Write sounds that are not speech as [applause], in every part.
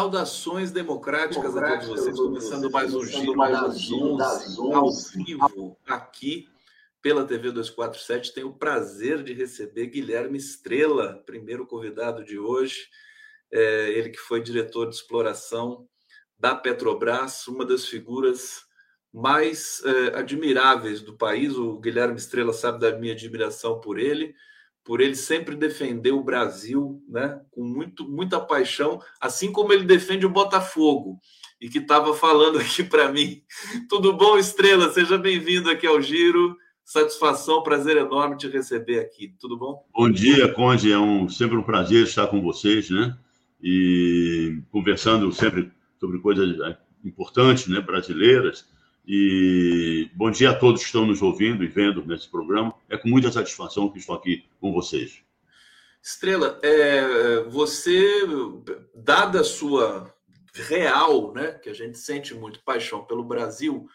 Saudações democráticas a todos vocês, começando mais um Giro das 11, ao vivo, aqui pela TV 247. Tenho o prazer de receber Guilherme Estrela, primeiro convidado de hoje. É, ele que foi diretor de exploração da Petrobras, uma das figuras mais é, admiráveis do país. O Guilherme Estrela sabe da minha admiração por ele por ele sempre defender o Brasil, né, com muito, muita paixão, assim como ele defende o Botafogo e que estava falando [laughs] aqui para mim. Tudo bom, Estrela? Seja bem-vindo aqui ao Giro. Satisfação, prazer enorme te receber aqui. Tudo bom? Bom dia, Conde. É um, sempre um prazer estar com vocês, né? E conversando sempre sobre coisas é, importantes, né, brasileiras. E bom dia a todos que estão nos ouvindo e vendo nesse programa. É com muita satisfação que estou aqui com vocês. Estrela, é, você, dada a sua real, né, que a gente sente muito paixão pelo Brasil,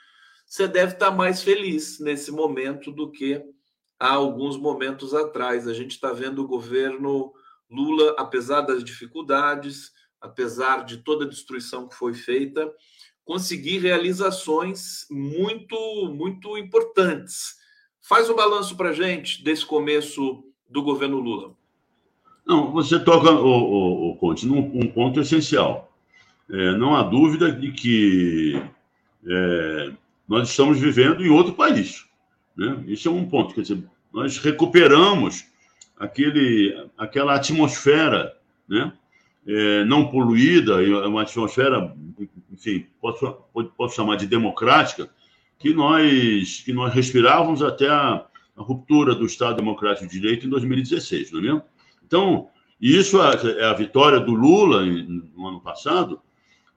você deve estar mais feliz nesse momento do que há alguns momentos atrás. A gente está vendo o governo Lula, apesar das dificuldades, apesar de toda a destruição que foi feita, conseguir realizações muito, muito importantes. Faz um balanço para gente desse começo do governo Lula. Não, você toca, o, o, o Conte, num um ponto essencial. É, não há dúvida de que é, nós estamos vivendo em outro país. Né? Isso é um ponto. Quer dizer, nós recuperamos aquele, aquela atmosfera né? É, não poluída, uma atmosfera enfim, posso, posso chamar de democrática, que nós, que nós respirávamos até a, a ruptura do Estado Democrático de Direito em 2016, não é mesmo? Então, isso é, é a vitória do Lula no ano passado,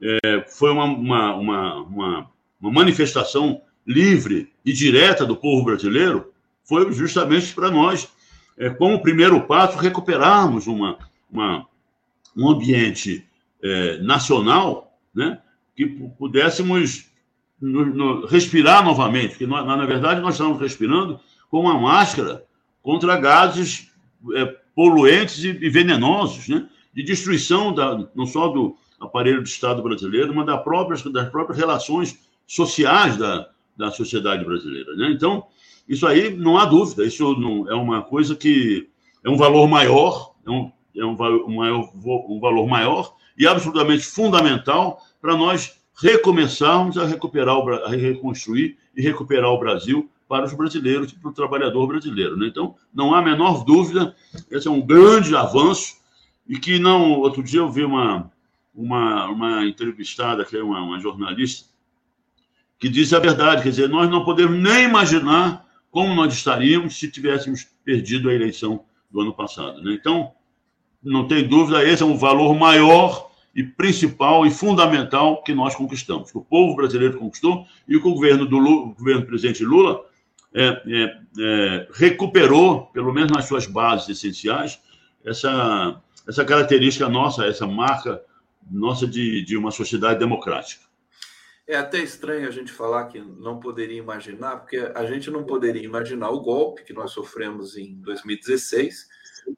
é, foi uma, uma, uma, uma, uma manifestação livre e direta do povo brasileiro, foi justamente para nós, é, como primeiro passo, recuperarmos uma, uma, um ambiente é, nacional, né, que pudéssemos respirar novamente, porque nós, na verdade nós estamos respirando com uma máscara contra gases é, poluentes e, e, venenosos, né? de destruição da, não só do aparelho do Estado brasileiro, mas das próprias, das próprias relações sociais da, da sociedade brasileira. Né? Então, isso aí não há dúvida, isso não, é uma coisa que é um valor maior, é um, é um, um valor maior e absolutamente fundamental para nós recomeçarmos a recuperar, o, a reconstruir e recuperar o Brasil para os brasileiros e para o trabalhador brasileiro. Né? Então, não há a menor dúvida, esse é um grande avanço e que não... Outro dia eu vi uma, uma, uma entrevistada, que é uma, uma jornalista, que disse a verdade, quer dizer, nós não podemos nem imaginar como nós estaríamos se tivéssemos perdido a eleição do ano passado. Né? Então, não tem dúvida, esse é um valor maior e principal e fundamental que nós conquistamos, que o povo brasileiro conquistou e que o governo do Lula, o governo do presidente Lula é, é, é, recuperou, pelo menos nas suas bases essenciais, essa, essa característica nossa, essa marca nossa de, de uma sociedade democrática. É até estranho a gente falar que não poderia imaginar, porque a gente não poderia imaginar o golpe que nós sofremos em 2016,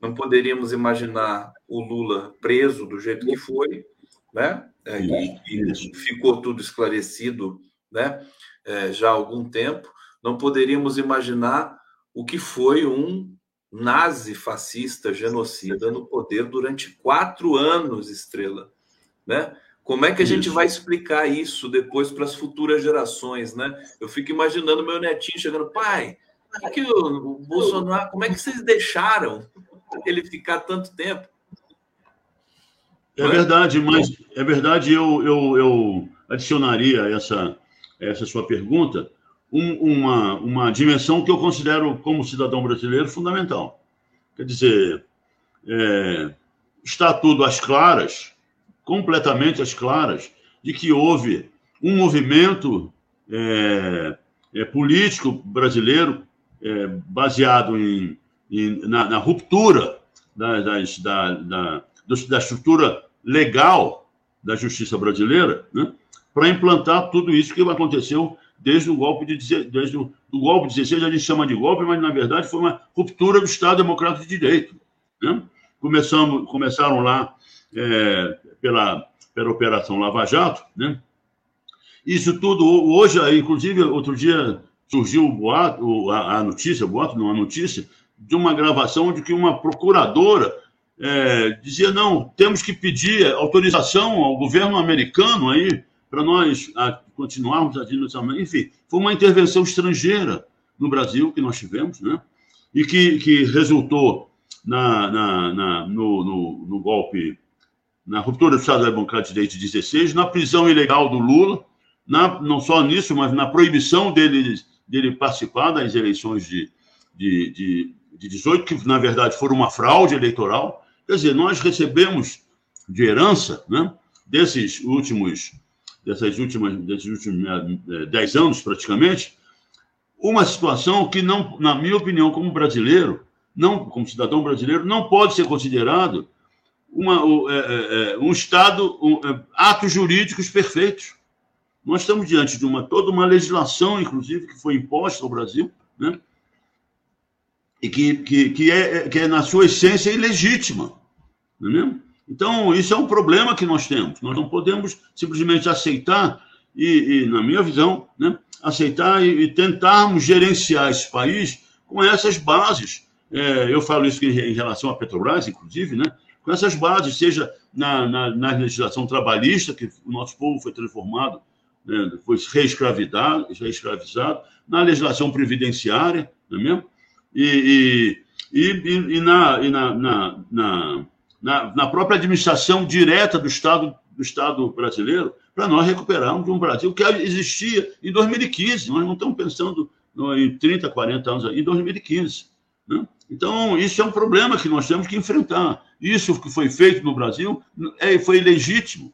não poderíamos imaginar o Lula preso do jeito que foi, né? É, e, e, ficou tudo esclarecido, né? É, já há algum tempo. Não poderíamos imaginar o que foi um nazi fascista genocida no poder durante quatro anos, Estrela, né? Como é que a gente vai explicar isso depois para as futuras gerações, né? Eu fico imaginando meu netinho chegando, pai, como é que o Bolsonaro, como é que vocês deixaram ele ficar tanto tempo? É verdade, mas é verdade, eu, eu, eu adicionaria essa, essa sua pergunta um, uma, uma dimensão que eu considero, como cidadão brasileiro, fundamental. Quer dizer, é, está tudo às claras, completamente às claras, de que houve um movimento é, é, político brasileiro é, baseado em, na, na, ruptura da, das, da, da, da estrutura legal da justiça brasileira, né, para implantar tudo isso que aconteceu desde o golpe de desde o do golpe de 16, a gente chama de golpe, mas na verdade foi uma ruptura do Estado Democrático de Direito. Né? Começamos, começaram lá é, pela pela Operação Lava Jato, né? Isso tudo, hoje, inclusive, outro dia surgiu o boato, a, a notícia, o boato, não a notícia, de uma gravação de que uma procuradora é, dizia, não, temos que pedir autorização ao governo americano aí para nós a, continuarmos agindo Enfim, foi uma intervenção estrangeira no Brasil que nós tivemos, né? E que, que resultou na, na, na no, no, no, golpe, na ruptura do Estado Democrático desde 16, na prisão ilegal do Lula, na, não só nisso, mas na proibição dele, dele participar das eleições de, de, de, de 18, que na verdade foram uma fraude eleitoral. Quer dizer, nós recebemos de herança, né, desses últimos, dessas últimas, desses últimos eh, dez anos praticamente, uma situação que não, na minha opinião, como brasileiro, não como cidadão brasileiro, não pode ser considerado uma, é, um Estado, um, atos jurídicos perfeitos. Nós estamos diante de uma toda uma legislação, inclusive, que foi imposta ao Brasil, né? E que, que, que, é, que é, na sua essência, ilegítima. Não é mesmo? Então, isso é um problema que nós temos. Nós não podemos simplesmente aceitar, e, e na minha visão, né, aceitar e, e, tentarmos gerenciar esse país com essas bases. É, eu falo isso em relação à Petrobras, inclusive, né, com essas bases, seja na, na, na legislação trabalhista, que o nosso povo foi transformado, né, foi reescravizado, reescravizado, na legislação previdenciária, não é mesmo? E, e, e, na, e na, na, na, na, própria administração direta do Estado, do Estado brasileiro, para nós recuperarmos um Brasil que existia em 2015. Nós não estamos pensando em 30, 40 anos, em 2015. Né? Então, isso é um problema que nós temos que enfrentar. Isso que foi feito no Brasil é, foi legítimo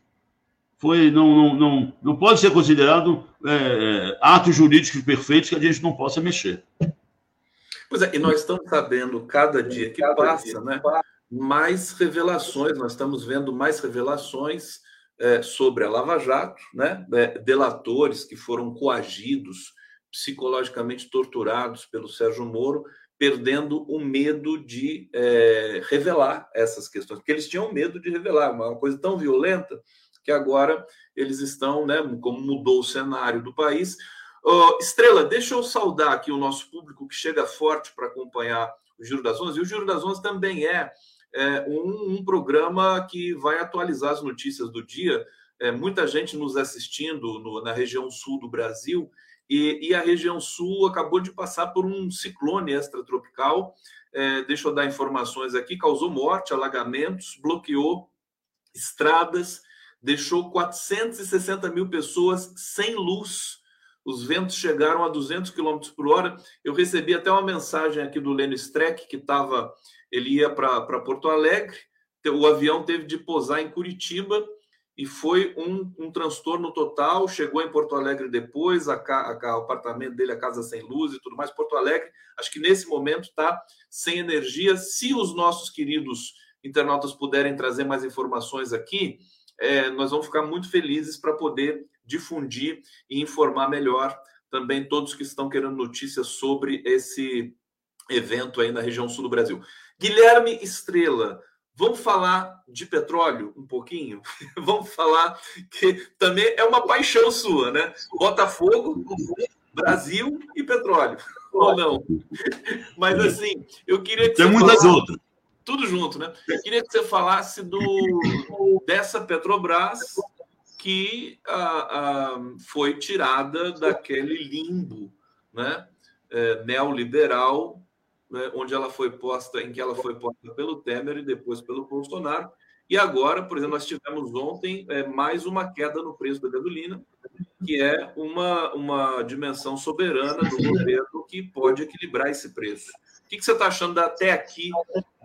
foi, não, não, não, não pode ser considerado é, é, atos jurídicos perfeitos que a gente não possa mexer. Pois é, e nós estamos sabendo, cada dia que passa, né, mais revelações, nós estamos vendo mais revelações é, sobre a Lava Jato, né, é, delatores que foram coagidos, psicologicamente torturados pelo Sérgio Moro, perdendo o medo de é, revelar essas questões, porque eles tinham medo de revelar, uma coisa tão violenta que agora eles estão, né, como mudou o cenário do país. Estrela, deixa eu saudar aqui o nosso público que chega forte para acompanhar o Giro das Onze, e o Giro das Onze também é, é um, um, programa que vai atualizar as notícias do dia. É, muita gente nos assistindo no, na região sul do Brasil, e, e, a região sul acabou de passar por um ciclone extratropical. É, deixa eu dar informações aqui: causou morte, alagamentos, bloqueou estradas, deixou 460 mil pessoas sem luz. Os ventos chegaram a 200 km por hora. Eu recebi até uma mensagem aqui do Lênio Streck, que estava, ele ia para Porto Alegre. O avião teve de pousar em Curitiba e foi um, um transtorno total. Chegou em Porto Alegre depois, a, a, o apartamento dele, a casa sem luz e tudo mais. Porto Alegre, acho que nesse momento está sem energia. Se os nossos queridos internautas puderem trazer mais informações aqui, é, nós vamos ficar muito felizes para poder difundir e informar melhor também todos que estão querendo notícias sobre esse evento aí na região sul do Brasil. Guilherme Estrela, vamos falar de petróleo um pouquinho? [laughs] vamos falar que também é uma paixão sua, né? Botafogo, Brasil e petróleo. [laughs] Ou não? Mas assim, eu queria que Tem muitas falasse... outras tudo junto, né? Queria que você falasse do dessa Petrobras que foi tirada daquele limbo, né? É, neoliberal, né? onde ela foi posta, em que ela foi posta pelo Temer e depois pelo Bolsonaro. E agora, por exemplo, nós tivemos ontem é, mais uma queda no preço da gasolina, que é uma, uma dimensão soberana do governo que pode equilibrar esse preço. O que, que você está achando até aqui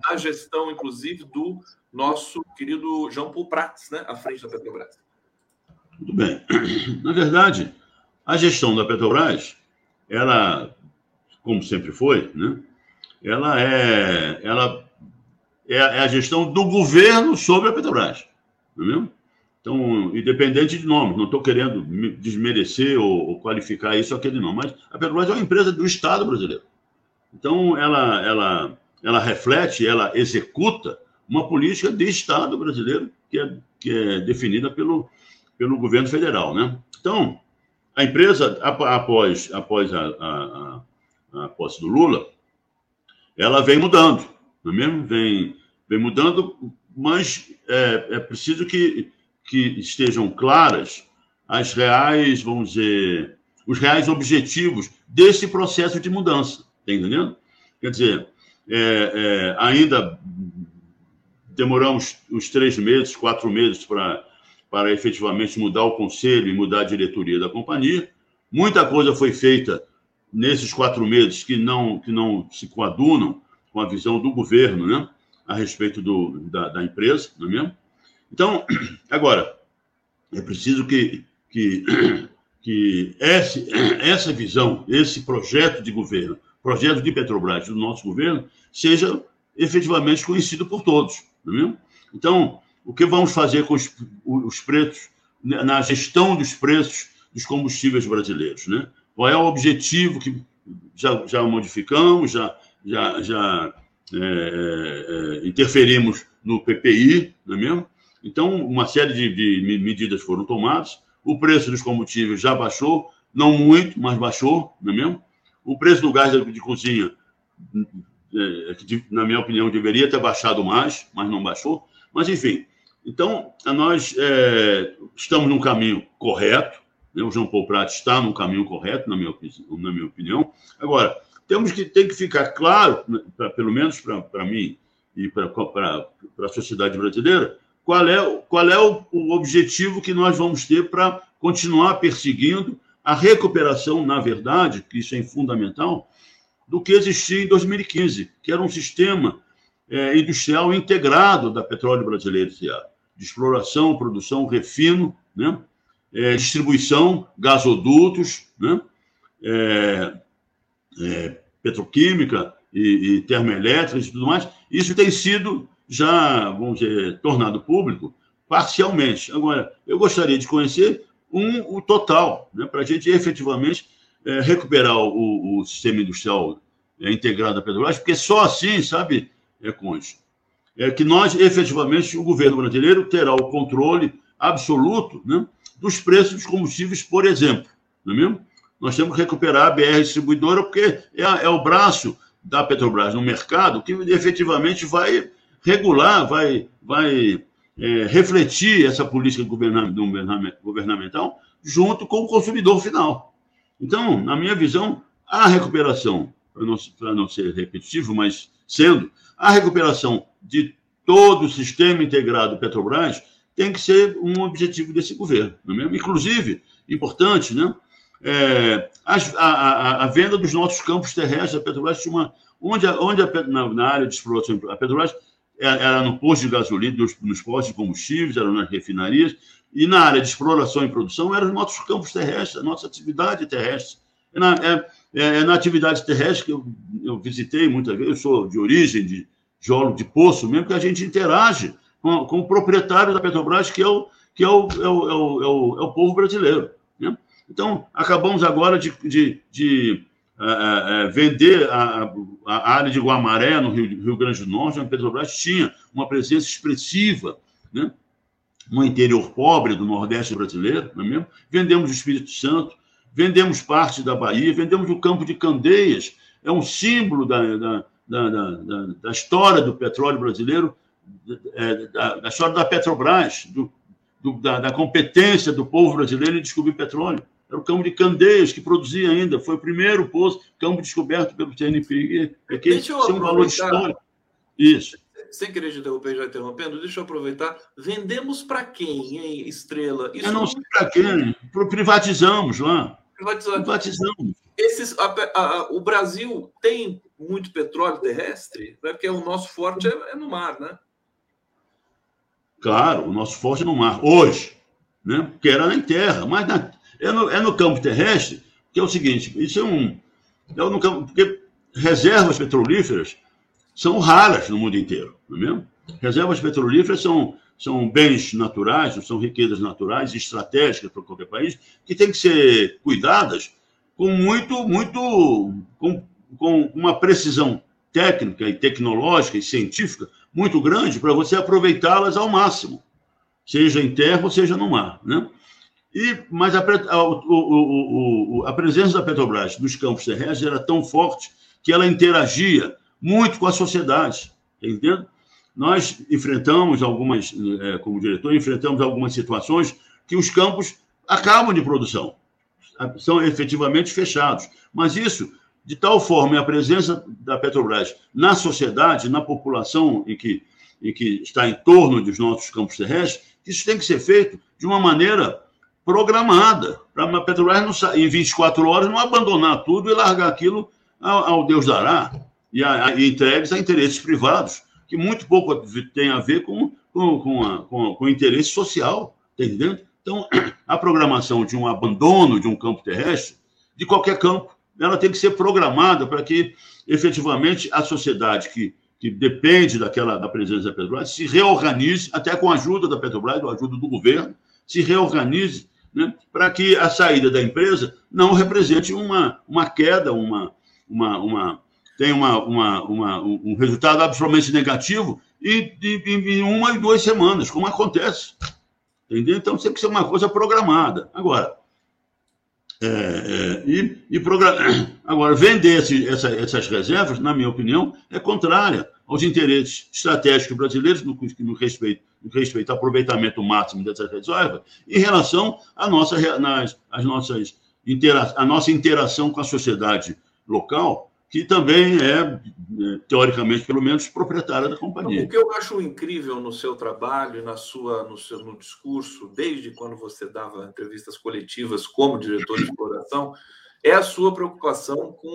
da gestão, inclusive, do nosso querido João Paul Prats, né, à frente da Petrobras? Muito bem. [clears throat] Na verdade, a gestão da Petrobras, ela, como sempre foi, né, ela é, ela é, é a gestão do governo sobre a Petrobras, não é mesmo? Então, independente de nome, não estou querendo desmerecer ou, ou, qualificar isso aquele nome, mas a Petrobras é uma empresa do Estado brasileiro. Então, ela, ela, ela reflete, ela executa uma política de Estado brasileiro que é, que é definida pelo, pelo governo federal. Né? Então, a empresa, após, após a, a, a, a posse do Lula, ela vem mudando, não é mesmo? Vem, vem mudando, mas é, é preciso que, que estejam claras as reais, vamos dizer, os reais objetivos desse processo de mudança, tá entendendo? Quer dizer, é, é, ainda demoramos uns três meses, quatro meses para para efetivamente mudar o conselho e mudar a diretoria da companhia. Muita coisa foi feita nesses quatro meses que não, que não se coadunam com a visão do governo né, a respeito do, da, da empresa, não é mesmo? Então, [clears throat] agora, é preciso que, que, [clears throat] que esse, [clears throat] essa visão, esse projeto de governo, projeto de Petrobras do nosso governo, seja efetivamente conhecido por todos, não é mesmo? Então, o que vamos fazer com os, os preços, na gestão dos preços dos combustíveis brasileiros, né? Qual é o objetivo que já, já modificamos, já, já, já é, é, é interferimos no PPI, não é mesmo? Então, uma série de, de, medidas foram tomadas. O preço dos combustíveis já baixou, não muito, mas baixou, não é mesmo? O preço do gás de cozinha, é, na minha opinião, deveria ter baixado mais, mas não baixou. Mas, enfim, então, nós é, estamos num caminho correto, né? o João Paulo Prat está no caminho correto, na minha, na minha opinião. Agora, temos que, tem que ficar claro, né, pra, pelo menos para mim e para a sociedade brasileira, qual é, qual é o, o objetivo que nós vamos ter para continuar perseguindo a recuperação, na verdade, que isso é fundamental, do que existia em 2015, que era um sistema é, industrial integrado da Petróleo Brasileiro S.A de exploração, produção, refino, né? É, distribuição, gasodutos, né? É, é, petroquímica e, e e tudo mais. Isso tem sido já, vamos dizer, tornado público parcialmente. Agora, eu gostaria de conhecer um, o total, né, para a gente efetivamente é, recuperar o, o, sistema industrial é, integrado da Petrobras, porque só assim, sabe, é, Conde, é que nós, efetivamente, o governo brasileiro terá o controle absoluto né, dos preços dos combustíveis, por exemplo. Não é mesmo? Nós temos que recuperar a BR distribuidora, porque é, é o braço da Petrobras no mercado que efetivamente vai regular, vai, vai é, refletir essa política governamental junto com o consumidor final. Então, na minha visão, a recuperação, para não, para não ser repetitivo, mas sendo, a recuperação de todo o sistema integrado Petrobras tem que ser um objetivo desse governo. Não é mesmo? Inclusive, importante, né? É, a, a, a, venda dos nossos campos terrestres, a Petrobras tinha uma. Onde, onde a, na, na, área de exploração, a Petrobras era no posto de gasolina, nos, nos postos de combustíveis, era nas refinarias, e na área de exploração e produção eram os nossos campos terrestres, a nossa atividade terrestre. É na, é, é, é na atividade terrestre que eu, eu visitei muitas vezes, eu sou de origem de, geólogo de poço mesmo, que a gente interage com, com o proprietário da Petrobras, que é o, que é o, é o, é o, é o, é o povo brasileiro. Né? Então, acabamos agora de, de, de uh, uh, vender a, a, área de Guamaré, no Rio, Rio Grande do Norte, a Petrobras tinha uma presença expressiva né? no interior pobre do Nordeste brasileiro, não é mesmo? Vendemos o Espírito Santo, vendemos parte da Bahia, vendemos o Campo de Candeias, é um símbolo da, da, da, da, da história do petróleo brasileiro, é, da, da história da Petrobras, do, do, da, competência do povo brasileiro em descobrir petróleo. Era o campo de Candeias que produzia ainda, foi o primeiro poço, campo descoberto pelo TNP. Que isso é um valor histórico. Isso. Sem querer te interromper, já interrompendo, deixa eu aproveitar. Vendemos para quem, hein, Estrela? Isso eu não sei para quem. Privatizamos lá. Privatizamos. Privatizamos. Esses, a, a, o Brasil tem muito petróleo terrestre? Né? Porque o nosso forte é, é, no mar, né? Claro, o nosso forte é no mar. Hoje, né? Porque era em terra, mas na, é, no, é no campo terrestre, que é o seguinte, isso é um... É no campo, porque reservas petrolíferas são raras no mundo inteiro, não é mesmo? Reservas petrolíferas são, são bens naturais, são riquezas naturais estratégicas para qualquer país, que têm que ser cuidadas com muito, muito, com com uma precisão técnica e tecnológica e científica muito grande para você aproveitá-las ao máximo, seja em terra ou seja no mar. Né? E, mas a, o, o, a presença da Petrobras nos campos terrestres era tão forte que ela interagia muito com a sociedade, entendendo? Nós enfrentamos algumas, é, como diretor, enfrentamos algumas situações que os campos acabam de produção, são efetivamente fechados. Mas isso, de tal forma, a presença da Petrobras na sociedade, na população em que, em que está em torno dos nossos campos terrestres, isso tem que ser feito de uma maneira programada, para a Petrobras, não, em 24 horas, não abandonar tudo e largar aquilo ao, ao Deus dará, e, a, e entregues a interesses privados, que muito pouco tem a ver com, com, com, a, com, com o interesse social, tá entendendo? Então, [clears throat] a programação de um abandono de um campo terrestre, de qualquer campo, ela tem que ser programada para que, efetivamente, a sociedade que, que depende daquela da presença da Petrobras se reorganize, até com a ajuda da Petrobras, com a ajuda do governo, se reorganize né, para que a saída da empresa não represente uma, uma queda, uma, uma, uma, tem uma, uma, uma, um resultado absolutamente negativo em, em, em uma e duas semanas, como acontece. Entendeu? Então tem que ser uma coisa programada. Agora, é, é, e, e [coughs] agora vender esse, essa, essas reservas, na minha opinião, é contrária aos interesses estratégicos brasileiros no, no, respeito, no respeito ao aproveitamento máximo dessas reservas em relação à nossa, nas, às nossas intera, a nossa interação com a sociedade local que também é, é, teoricamente, pelo menos, proprietária da companhia. O que eu acho incrível no seu trabalho na sua, no seu no discurso, desde quando você dava entrevistas coletivas como diretor de exploração, é a sua preocupação com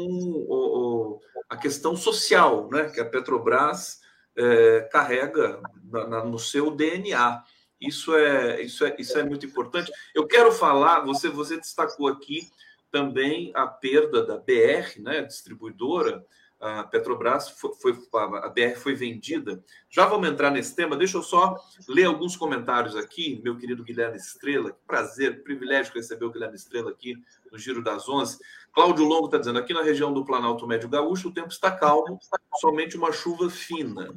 o, o, a questão social, né, que a Petrobras é, carrega na, na, no seu DNA. Isso é, isso, é, isso é muito importante. Eu quero falar, você, você destacou aqui também a perda da BR, né, distribuidora, a Petrobras foi, foi, a BR foi vendida. Já vamos entrar nesse tema. Deixa eu só ler alguns comentários aqui, meu querido Guilherme Estrela. Que prazer, privilégio receber o Guilherme Estrela aqui no Giro das Onze. Cláudio Longo está dizendo: aqui na região do Planalto Médio Gaúcho o tempo está calmo, somente uma chuva fina.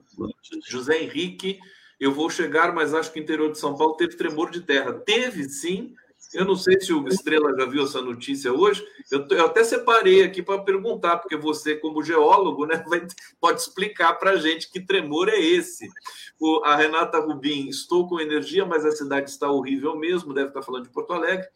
José Henrique, eu vou chegar, mas acho que o interior de São Paulo teve tremor de terra. Teve sim, eu não sei se o Estrela já viu essa notícia hoje. Eu, eu até separei aqui para perguntar, porque você, como geólogo, né, [laughs] vai, pode explicar para a gente que tremor é esse. O, a Renata Rubim, estou com energia, mas a cidade está horrível mesmo, deve estar falando de Porto Alegre.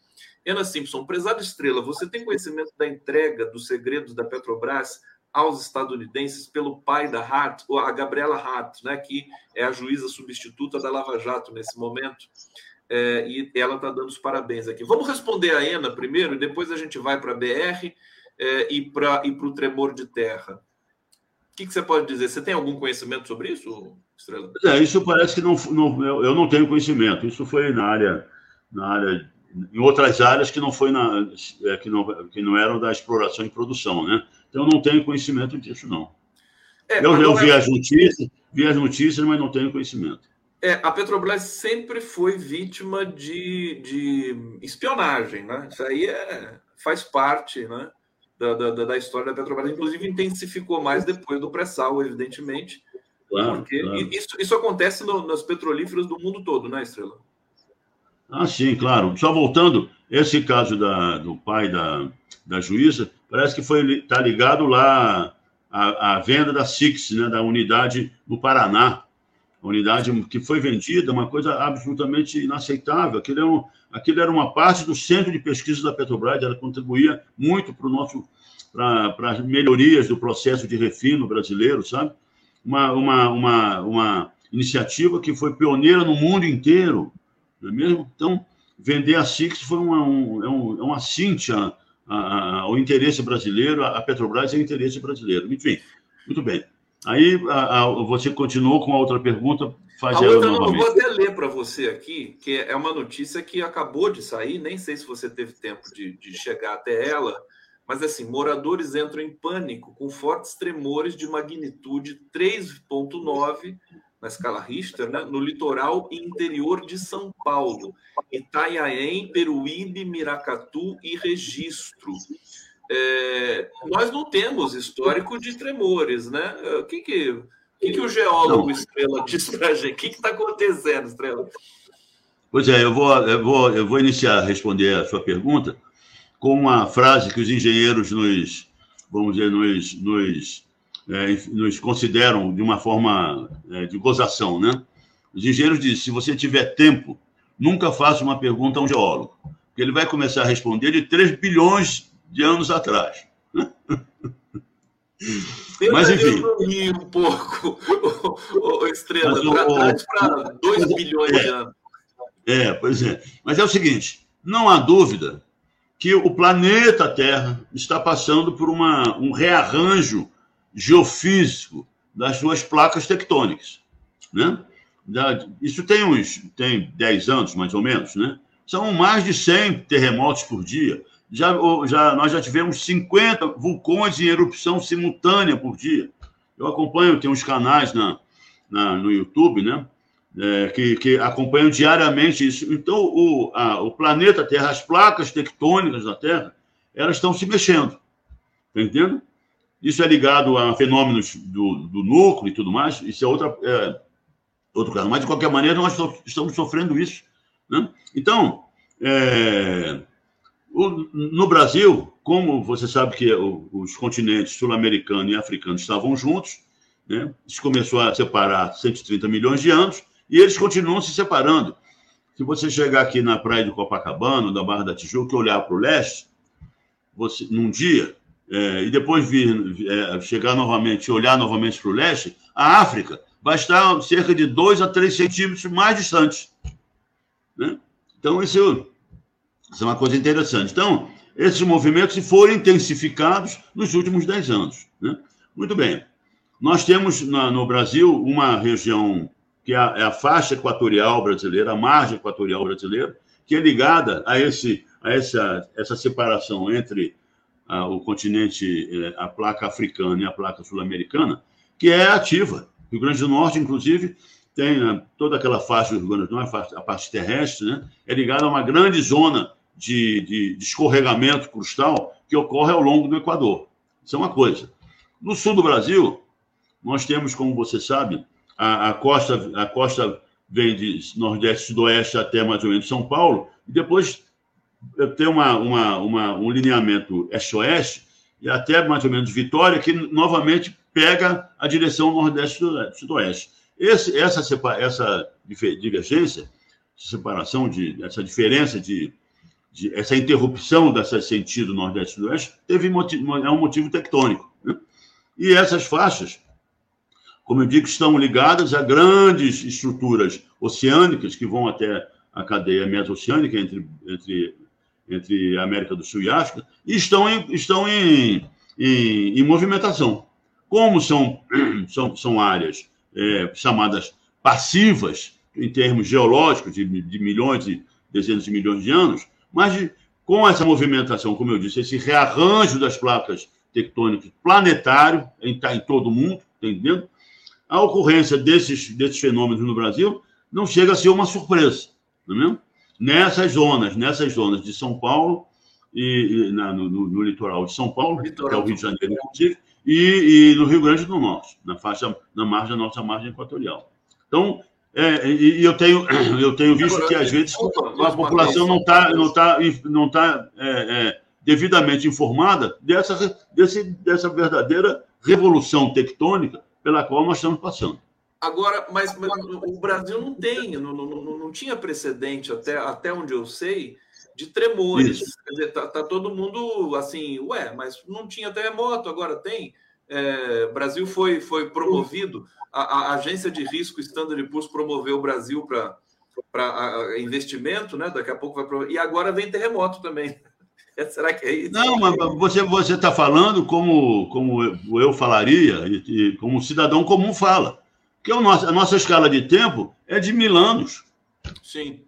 Ana Simpson, prezado Estrela, você tem conhecimento da entrega dos segredos da Petrobras aos estadunidenses pelo pai da Hart, a Gabriela Hart, né, que é a juíza substituta da Lava Jato nesse momento é, e ela está dando os parabéns aqui. Vamos responder a Ena primeiro, e depois a gente vai para a BR é, e para o tremor de terra. O que, que, você pode dizer? Você tem algum conhecimento sobre isso, Estrela? É, isso parece que não, não, eu não tenho conhecimento. Isso foi na área, na área, em outras áreas que não foi na, é, que não, que não eram da exploração e produção, né? Então eu não tenho conhecimento disso não. É, eu, eu vi é... as notícias, vi as notícias, mas não tenho conhecimento. É, a Petrobras sempre foi vítima de, de espionagem, né? Isso aí é, faz parte né, da, da, da, história da Petrobras. Inclusive, intensificou mais depois do pré-sal, evidentemente. Claro, porque claro. Isso, isso acontece no, nas petrolíferas do mundo todo, né, Estrela? Ah, sim, claro. Só voltando, esse caso da, do pai da, da juíza, parece que foi está ligado lá à, à venda da Six, né, da unidade no Paraná unidade que foi vendida, uma coisa absolutamente inaceitável. Aquilo, é um, aquilo era uma parte do centro de pesquisa da Petrobras, ela contribuía muito para o nosso para as melhorias do processo de refino brasileiro, sabe? Uma, uma, uma, uma iniciativa que foi pioneira no mundo inteiro, não é mesmo? Então, vender a Six foi uma, um, é, um, é uma cíntia ao interesse brasileiro, a Petrobras é o interesse brasileiro. Enfim, muito bem. Aí a, a, você continuou com a outra pergunta, faz a outra. Eu vou até ler para você aqui, que é uma notícia que acabou de sair, nem sei se você teve tempo de, de chegar até ela, mas assim, moradores entram em pânico com fortes tremores de magnitude 3.9 na escala Richter, né, no litoral interior de São Paulo, Itanhaém, Peruíbe, Miracatu e Registro é, nós não temos histórico de tremores, né? O que, que que, que o geólogo não. Estrela [laughs] diz para a gente? O que está acontecendo, Estrela? Pois é, eu vou, eu, vou, eu vou iniciar a responder a sua pergunta com uma frase que os engenheiros nos, vamos dizer, nos, nos, é, nos consideram de uma forma é, de gozação, né? Os engenheiros dizem, se você tiver tempo, nunca faça uma pergunta a um geólogo, porque ele vai começar a responder de 3 bilhões de anos atrás. Mas, enfim. um pouco, [laughs] o, o Estrela, para 2 bilhões é, de anos. É, pois é. Mas é o seguinte: não há dúvida que o planeta Terra está passando por uma, um rearranjo geofísico das suas placas tectônicas. Né? Isso tem uns tem 10 anos, mais ou menos. Né? São mais de 100 terremotos por dia. Já, já, nós já tivemos 50 vulcões em erupção simultânea por dia. Eu acompanho, tem uns canais na, na no YouTube, né? é, que, que, acompanham diariamente isso. Então, o, a, o planeta Terra, as placas tectônicas da Terra, elas estão se mexendo. Está entendendo? Isso é ligado a fenômenos do, do núcleo e tudo mais. Isso é, outra, é, outro caso. Mas, de qualquer maneira, nós estamos sofrendo isso. Né? Então, é, no Brasil, como você sabe que os continentes sul-americano e africano estavam juntos, né? isso começou a separar 130 milhões de anos, e eles continuam se separando. Se você chegar aqui na praia de Copacabana, da Barra da Tijuca, e olhar para o leste, você, num dia, é, e depois vir, é, chegar novamente olhar novamente para o leste, a África vai estar cerca de 2 a 3 centímetros mais distante. Né? Então, isso, isso, é uma coisa interessante. Então, esses movimentos foram intensificados nos últimos 10 anos. Né? Muito bem. Nós temos na, no Brasil uma região que é a, é a faixa equatorial brasileira, a margem equatorial brasileira, que é ligada a, esse, a essa, essa separação entre a, o continente, é, a placa africana e a placa sul-americana, que é ativa. O Rio Grande do Norte, inclusive, tem né, toda aquela faixa do Rio Grande do Norte, a parte terrestre, né, é ligada a uma grande zona de, de, de escorregamento crustal que ocorre ao longo do Equador. Isso é uma coisa. No sul do Brasil, nós temos, como você sabe, a, a, costa, a costa vem de nordeste, sudoeste até mais ou menos São Paulo, e depois tem uma, uma, uma, um lineamento este-oeste, e até mais ou menos Vitória, que novamente pega a direção nordeste-sudoeste. Esse, essa, essa divergência, separação, de, essa diferença de, de essa interrupção desse sentido nordeste-sudoeste, teve motivo, é um motivo tectônico. Né? E essas faixas como eu digo, estão ligadas a grandes estruturas oceânicas que vão até a cadeia mesoceânica entre, entre, entre América do Sul e África, e estão em, estão em, em, em movimentação. Como são, [clears throat] são, são áreas é, chamadas passivas, em termos geológicos, de, de milhões e dezenas de milhões de anos, mas com essa movimentação, como eu disse, esse rearranjo das placas tectônicas planetário, está em todo o mundo, tá entendendo? a ocorrência desses, desses fenômenos no Brasil não chega a ser uma surpresa, não é mesmo? Nessas zonas, nessas zonas de São Paulo e, e na, no, no, litoral de São Paulo, litoral. que é o Rio de Janeiro, inclusive, e, e, no Rio Grande do Norte, na faixa, na margem, nossa margem equatorial. Então, é, e, eu tenho, [clears throat] eu tenho visto Agora, que às vezes a população não está não tá, não tá, é, é, devidamente informada dessa, desse, dessa verdadeira revolução tectônica pela qual nós estamos passando. Agora, mas, mas o Brasil não tem, não, não, não, tinha precedente, até, até onde eu sei, de tremores. Isso. Quer dizer, tá, tá, todo mundo assim, ué, mas não tinha terremoto, agora tem. É, Brasil foi, foi promovido, a, a, agência de risco Standard Poor's promoveu o Brasil para investimento, né? Daqui a pouco vai promover, e agora vem terremoto também. [laughs] Será que é isso? Não, mas você você está falando como como eu falaria e, e, como um cidadão comum fala, que o nosso, a nossa escala de tempo é de mil anos. Sim.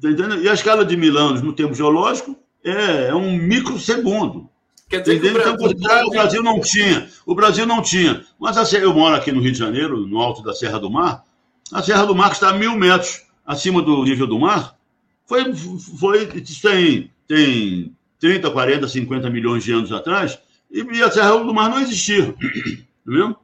Tá entendendo? E a escala de mil anos no tempo geológico é, é um microsegundo. Quer dizer que o Brasil, então, o Brasil não tinha. O Brasil não tinha. Mas a, eu moro aqui no Rio de Janeiro, no alto da Serra do Mar. A Serra do Mar está a mil metros acima do nível do mar. Foi, foi isso tem tem 30, 40, 50 milhões de anos atrás, e, a Serra do Mar não existia. Não é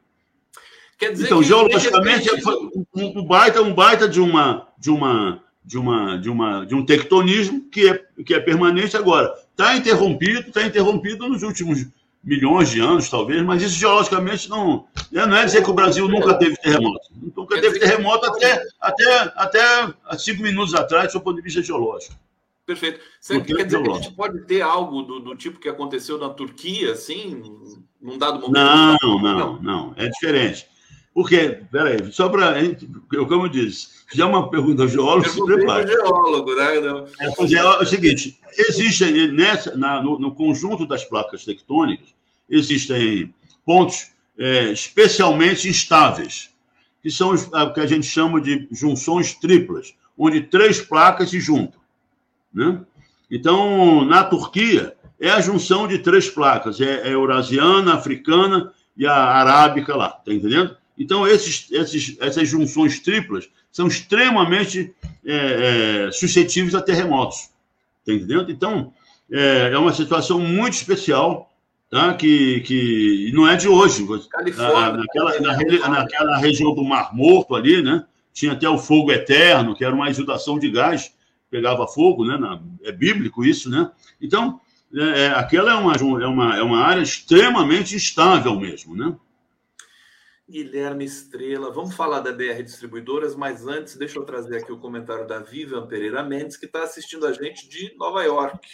Quer dizer então, que, geologicamente, repente... É um baita, um baita de uma, de uma, de uma, de uma, de um tectonismo que é, que é permanente agora. Está interrompido, está interrompido nos últimos milhões de anos, talvez, mas isso geologicamente não, né, não é dizer que o Brasil nunca teve terremoto. Nunca teve terremoto até, até, até cinco minutos atrás, do ponto de vista geológico. Perfeito. Você quer dizer que a gente pode ter algo do, do, tipo que aconteceu na Turquia, assim, num dado momento? Não, não, não. É diferente. Porque, peraí, só para. Como eu disse, já é uma pergunta ao geólogo, se prepare. geólogo, né? É, é, é, o seguinte: existe nessa, na, no, no, conjunto das placas tectônicas, existem pontos é, especialmente instáveis, que são o que a gente chama de junções triplas, onde três placas se juntam. Né? Então, na Turquia, é a junção de três placas: é, é eurasiana, africana e a arábica lá, tá entendendo? Então, esses, esses, essas junções triplas são extremamente é, é, suscetíveis a terremotos. Tá entendendo? Então, é, é, uma situação muito especial, tá? que, que não é de hoje. Califórnia, naquela, na, naquela região do Mar Morto ali, né? tinha até o fogo eterno, que era uma exudação de gás, pegava fogo, né? Na, é bíblico isso, né? Então, é, é aquela é uma, é, uma, é uma área extremamente instável mesmo, né? Guilherme Estrela. Vamos falar da BR Distribuidoras, mas antes, deixa eu trazer aqui o comentário da Vivian Pereira Mendes, que está assistindo a gente de Nova York.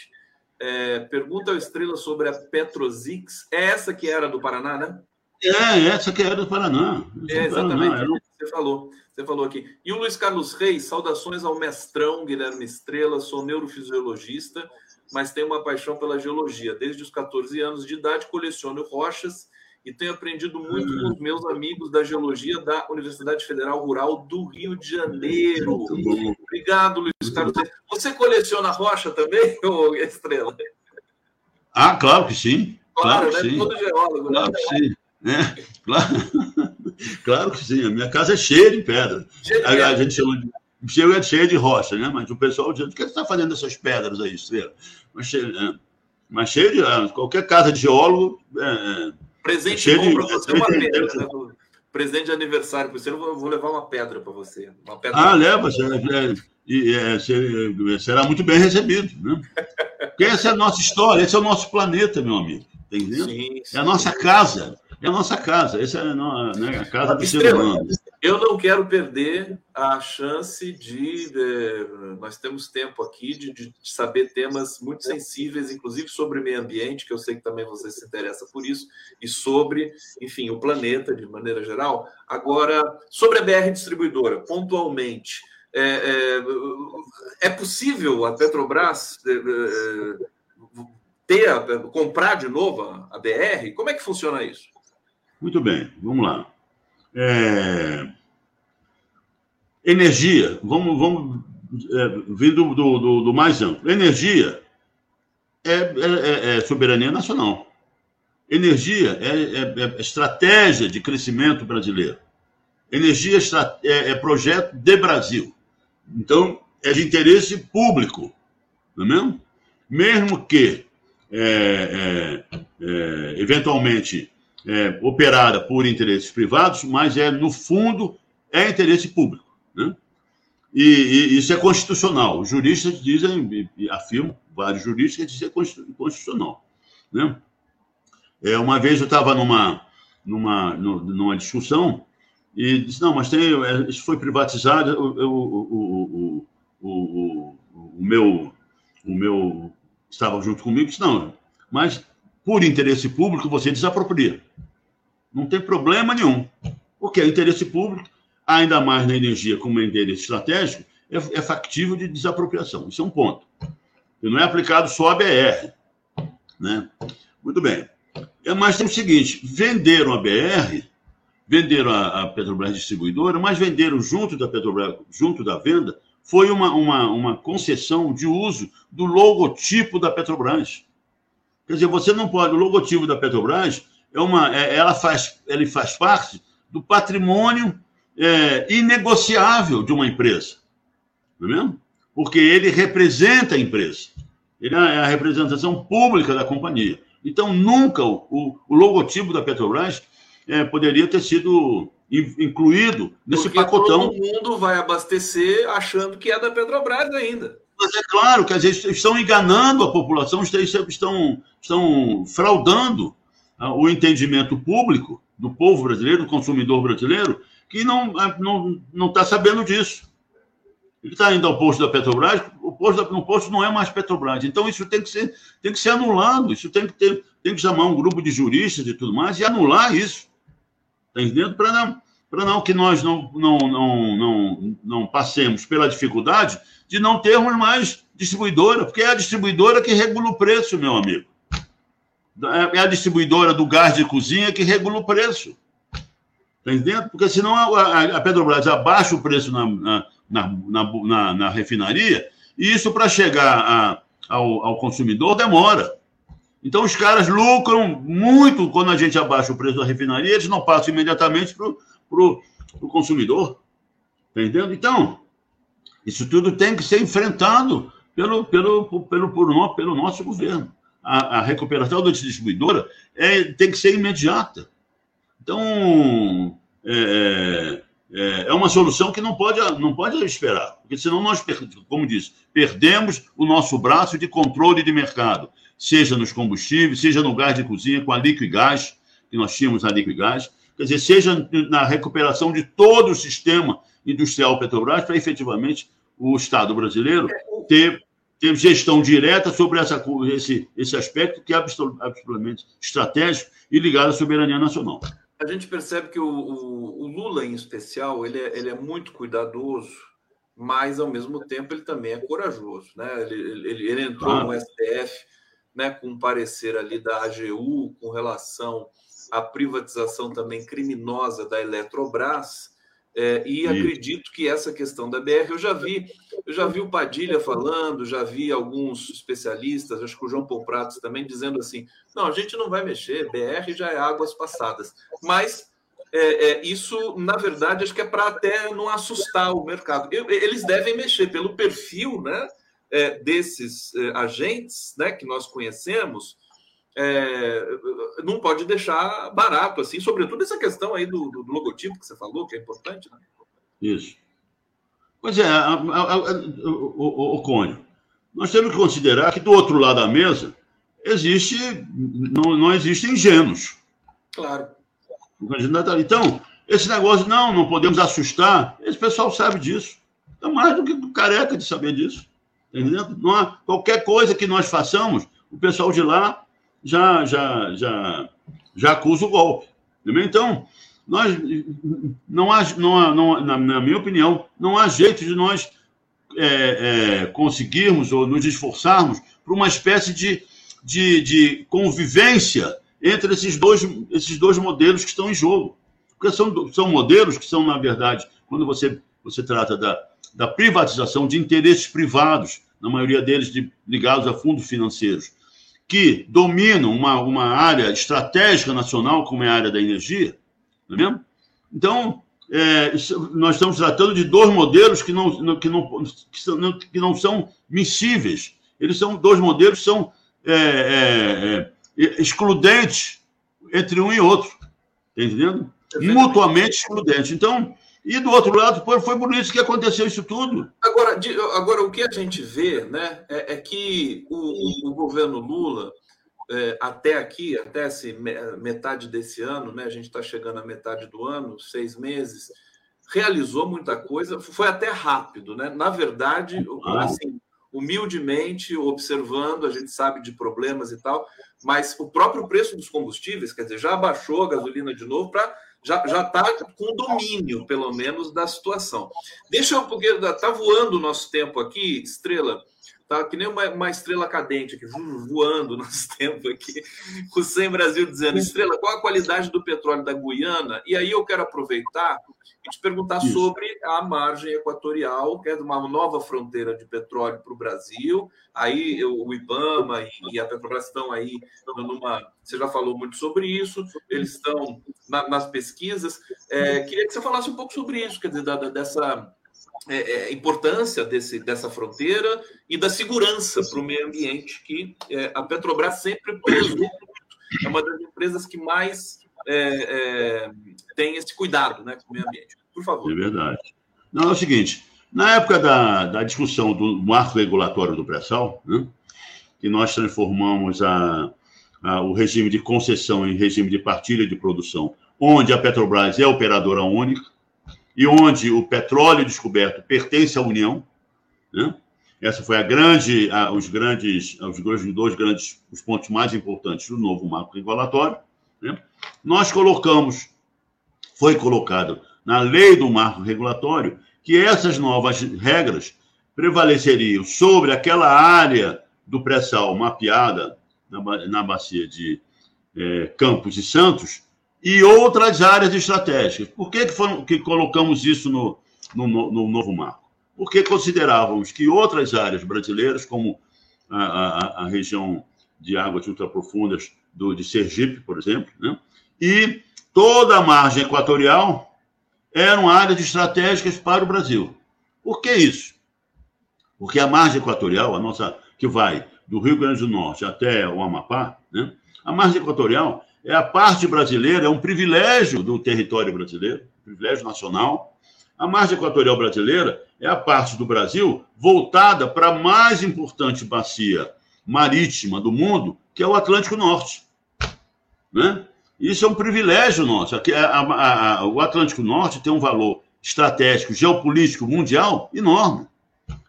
É, pergunta ao Estrela sobre a Petrosix. É essa que era do Paraná, né? É, essa que era do Paraná. É, exatamente. Paraná, Você falou. Você falou aqui. E o Luiz Carlos Reis, saudações ao mestrão Guilherme Estrela. Sou neurofisiologista, mas tenho uma paixão pela geologia. Desde os 14 anos de idade, coleciono rochas e tenho aprendido muito com os meus amigos da geologia da Universidade Federal Rural do Rio de Janeiro. Obrigado, Luiz Carlos. Você coleciona rocha também, [laughs] ou Estrela? Ah, claro que sim. Claro, claro que né? sim. Todo geólogo, né? claro né? que sim. É, claro, [laughs] claro que sim. A minha casa é cheia de pedra. Cheia de a, pedra. a, gente chama de cheia, cheia de rocha, né? Mas o pessoal diz: o que você está fazendo essas pedras aí, Estrela? Mas cheia, é, mas cheia de. Ah, qualquer casa de geólogo. É, é Presente bom para você é uma pedra. Né? Presente de aniversário para você, eu vou levar uma pedra para você. Uma pedra ah, leva. E é, será muito bem recebido. Né? Porque essa é a nossa história, esse é o nosso planeta, meu amigo. Entendeu? Sim, sim. É a nossa casa. É a nossa casa. Essa é a, né, a casa do ser humano. Eu não quero perder a chance de, de nós temos tempo aqui de, de, saber temas muito sensíveis, inclusive sobre meio ambiente, que eu sei que também você se interessa por isso, e sobre, enfim, o planeta de maneira geral. Agora, sobre a BR distribuidora, pontualmente, é, é, é possível a Petrobras é, é ter, comprar de novo a BR? Como é que funciona isso? Muito bem, vamos lá. É... Energia, vamos, vamos é, vindo do, do, do, mais amplo. Energia é, é, é soberania nacional. Energia é, é, estratégia de crescimento brasileiro. Energia é, projeto de Brasil. Então, é de interesse público, não é mesmo? Mesmo que, eventualmente, é, operada por interesses privados, mas é, no fundo, é interesse público. Né? E, e isso é constitucional. Os juristas dizem, afirmam, vários juristas, que isso é constitucional. Né? É, uma vez eu estava numa, numa, numa discussão e disse, não, mas tem, é, isso foi privatizado, o, o, o, o, o meu, o meu estava junto comigo, disse, não, mas por interesse público, você desapropria. Não tem problema nenhum. Porque é interesse público, ainda mais na energia como é interesse estratégico, é, é factível de desapropriação. Isso é um ponto. E não é aplicado só a BR. Né? Muito bem. É, mas tem o seguinte: venderam a BR, venderam a, a Petrobras distribuidora, mas venderam junto da Petrobras, junto da venda, foi uma, uma, uma concessão de uso do logotipo da Petrobras. Quer dizer, você não pode. O logotipo da Petrobras é uma, é, ela faz, ele faz parte do patrimônio é, inegociável de uma empresa, não é mesmo? Porque ele representa a empresa, ele é a representação pública da companhia. Então, nunca o, o, o logotipo da Petrobras é, poderia ter sido incluído nesse Porque pacotão. Todo mundo vai abastecer achando que é da Petrobras ainda. Mas é claro que às vezes estão enganando a população, estão, estão fraudando ah, o entendimento público do povo brasileiro, do consumidor brasileiro, que não está não, não tá sabendo disso. Ele está indo ao posto da Petrobras, o posto, no posto não é mais Petrobras. Então, isso tem que ser, tem que ser anulado, isso tem que, ter, tem que chamar um grupo de juristas e tudo mais e anular isso. Está entendendo? Para não, não que nós não, não, não, não, não passemos pela dificuldade de não termos mais distribuidora, porque é a distribuidora que regula o preço, meu amigo. É a distribuidora do gás de cozinha que regula o preço. Está entendendo? Porque senão a, a Petrobras abaixa o preço na, na, na, na, na refinaria, e isso para chegar a, ao, ao consumidor demora. Então, os caras lucram muito quando a gente abaixa o preço da refinaria, eles não passam imediatamente para o consumidor. Está entendendo? Então, isso tudo tem que ser enfrentado pelo, pelo, pelo, pelo, pelo nosso governo. A, a recuperação da distribuidora é, tem que ser imediata. Então, é, é, é uma solução que não pode, não pode esperar, porque senão nós, como disse, perdemos o nosso braço de controle de mercado, seja nos combustíveis, seja no gás de cozinha, com a Liquigás, que nós tínhamos a Liquigás, quer dizer, seja na recuperação de todo o sistema industrial Petrobras, para efetivamente o Estado brasileiro ter, ter gestão direta sobre essa, esse, esse aspecto que é absolutamente estratégico e ligado à soberania nacional a gente percebe que o, o, o Lula, em especial, ele é, ele é, muito cuidadoso, mas, ao mesmo tempo, ele também é corajoso. Né? Ele, ele, ele entrou ah. no STF né, com um parecer ali da AGU com relação à privatização também criminosa da Eletrobras, é, e acredito que essa questão da BR, eu já vi, eu já vi o Padilha falando, já vi alguns especialistas, acho que o João Paulo Pratos também dizendo assim: não, a gente não vai mexer, BR já é águas passadas. Mas é, é, isso, na verdade, acho que é para até não assustar o mercado. Eu, eles devem mexer pelo perfil né, é, desses é, agentes né, que nós conhecemos é, não pode deixar barato, assim, sobretudo essa questão aí do, do, logotipo que você falou, que é importante, né? Isso. Pois é, a, a, a, o, o, Cônio, nós temos que considerar que do outro lado da mesa existe, não, não existem ingênuos. Claro. Então, esse negócio, não, não podemos assustar, esse pessoal sabe disso. É mais do que careca de saber disso. Entendeu? Não há, qualquer coisa que nós façamos, o pessoal de lá já, já, já, já acusa o golpe. Então, nós, não há, não há, não, na, na minha opinião, não há jeito de nós é, é, conseguirmos ou nos esforçarmos para uma espécie de, de, de, convivência entre esses dois, esses dois modelos que estão em jogo. Porque são, são modelos que são, na verdade, quando você, você trata da, da privatização de interesses privados, na maioria deles de, ligados a fundos financeiros, que dominam uma, uma área estratégica nacional, como é a área da energia, não é mesmo? Então, é, nós estamos tratando de dois modelos que não, que não, que são, que não são miscíveis. Eles são dois modelos que são é, é, é excludentes entre um e outro. Está entendendo? Mutuamente excludentes. Então, e do outro lado, foi por isso que aconteceu isso tudo. Agora, agora o que a gente vê né, é, é que o, o, governo Lula, é, até aqui, até esse, metade desse ano, né, a gente está chegando à metade do ano, seis meses, realizou muita coisa, foi até rápido. Né? Na verdade, assim, humildemente, observando, a gente sabe de problemas e tal, mas o próprio preço dos combustíveis, quer dizer, já abaixou a gasolina de novo para já está com domínio, pelo menos, da situação. Deixa eu, porque está voando o nosso tempo aqui, Estrela, tá que nem uma, uma estrela cadente aqui, voando [laughs] nosso tempo aqui. O Sem Brasil dizendo, Estrela, qual a qualidade do petróleo da Guiana? E aí eu quero aproveitar e te perguntar Isso. sobre a margem equatorial, que é uma nova fronteira de petróleo para o Brasil. Aí o IBAMA e a Petrobras estão aí numa. Você já falou muito sobre isso, eles estão na, nas pesquisas. É, queria que você falasse um pouco sobre isso, quer dizer, da, dessa é, é, importância desse, dessa fronteira e da segurança para o meio ambiente, que é, a Petrobras sempre prezou. É uma das empresas que mais é, é, tem esse cuidado né, com o meio ambiente. Por favor. É verdade. Não, é o seguinte, na época da, da discussão do marco regulatório do pré-sal, né, que nós transformamos a, a, o regime de concessão em regime de partilha de produção, onde a Petrobras é operadora única e onde o petróleo descoberto pertence à União, né? Essa foi a grande, a, os grandes, os dois grandes, os pontos mais importantes do novo marco regulatório. Né? Nós colocamos, foi colocado na lei do marco regulatório que essas novas regras prevaleceriam sobre aquela área do pré-sal mapeada na, na bacia de é, Campos e Santos e outras áreas estratégicas. Por que, que, foram, que colocamos isso no, no, no novo marco? Porque considerávamos que outras áreas brasileiras, como a, a, a região de águas ultraprofundas do, de Sergipe, por exemplo, né? e toda a margem equatorial eram áreas estratégicas para o Brasil. Por que isso? Porque a margem equatorial, a nossa que vai do Rio Grande do Norte até o Amapá, né? a margem equatorial é a parte brasileira, é um privilégio do território brasileiro, privilégio nacional. A margem equatorial brasileira é a parte do Brasil voltada para a mais importante bacia marítima do mundo, que é o Atlântico Norte. Né? Isso é um privilégio nosso. A, a, a, o Atlântico Norte tem um valor estratégico, geopolítico mundial enorme,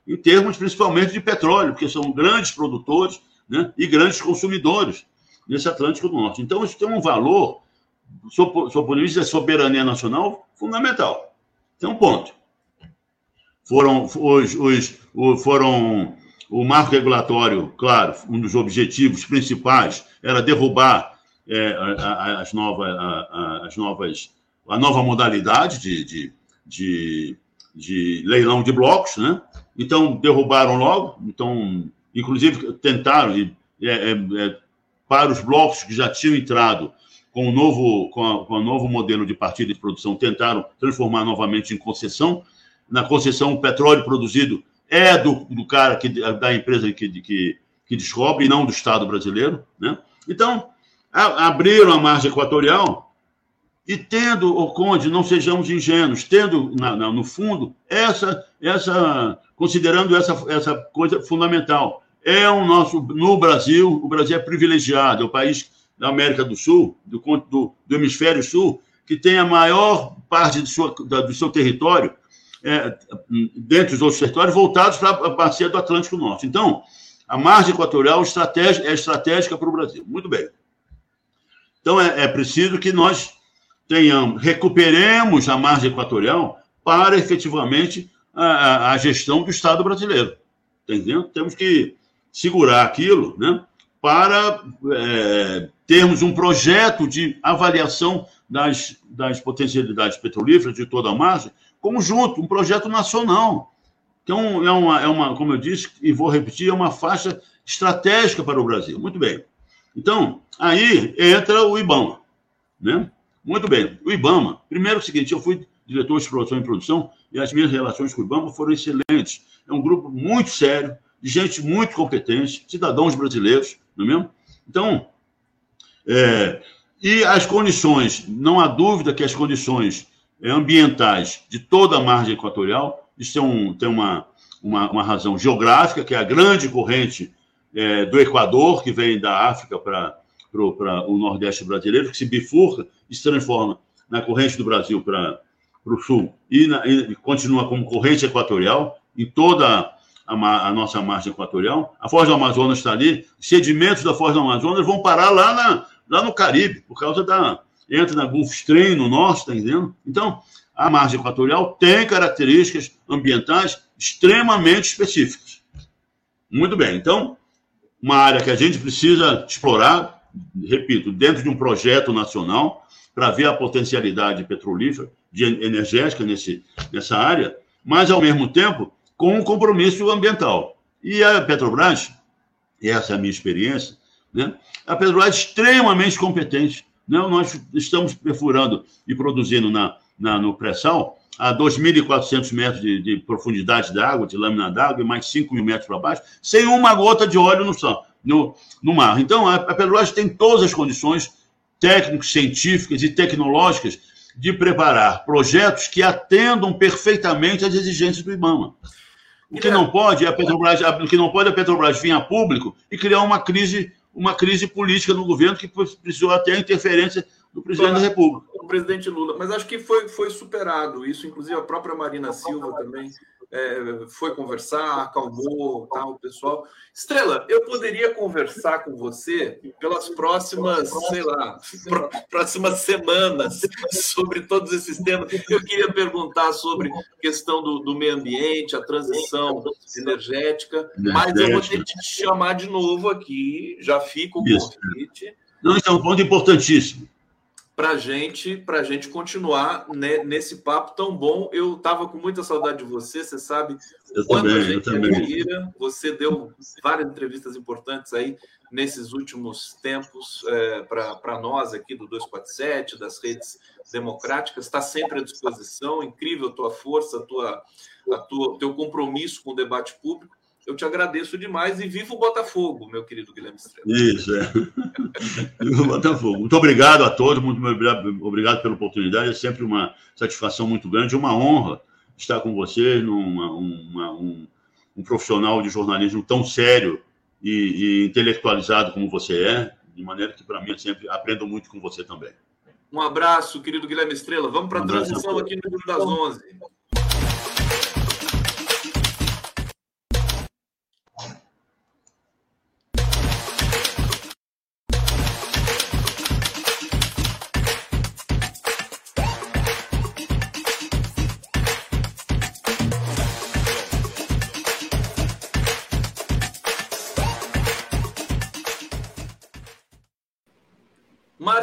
em termos principalmente de petróleo, porque são grandes produtores né, e grandes consumidores nesse Atlântico Norte. Então, isso tem um valor, sob o ponto de vista da soberania nacional, fundamental. Tem um ponto. Foram, os, os, foram o marco regulatório, claro, um dos objetivos principais era derrubar é, as, novas, as novas, a nova modalidade de, de, de, de leilão de blocos, né? Então derrubaram logo, então inclusive tentaram e é, é, é para os blocos que já tinham entrado com o novo, com, a, com o novo modelo de partida de produção, tentaram transformar novamente em concessão. Na concessão, o petróleo produzido é do, do cara, que, da empresa que, que, que descobre, e não do Estado brasileiro. Né? Então, a, abriram a margem equatorial e tendo, o Conde, não sejamos ingênuos, tendo na, na, no fundo essa, essa, considerando essa, essa coisa fundamental, é o nosso. No Brasil, o Brasil é privilegiado, é o país da América do Sul, do, do, do hemisfério sul, que tem a maior parte do seu, da, do seu território, é, dentre os outros territórios, voltados para a bacia do Atlântico Norte. Então, a margem equatorial é estratégica para o Brasil. Muito bem. Então, é, é preciso que nós tenhamos, recuperemos a margem equatorial para efetivamente a, a gestão do Estado brasileiro. Entendeu? Temos que segurar aquilo, né, para é, termos um projeto de avaliação das, das potencialidades petrolíferas de toda a margem, conjunto, um projeto nacional. Então, é uma, é uma, como eu disse, e vou repetir, é uma faixa estratégica para o Brasil. Muito bem. Então, aí entra o IBAMA. Né? Muito bem. O IBAMA, primeiro é o seguinte, eu fui diretor de exploração e produção e as minhas relações com o IBAMA foram excelentes. É um grupo muito sério, gente muito competente, cidadãos brasileiros, não é mesmo? Então, é, e as condições, não há dúvida que as condições é, ambientais de toda a margem equatorial, isso tem, um, tem uma, uma, uma, razão geográfica, que é a grande corrente é, do Equador, que vem da África para o Nordeste brasileiro, que se bifurca e se transforma na corrente do Brasil para o Sul, e, na, e continua como corrente equatorial, em toda a, a, nossa margem equatorial. A Foz do Amazonas está ali, sedimentos da Foz do Amazonas vão parar lá, na, lá no Caribe, por causa da. entra na Gulf Stream, no norte, está entendendo? Então, a margem equatorial tem características ambientais extremamente específicas. Muito bem, então, uma área que a gente precisa explorar, repito, dentro de um projeto nacional, para ver a potencialidade petrolífera, de energética nesse, nessa área, mas, ao mesmo tempo, com um compromisso ambiental. E a Petrobras, essa é a minha experiência, né? a Petrobras é extremamente competente. Né? Nós estamos perfurando e produzindo na, na no pré-sal a 2.400 metros de, de, profundidade da água, de lâmina d'água, e mais 5 mil metros para baixo, sem uma gota de óleo no, no, no mar. Então, a, a Petrobras tem todas as condições técnicos, científicas e tecnológicas de preparar projetos que atendam perfeitamente às exigências do IBAMA. O que não pode é a Petrobras, o que não pode é a Petrobras vir a público e criar uma crise, uma crise política no governo que precisou até a interferência do presidente da República. O presidente Lula, mas acho que foi, foi superado isso, inclusive a própria Marina Silva também é, foi conversar, acalmou tal, o pessoal. Estrela, eu poderia conversar com você pelas próximas, sei lá, próximas semanas sobre todos esses temas. Eu queria perguntar sobre a questão do, do meio ambiente, a transição energética, mas eu vou ter que te chamar de novo aqui, já fico com o convite. Não, isso é um ponto importantíssimo para gente, a gente continuar né, nesse papo tão bom. Eu estava com muita saudade de você, você sabe eu também, a gente admira. Você deu várias entrevistas importantes aí nesses últimos tempos é, para nós aqui do 247, das redes democráticas. Está sempre à disposição. Incrível a tua força, a tua, a tua, teu compromisso com o debate público eu te agradeço demais e viva o Botafogo, meu querido Guilherme Estrela. Isso, é. [laughs] viva o Botafogo. Muito obrigado a todos, muito obrigado pela oportunidade. É sempre uma satisfação muito grande, uma honra estar com vocês, numa, uma, um, um, profissional de jornalismo tão sério e, e intelectualizado como você é, de maneira que, para mim, eu sempre aprendo muito com você também. Um abraço, querido Guilherme Estrela. Vamos para a transição aqui no Grupo das 11.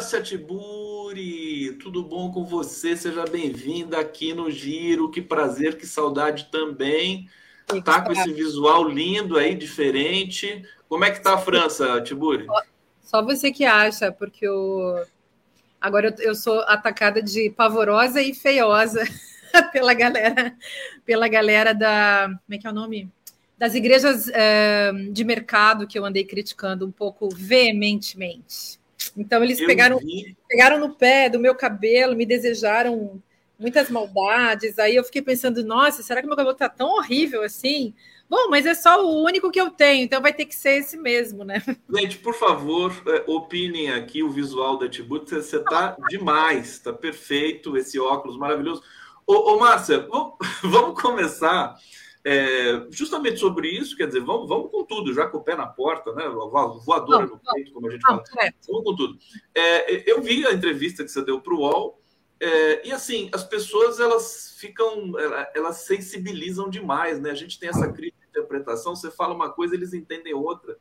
Cássia Tiburi, tudo bom com você? Seja bem-vinda aqui no Giro. Que prazer, que saudade também. Que tá com esse visual lindo aí, diferente. Como é que tá a França, Tiburi? Só, você que acha, porque agora eu, eu sou atacada de pavorosa e feiosa [laughs] pela galera, pela galera da. Como é que é o nome? Das igrejas é, de mercado que eu andei criticando um pouco veementemente. Então eles pegaram, pegaram no pé do meu cabelo, me desejaram muitas maldades. Aí eu fiquei pensando, nossa, será que meu cabelo tá tão horrível assim? Bom, mas é só o único que eu tenho, então vai ter que ser esse mesmo, né? [laughs] Gente, por favor, é, opinem aqui o visual da Tibut. Você tá demais, tá perfeito, esse óculos maravilhoso. Ô, ô Márcia, vamos [laughs] começar é, justamente sobre isso, quer dizer, vamos, vamos com tudo, já com o pé na porta, né? Voadora no peito, como a gente fala. Vamos com tudo. É, eu vi a entrevista que você deu para o UOL, é, e assim, as pessoas elas ficam, elas sensibilizam demais, né? A gente tem essa crítica de interpretação, você fala uma coisa, eles entendem outra.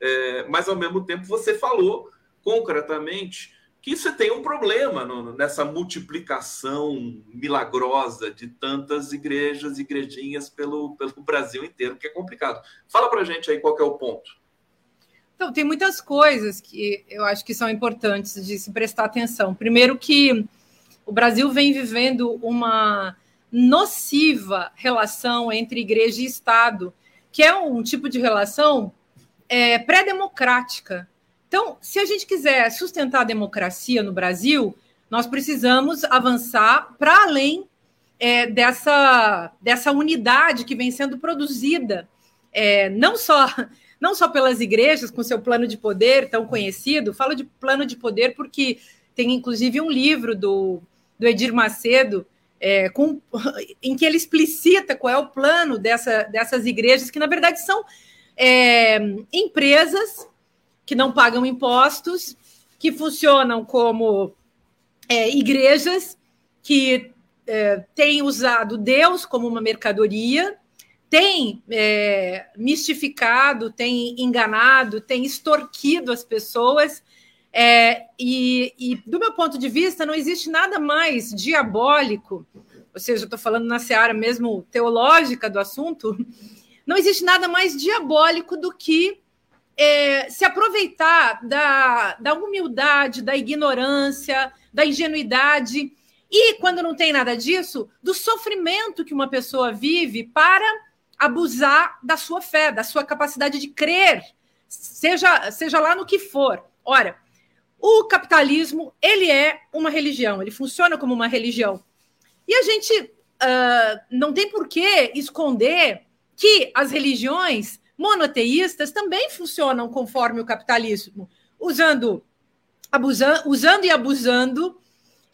É, mas ao mesmo tempo você falou concretamente que você tem um problema no, nessa multiplicação milagrosa de tantas igrejas, igrejinhas pelo, pelo Brasil inteiro, que é complicado. Fala para gente aí qual é o ponto. Então, tem muitas coisas que eu acho que são importantes de se prestar atenção. Primeiro que o Brasil vem vivendo uma nociva relação entre igreja e Estado, que é um tipo de relação é, pré-democrática, então, se a gente quiser sustentar a democracia no Brasil, nós precisamos avançar para além é, dessa, dessa unidade que vem sendo produzida, é, não só não só pelas igrejas, com seu plano de poder tão conhecido, falo de plano de poder porque tem inclusive um livro do, do Edir Macedo é, com, em que ele explicita qual é o plano dessa, dessas igrejas, que na verdade são é, empresas que não pagam impostos, que funcionam como é, igrejas que é, têm usado Deus como uma mercadoria, têm é, mistificado, têm enganado, têm extorquido as pessoas. É, e, e, do meu ponto de vista, não existe nada mais diabólico, ou seja, estou falando na seara mesmo teológica do assunto, não existe nada mais diabólico do que é, se aproveitar da, da humildade, da ignorância, da ingenuidade e, quando não tem nada disso, do sofrimento que uma pessoa vive para abusar da sua fé, da sua capacidade de crer, seja, seja lá no que for. Ora, o capitalismo ele é uma religião, ele funciona como uma religião. E a gente uh, não tem por que esconder que as religiões monoteístas também funcionam conforme o capitalismo, usando, abusando, usando e abusando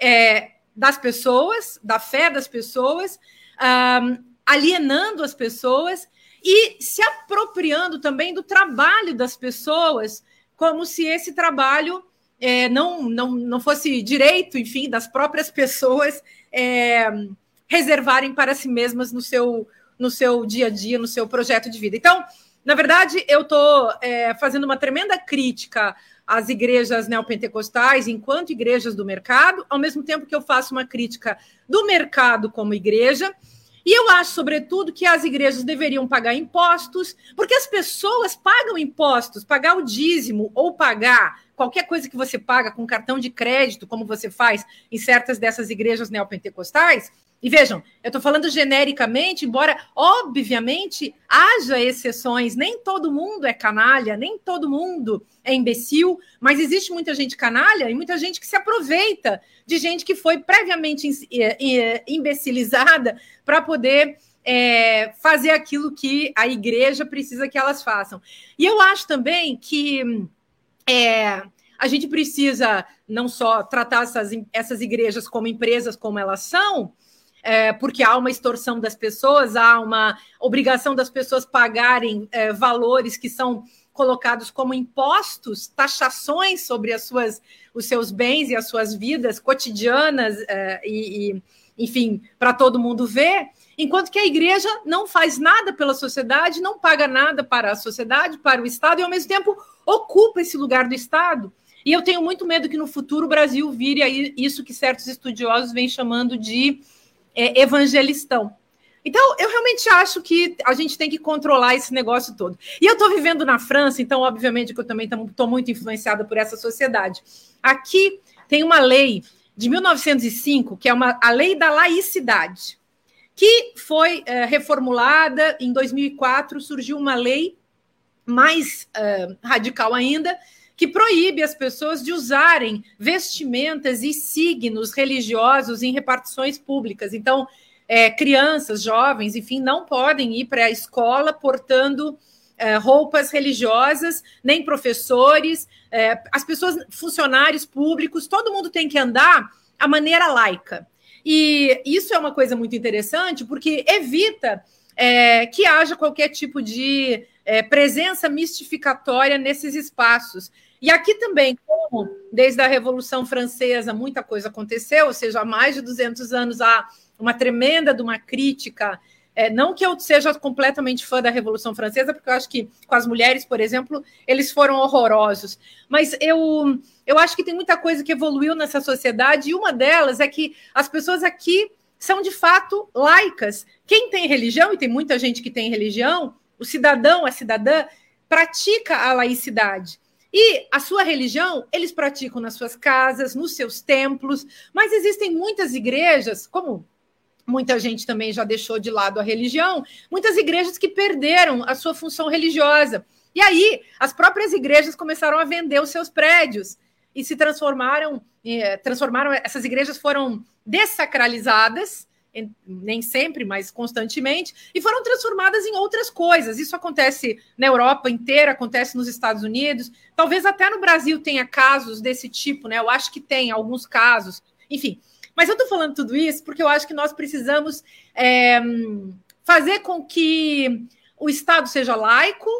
é, das pessoas, da fé das pessoas, um, alienando as pessoas e se apropriando também do trabalho das pessoas, como se esse trabalho é, não, não, não fosse direito, enfim, das próprias pessoas é, reservarem para si mesmas no seu, no seu dia a dia, no seu projeto de vida. Então, na verdade, eu estou é, fazendo uma tremenda crítica às igrejas neopentecostais enquanto igrejas do mercado, ao mesmo tempo que eu faço uma crítica do mercado como igreja. E eu acho, sobretudo, que as igrejas deveriam pagar impostos, porque as pessoas pagam impostos, pagar o dízimo ou pagar qualquer coisa que você paga com cartão de crédito, como você faz em certas dessas igrejas neopentecostais, e vejam, eu estou falando genericamente, embora, obviamente, haja exceções, nem todo mundo é canalha, nem todo mundo é imbecil, mas existe muita gente canalha e muita gente que se aproveita de gente que foi previamente é, é, imbecilizada para poder é, fazer aquilo que a igreja precisa que elas façam. E eu acho também que é, a gente precisa não só tratar essas, essas igrejas como empresas como elas são, é, porque há uma extorsão das pessoas, há uma obrigação das pessoas pagarem é, valores que são colocados como impostos, taxações sobre as suas, os seus bens e as suas vidas cotidianas é, e, e, enfim, para todo mundo ver, enquanto que a igreja não faz nada pela sociedade, não paga nada para a sociedade, para o Estado, e ao mesmo tempo ocupa esse lugar do Estado. E eu tenho muito medo que no futuro o Brasil vire isso que certos estudiosos vêm chamando de é, evangelistão. Então, eu realmente acho que a gente tem que controlar esse negócio todo. E eu estou vivendo na França, então, obviamente, que eu também estou muito influenciada por essa sociedade. Aqui tem uma lei de 1905, que é uma, a lei da laicidade, que foi é, reformulada em 2004. Surgiu uma lei mais é, radical ainda, que proíbe as pessoas de usarem vestimentas e signos religiosos em repartições públicas. Então, é, crianças, jovens, enfim, não podem ir para a escola portando é, roupas religiosas, nem professores, é, as pessoas, funcionários públicos, todo mundo tem que andar a maneira laica. E isso é uma coisa muito interessante, porque evita é, que haja qualquer tipo de é, presença mistificatória nesses espaços. E aqui também, como desde a Revolução Francesa muita coisa aconteceu, ou seja, há mais de 200 anos há uma tremenda de uma crítica. É, não que eu seja completamente fã da Revolução Francesa, porque eu acho que com as mulheres, por exemplo, eles foram horrorosos. Mas eu, eu acho que tem muita coisa que evoluiu nessa sociedade, e uma delas é que as pessoas aqui são de fato laicas. Quem tem religião, e tem muita gente que tem religião, o cidadão, a cidadã, pratica a laicidade. E a sua religião, eles praticam nas suas casas, nos seus templos, mas existem muitas igrejas, como muita gente também já deixou de lado a religião, muitas igrejas que perderam a sua função religiosa. E aí, as próprias igrejas começaram a vender os seus prédios e se transformaram, eh, transformaram essas igrejas foram dessacralizadas nem sempre, mas constantemente, e foram transformadas em outras coisas. Isso acontece na Europa inteira, acontece nos Estados Unidos, talvez até no Brasil tenha casos desse tipo, né? Eu acho que tem alguns casos, enfim. Mas eu estou falando tudo isso porque eu acho que nós precisamos é, fazer com que o Estado seja laico,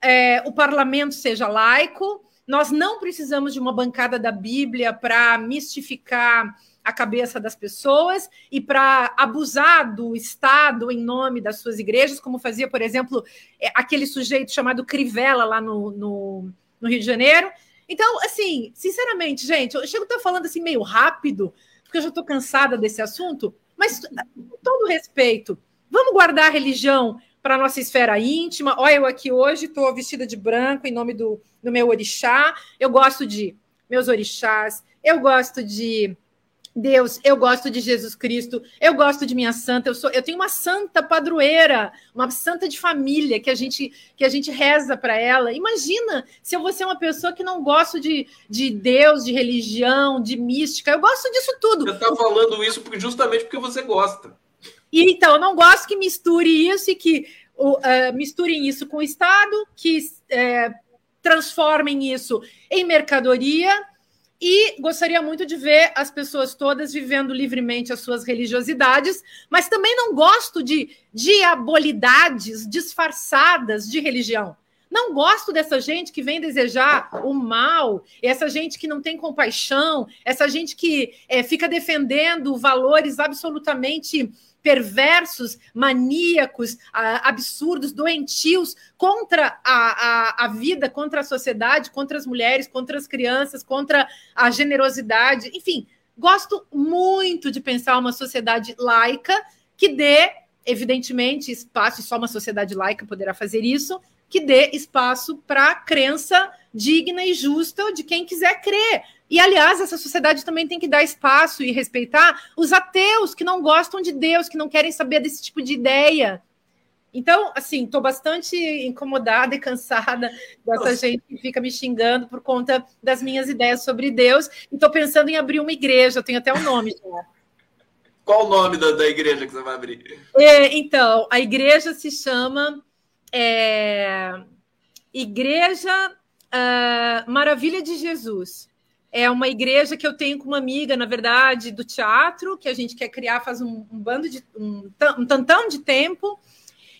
é, o parlamento seja laico. Nós não precisamos de uma bancada da Bíblia para mistificar a cabeça das pessoas e para abusar do Estado em nome das suas igrejas, como fazia, por exemplo, é, aquele sujeito chamado Crivella lá no, no, no Rio de Janeiro. Então, assim, sinceramente, gente, eu chego a estar falando assim meio rápido, porque eu já estou cansada desse assunto, mas com todo respeito, vamos guardar a religião para a nossa esfera íntima. Olha, eu aqui hoje estou vestida de branco em nome do, do meu orixá. Eu gosto de meus orixás, eu gosto de Deus, eu gosto de Jesus Cristo, eu gosto de minha santa, eu sou, eu tenho uma santa padroeira, uma santa de família que a gente que a gente reza para ela. Imagina se eu vou ser uma pessoa que não gosto de, de Deus, de religião, de mística. Eu gosto disso tudo. Você está falando isso justamente porque você gosta. E então, eu não gosto que misture isso e que uh, misturem isso com o Estado, que uh, transformem isso em mercadoria e gostaria muito de ver as pessoas todas vivendo livremente as suas religiosidades, mas também não gosto de diabolidades disfarçadas de religião. Não gosto dessa gente que vem desejar o mal, essa gente que não tem compaixão, essa gente que é, fica defendendo valores absolutamente perversos, maníacos, absurdos, doentios contra a, a, a, vida, contra a sociedade, contra as mulheres, contra as crianças, contra a generosidade. Enfim, gosto muito de pensar uma sociedade laica que dê, evidentemente, espaço, e só uma sociedade laica poderá fazer isso, que dê espaço para a crença digna e justa de quem quiser crer. E, aliás, essa sociedade também tem que dar espaço e respeitar os ateus que não gostam de Deus, que não querem saber desse tipo de ideia. Então, assim, estou bastante incomodada e cansada dessa Nossa. gente que fica me xingando por conta das minhas ideias sobre Deus. E estou pensando em abrir uma igreja, eu tenho até o um nome já. Qual o nome da, da igreja que você vai abrir? É, então, a igreja se chama é, Igreja uh, Maravilha de Jesus. É uma igreja que eu tenho com uma amiga, na verdade, do teatro, que a gente quer criar faz um, um bando de um, um tantão de tempo.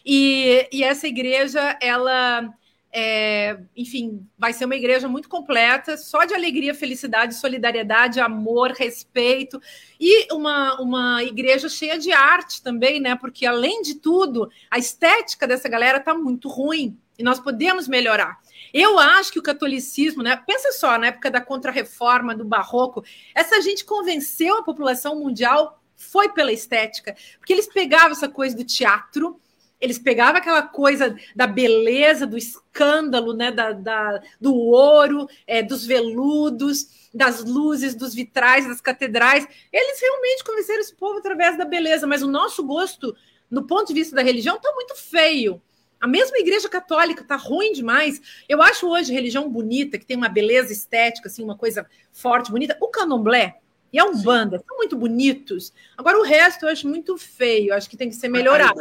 E, e essa igreja, ela é, enfim, vai ser uma igreja muito completa, só de alegria, felicidade, solidariedade, amor, respeito, e uma, uma igreja cheia de arte também, né? Porque, além de tudo, a estética dessa galera tá muito ruim e nós podemos melhorar. Eu acho que o catolicismo, né? Pensa só, na época da Contra-Reforma, do Barroco, essa gente convenceu a população mundial foi pela estética, porque eles pegavam essa coisa do teatro, eles pegavam aquela coisa da beleza, do escândalo, né? Da, da do ouro, é, dos veludos, das luzes, dos vitrais, das catedrais. Eles realmente convenceram esse povo através da beleza, mas o nosso gosto, no ponto de vista da religião, está muito feio. A mesma igreja católica tá ruim demais. Eu acho hoje religião bonita, que tem uma beleza estética, assim, uma coisa forte, bonita. O candomblé e a Umbanda são muito bonitos. Agora o resto eu acho muito feio, acho que tem que ser melhorado.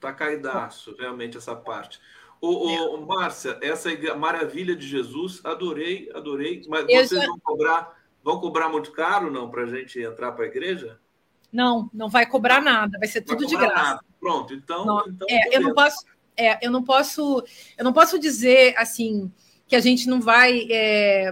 Tá caidaço, realmente, essa parte. Ô, é. ô, Márcia, essa maravilha de Jesus, adorei, adorei. Mas eu vocês já... vão cobrar, vão cobrar muito caro, não, para a gente entrar para a igreja? Não, não vai cobrar nada, vai ser tudo vai de graça. Nada. Pronto, então. Não, então é, eu não posso é, eu não posso, eu não posso dizer assim que a gente não vai é,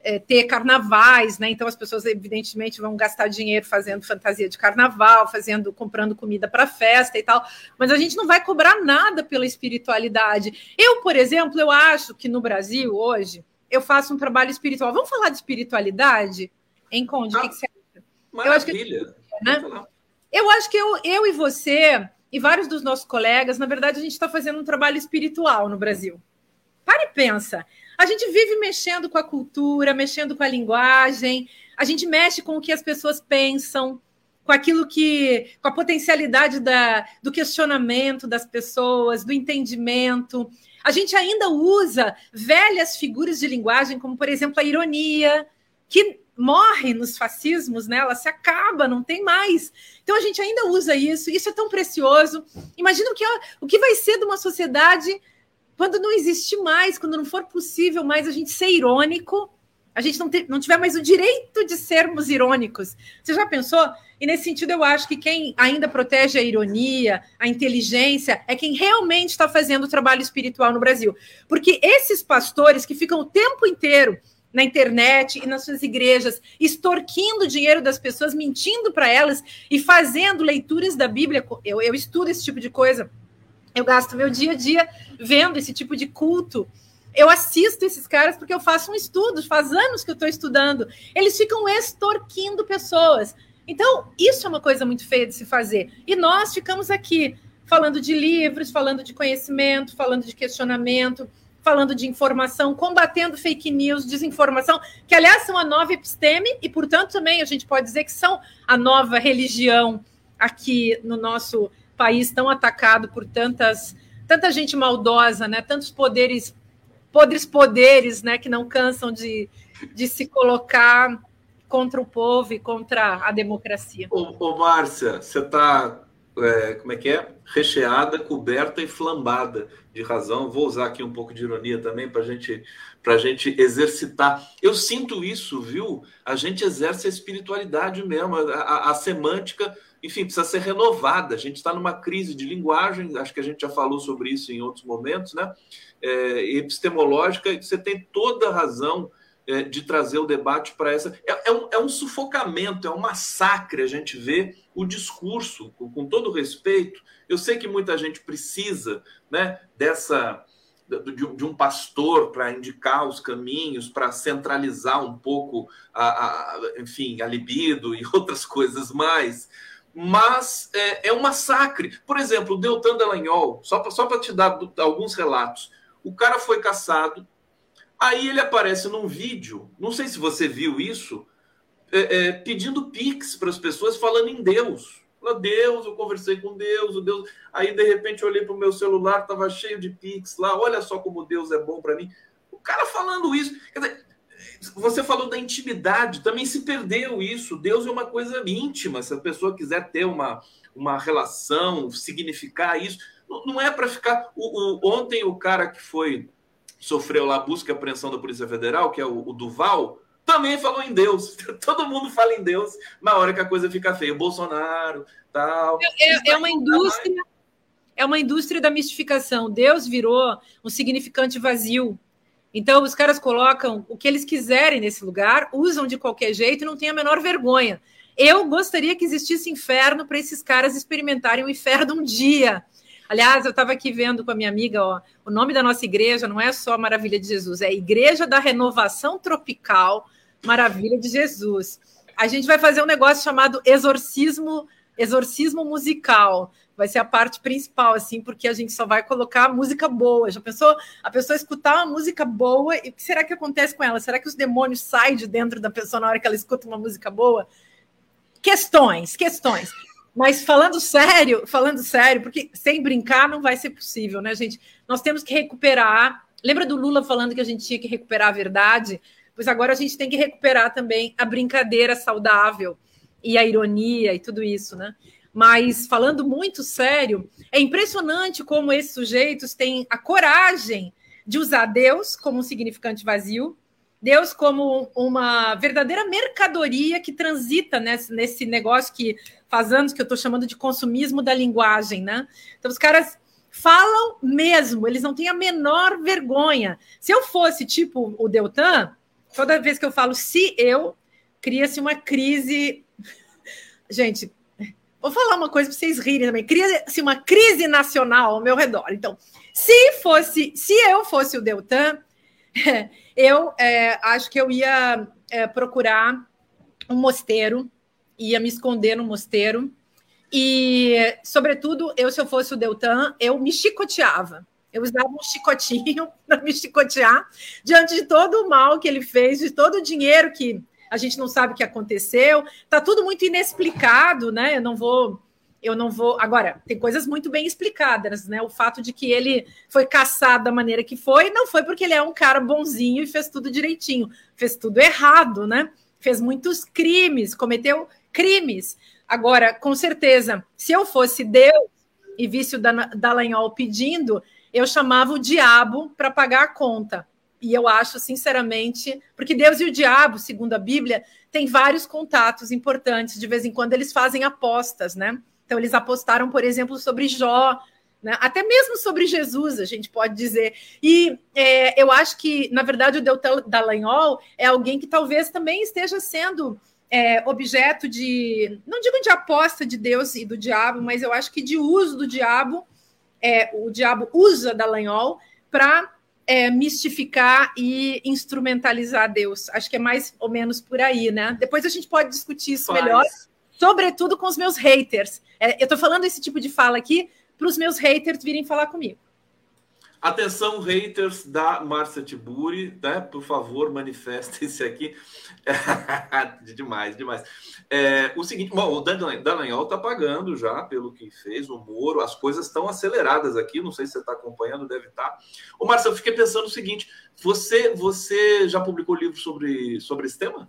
é, ter carnavais, né? Então as pessoas evidentemente vão gastar dinheiro fazendo fantasia de carnaval, fazendo, comprando comida para festa e tal, mas a gente não vai cobrar nada pela espiritualidade. Eu, por exemplo, eu acho que no Brasil hoje eu faço um trabalho espiritual. Vamos falar de espiritualidade? Em Conde, ah, o que, que você acha? Maravilha. Eu acho que, né? eu, acho que eu, eu e você e vários dos nossos colegas, na verdade, a gente está fazendo um trabalho espiritual no Brasil. Para e pensa. A gente vive mexendo com a cultura, mexendo com a linguagem, a gente mexe com o que as pessoas pensam, com aquilo que. com a potencialidade da, do questionamento das pessoas, do entendimento. A gente ainda usa velhas figuras de linguagem, como, por exemplo, a ironia, que morre nos fascismos, né? Ela se acaba, não tem mais. Então a gente ainda usa isso, isso é tão precioso. Imagina o que, o que vai ser de uma sociedade quando não existe mais, quando não for possível mais a gente ser irônico, a gente não, ter, não tiver mais o direito de sermos irônicos. Você já pensou? E nesse sentido, eu acho que quem ainda protege a ironia, a inteligência, é quem realmente está fazendo o trabalho espiritual no Brasil. Porque esses pastores que ficam o tempo inteiro na internet e nas suas igrejas, extorquindo o dinheiro das pessoas, mentindo para elas e fazendo leituras da Bíblia. Eu, eu estudo esse tipo de coisa. Eu gasto meu dia a dia vendo esse tipo de culto. Eu assisto esses caras porque eu faço um estudo, faz anos que eu estou estudando. Eles ficam extorquindo pessoas. Então, isso é uma coisa muito feia de se fazer. E nós ficamos aqui falando de livros, falando de conhecimento, falando de questionamento, falando de informação, combatendo fake news, desinformação, que aliás são a nova episteme e, portanto, também a gente pode dizer que são a nova religião aqui no nosso país tão atacado por tantas tanta gente maldosa, né? Tantos poderes, podres poderes, né? Que não cansam de, de se colocar contra o povo e contra a democracia. Ô, ô Márcia, você está é, como é que é? Recheada, coberta e flambada de razão. Vou usar aqui um pouco de ironia também para gente, a gente exercitar. Eu sinto isso, viu? A gente exerce a espiritualidade mesmo, a, a, a semântica, enfim, precisa ser renovada. A gente está numa crise de linguagem, acho que a gente já falou sobre isso em outros momentos, né? É, epistemológica, e você tem toda a razão é, de trazer o debate para essa. É, é, um, é um sufocamento, é um massacre a gente vê o discurso, com, com todo respeito. Eu sei que muita gente precisa né, dessa. De, um pastor para indicar os caminhos, para centralizar um pouco, a, a, enfim, a libido e [laughs] outras coisas mais mas é, é, um massacre. Por exemplo, o Deltan Dallagnol, só para só te dar alguns relatos. O cara foi caçado, Aí ele aparece num vídeo, não sei se você viu isso, é, é, pedindo pix para as pessoas, falando em Deus. Fala, Deus, eu conversei com Deus, o Deus. Aí de repente eu olhei para o meu celular, estava cheio de pix lá. Olha só como Deus é bom para mim. O cara falando isso. Quer dizer, você falou da intimidade, também se perdeu isso. Deus é uma coisa íntima. Se a pessoa quiser ter uma, uma relação, significar isso, não, é para ficar. O, o, ontem o cara que foi sofreu lá busca e apreensão da Polícia Federal, que é o, o Duval, também falou em Deus. [laughs] Todo mundo fala em Deus na hora que a coisa fica feia. Bolsonaro, tal. É, é, é uma indústria. É uma indústria da mistificação. Deus virou um significante vazio. Então, os caras colocam o que eles quiserem nesse lugar, usam de qualquer jeito e não tem a menor vergonha. Eu gostaria que existisse inferno para esses caras experimentarem o inferno um dia. Aliás, eu estava aqui vendo com a minha amiga, ó, o nome da nossa igreja não é só Maravilha de Jesus, é Igreja da Renovação Tropical Maravilha de Jesus. A gente vai fazer um negócio chamado exorcismo, exorcismo musical. Vai ser a parte principal, assim, porque a gente só vai colocar música boa. Já pensou? A pessoa escutar uma música boa, e o que será que acontece com ela? Será que os demônios saem de dentro da pessoa na hora que ela escuta uma música boa? Questões, questões. Mas falando sério, falando sério, porque sem brincar não vai ser possível, né, gente? Nós temos que recuperar. Lembra do Lula falando que a gente tinha que recuperar a verdade? Pois agora a gente tem que recuperar também a brincadeira saudável e a ironia e tudo isso, né? Mas falando muito sério, é impressionante como esses sujeitos têm a coragem de usar Deus como um significante vazio, Deus como uma verdadeira mercadoria que transita nesse, nesse negócio que faz anos que eu estou chamando de consumismo da linguagem, né? Então, os caras falam mesmo, eles não têm a menor vergonha. Se eu fosse tipo o Deltan, toda vez que eu falo se eu, cria-se uma crise. [laughs] Gente, vou falar uma coisa para vocês rirem também. Cria-se uma crise nacional ao meu redor. Então, se fosse, se eu fosse o Deltan, [laughs] eu é, acho que eu ia é, procurar um mosteiro, ia me esconder no mosteiro. E, sobretudo, eu, se eu fosse o Deltan, eu me chicoteava. Eu usava um chicotinho [laughs] para me chicotear diante de todo o mal que ele fez, de todo o dinheiro que a gente não sabe o que aconteceu. Tá tudo muito inexplicado, né? Eu não vou eu não vou. Agora, tem coisas muito bem explicadas, né? O fato de que ele foi caçado da maneira que foi, não foi porque ele é um cara bonzinho e fez tudo direitinho, fez tudo errado, né? Fez muitos crimes, cometeu crimes. Agora, com certeza, se eu fosse Deus e visse o Dallagnol pedindo, eu chamava o diabo para pagar a conta. E eu acho, sinceramente, porque Deus e o diabo, segundo a Bíblia, têm vários contatos importantes. De vez em quando eles fazem apostas, né? Então, eles apostaram, por exemplo, sobre Jó, né? até mesmo sobre Jesus, a gente pode dizer. E é, eu acho que, na verdade, o Deltan Dallagnol é alguém que talvez também esteja sendo é, objeto de, não digo de aposta de Deus e do diabo, mas eu acho que de uso do diabo. É, o diabo usa Dallagnol para é, mistificar e instrumentalizar Deus. Acho que é mais ou menos por aí, né? Depois a gente pode discutir isso melhor sobretudo com os meus haters. É, eu estou falando esse tipo de fala aqui para os meus haters virem falar comigo. Atenção, haters da Márcia Tiburi, né? Por favor, manifestem-se aqui. [laughs] demais, demais. É, o seguinte, bom, o Dallagnol está pagando já pelo que fez, o Moro, as coisas estão aceleradas aqui, não sei se você está acompanhando, deve estar. Tá. Ô, Márcia, eu fiquei pensando o seguinte: você, você já publicou livro sobre, sobre esse tema?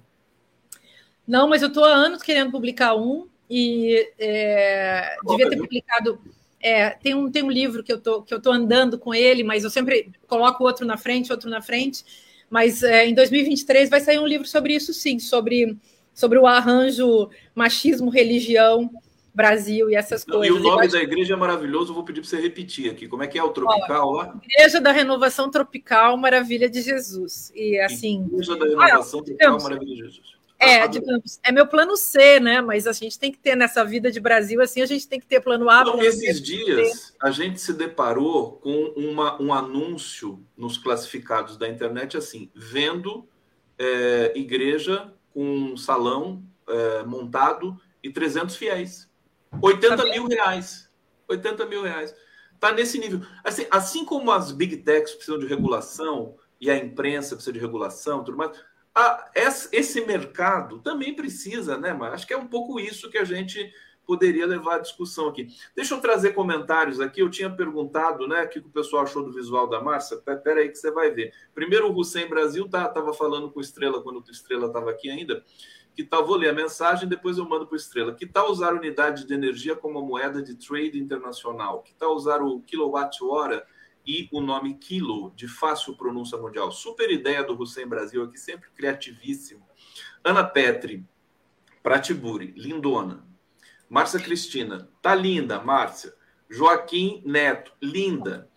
Não, mas eu estou há anos querendo publicar um e é, devia ter publicado é, tem, um, tem um livro que eu tô, que eu tô andando com ele, mas eu sempre coloco outro na frente, outro na frente. Mas é, em 2023 vai sair um livro sobre isso, sim, sobre, sobre o arranjo machismo, religião, Brasil e essas coisas. E o nome da igreja é maravilhoso, vou pedir para você repetir aqui. Como é que é o tropical lá? Igreja da Renovação Tropical Maravilha de Jesus. E assim. Igreja da Renovação ah, Tropical Maravilha de Jesus. É, digamos, é meu plano C, né? Mas a gente tem que ter nessa vida de Brasil, assim, a gente tem que ter plano A. Então, esses dias a gente se deparou com uma, um anúncio nos classificados da internet assim: vendo é, igreja com salão é, montado e 300 fiéis. 80 tá mil reais. 80 mil reais. Tá nesse nível. Assim, assim como as big techs precisam de regulação e a imprensa precisa de regulação tudo mais a, esse mercado também precisa, né? Mas acho que é um pouco isso que a gente poderia levar à discussão aqui. Deixa eu trazer comentários aqui. Eu tinha perguntado, né, o que o pessoal achou do visual da Márcia. Pera aí que você vai ver. Primeiro, o Hussein Brasil tá, tava falando com o Estrela quando o Estrela estava aqui ainda. Que tal? Vou ler a mensagem, depois eu mando para o Estrela. Que tal usar unidade de energia como moeda de trade internacional? Que tal usar o quilowatt-hora? E o nome Kilo, de fácil pronúncia mundial. Super ideia do Hussein Brasil aqui, sempre criativíssimo. Ana Petri, Pratiburi, lindona. Márcia Cristina, tá linda, Márcia. Joaquim Neto, linda.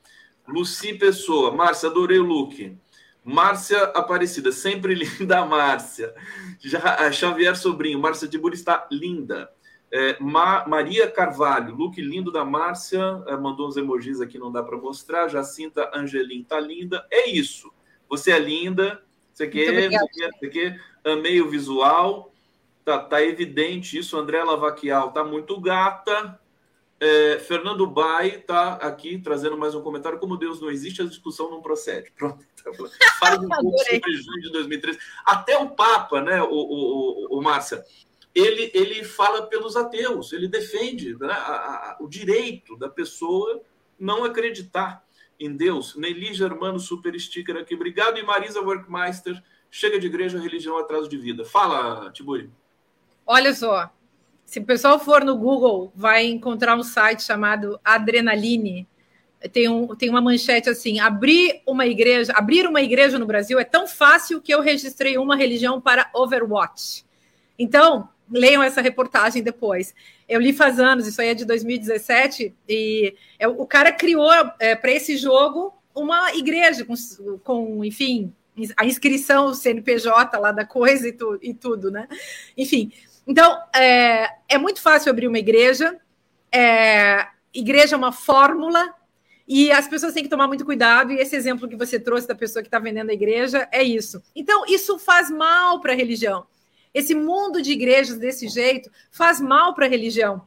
Luci Pessoa, Márcia, adorei o look. Márcia Aparecida, sempre [laughs] linda, Márcia. Já, Xavier Sobrinho, Márcia Tiburi está linda. É, Ma Maria Carvalho, look lindo da Márcia, é, mandou uns emojis aqui, não dá para mostrar. Jacinta Angelim, tá linda. É isso. Você é linda. Você quer, você quer, amei o visual. Tá, tá evidente isso. André Lavaquial tá muito gata. É, Fernando Bai tá aqui trazendo mais um comentário. Como Deus não existe, a discussão não procede. [laughs] Pronto. Fala um pouco [laughs] sobre junho de 2013. Até o Papa, né, o, o, o, o Márcia? Ele, ele fala pelos ateus, ele defende né, a, a, o direito da pessoa não acreditar em Deus. Nelly Germano, super sticker aqui. Obrigado. E Marisa Workmeister, chega de igreja, religião, atraso de vida. Fala, Tiburi. Olha só, se o pessoal for no Google, vai encontrar um site chamado Adrenaline. Tem, um, tem uma manchete assim: abrir uma igreja, abrir uma igreja no Brasil é tão fácil que eu registrei uma religião para Overwatch. Então, leiam essa reportagem depois. Eu li faz anos, isso aí é de 2017, e é, o cara criou é, para esse jogo uma igreja com, com, enfim, a inscrição CNPJ lá da coisa e, tu, e tudo, né? Enfim, então é, é, muito fácil abrir uma igreja. É, igreja é uma fórmula e as pessoas têm que tomar muito cuidado. E esse exemplo que você trouxe da pessoa que está vendendo a igreja é isso. Então, isso faz mal para a religião. Esse mundo de igrejas desse jeito faz mal para a religião,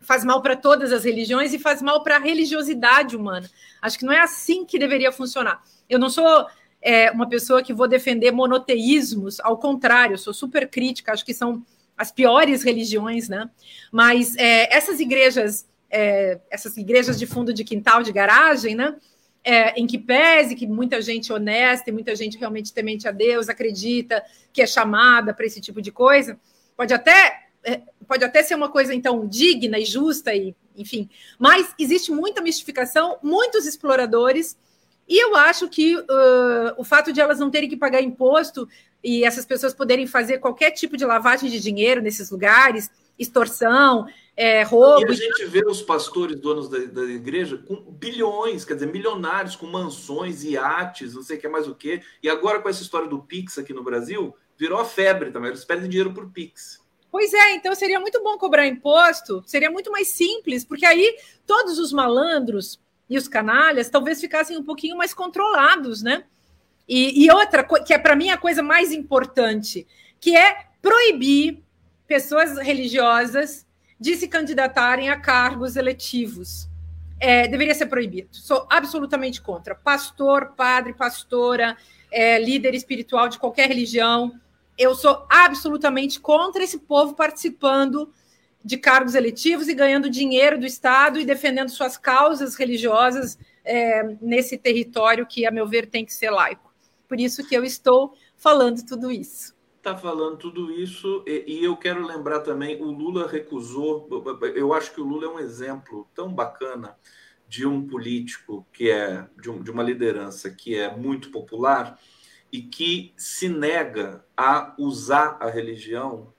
faz mal para todas as religiões e faz mal para a religiosidade humana. Acho que não é assim que deveria funcionar. Eu não sou é, uma pessoa que vou defender monoteísmos, ao contrário, sou super crítica, acho que são as piores religiões, né? Mas é, essas igrejas, é, essas igrejas de fundo de quintal, de garagem, né? É, em que pese que muita gente honesta e muita gente realmente temente a Deus acredita que é chamada para esse tipo de coisa, pode até é, pode até ser uma coisa então digna e justa e enfim, mas existe muita mistificação, muitos exploradores e eu acho que uh, o fato de elas não terem que pagar imposto e essas pessoas poderem fazer qualquer tipo de lavagem de dinheiro nesses lugares, extorsão, é, roubo. E a gente vê os pastores donos da, da, igreja com bilhões, quer dizer, milionários, com mansões, iates, não sei o que mais o que. E agora com essa história do Pix aqui no Brasil, virou a febre também. Eles pedem dinheiro por Pix. Pois é, então seria muito bom cobrar imposto, seria muito mais simples, porque aí todos os malandros e os canalhas talvez ficassem um pouquinho mais controlados, né? E, e outra, que é para mim a coisa mais importante, que é proibir pessoas religiosas de se candidatarem a cargos eletivos. é, deveria ser proibido. Sou absolutamente contra. Pastor, padre, pastora, é, líder espiritual de qualquer religião, eu sou absolutamente contra esse povo participando de cargos eletivos e ganhando dinheiro do Estado e defendendo suas causas religiosas é, nesse território que, a meu ver, tem que ser laico. Por isso que eu estou falando tudo isso. Está falando tudo isso, e, e, eu quero lembrar também: o Lula recusou. Eu acho que o Lula é um exemplo tão bacana de um político que é de, um, de uma liderança que é muito popular e que se nega a usar a religião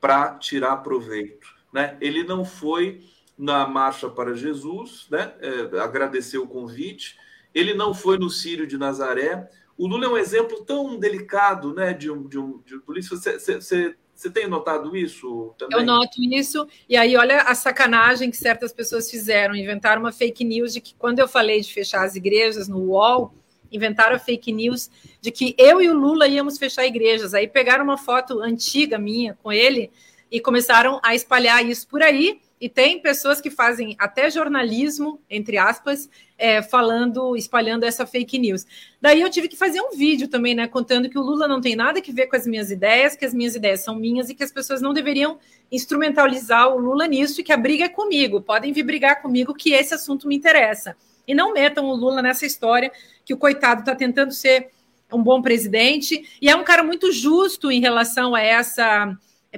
para tirar proveito. Né? Ele não foi na Marcha para Jesus, né? É, agradeceu o convite, ele não foi no Sírio de Nazaré. O Lula é um exemplo tão delicado né, de um, de um, de um polícia. Você, você, você tem notado isso também? Eu noto isso, e aí olha a sacanagem que certas pessoas fizeram, inventaram uma fake news de que quando eu falei de fechar as igrejas no UOL, inventaram a fake news de que eu e o Lula íamos fechar igrejas. Aí pegaram uma foto antiga minha com ele e começaram a espalhar isso por aí. E tem pessoas que fazem até jornalismo, entre aspas, é, falando, espalhando essa fake news. Daí eu tive que fazer um vídeo também, né, contando que o Lula não tem nada que ver com as minhas ideias, que as minhas ideias são minhas e que as pessoas não deveriam instrumentalizar o Lula nisso e que a briga é comigo. Podem vir brigar comigo que esse assunto me interessa. E não metam o Lula nessa história que o coitado está tentando ser um bom presidente e é um cara muito justo em relação a essa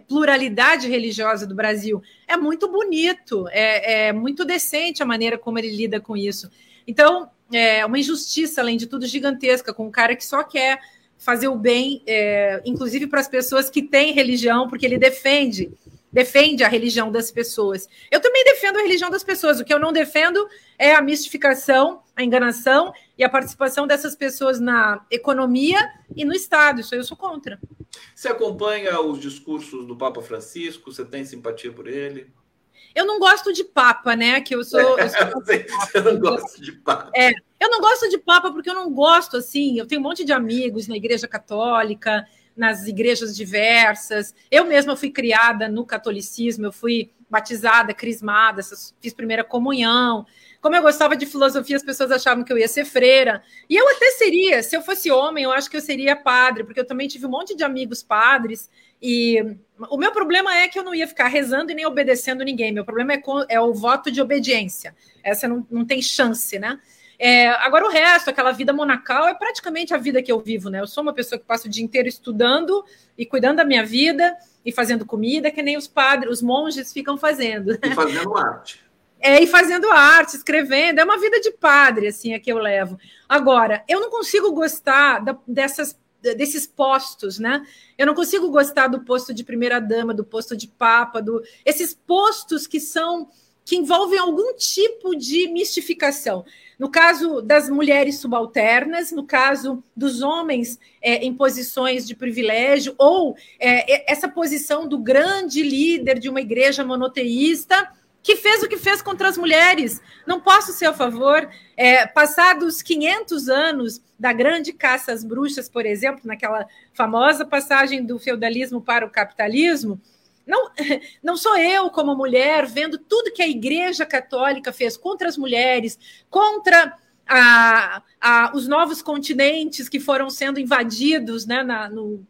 pluralidade religiosa do Brasil. É muito bonito, é, é, muito decente a maneira como ele lida com isso. Então, é uma injustiça, além de tudo, gigantesca, com um cara que só quer fazer o bem, é, inclusive para as pessoas que têm religião, porque ele defende defende a religião das pessoas. Eu também defendo a religião das pessoas. O que eu não defendo é a mistificação, a enganação e a participação dessas pessoas na economia e no Estado. Isso aí eu sou contra. Você acompanha os discursos do Papa Francisco? Você tem simpatia por ele? Eu não gosto de Papa, né? Que eu sou. Eu sou [laughs] não gosta de Papa. É, eu não gosto de Papa porque eu não gosto, assim. Eu tenho um monte de amigos na Igreja Católica, nas igrejas diversas. Eu mesma fui criada no catolicismo, eu fui batizada, crismada, fiz primeira comunhão. Como eu gostava de filosofia, as pessoas achavam que eu ia ser freira. E eu até seria, se eu fosse homem, eu acho que eu seria padre, porque eu também tive um monte de amigos padres. E o meu problema é que eu não ia ficar rezando e nem obedecendo ninguém. Meu problema é, com, é o voto de obediência. Essa não, não tem chance, né? É, agora, o resto, aquela vida monacal, é praticamente a vida que eu vivo, né? Eu sou uma pessoa que passa o dia inteiro estudando e cuidando da minha vida e fazendo comida, que nem os padres, os monges ficam fazendo. E fazendo arte. É, e fazendo arte, escrevendo, é uma vida de padre, assim, é que eu levo. Agora, eu não consigo gostar da, dessas, desses postos, né? Eu não consigo gostar do posto de primeira-dama, do posto de papa, do, esses postos que são que envolvem algum tipo de mistificação. No caso das mulheres subalternas, no caso dos homens é, em posições de privilégio, ou é, essa posição do grande líder de uma igreja monoteísta que fez o que fez contra as mulheres. Não posso ser a favor. É, passados 500 anos da grande caça às bruxas, por exemplo, naquela famosa passagem do feudalismo para o capitalismo, não, [laughs] não sou eu, como mulher, vendo tudo que a Igreja Católica fez contra as mulheres, contra a, a, os novos continentes que foram sendo invadidos né, na, no,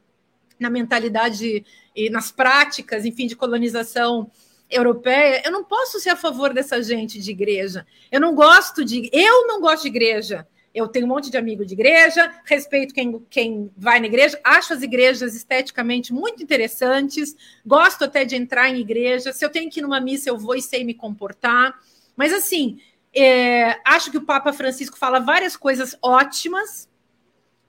na mentalidade e nas práticas, enfim, de colonização europeia, eu não posso ser a favor dessa gente de igreja. Eu não gosto de. Eu não gosto de igreja. Eu tenho um monte de amigo de igreja, respeito quem, quem vai na igreja, acho as igrejas esteticamente muito interessantes, gosto até de entrar em igreja. Se eu tenho que ir numa missa, eu vou e sei me comportar. Mas, assim, é, acho que o Papa Francisco fala várias coisas ótimas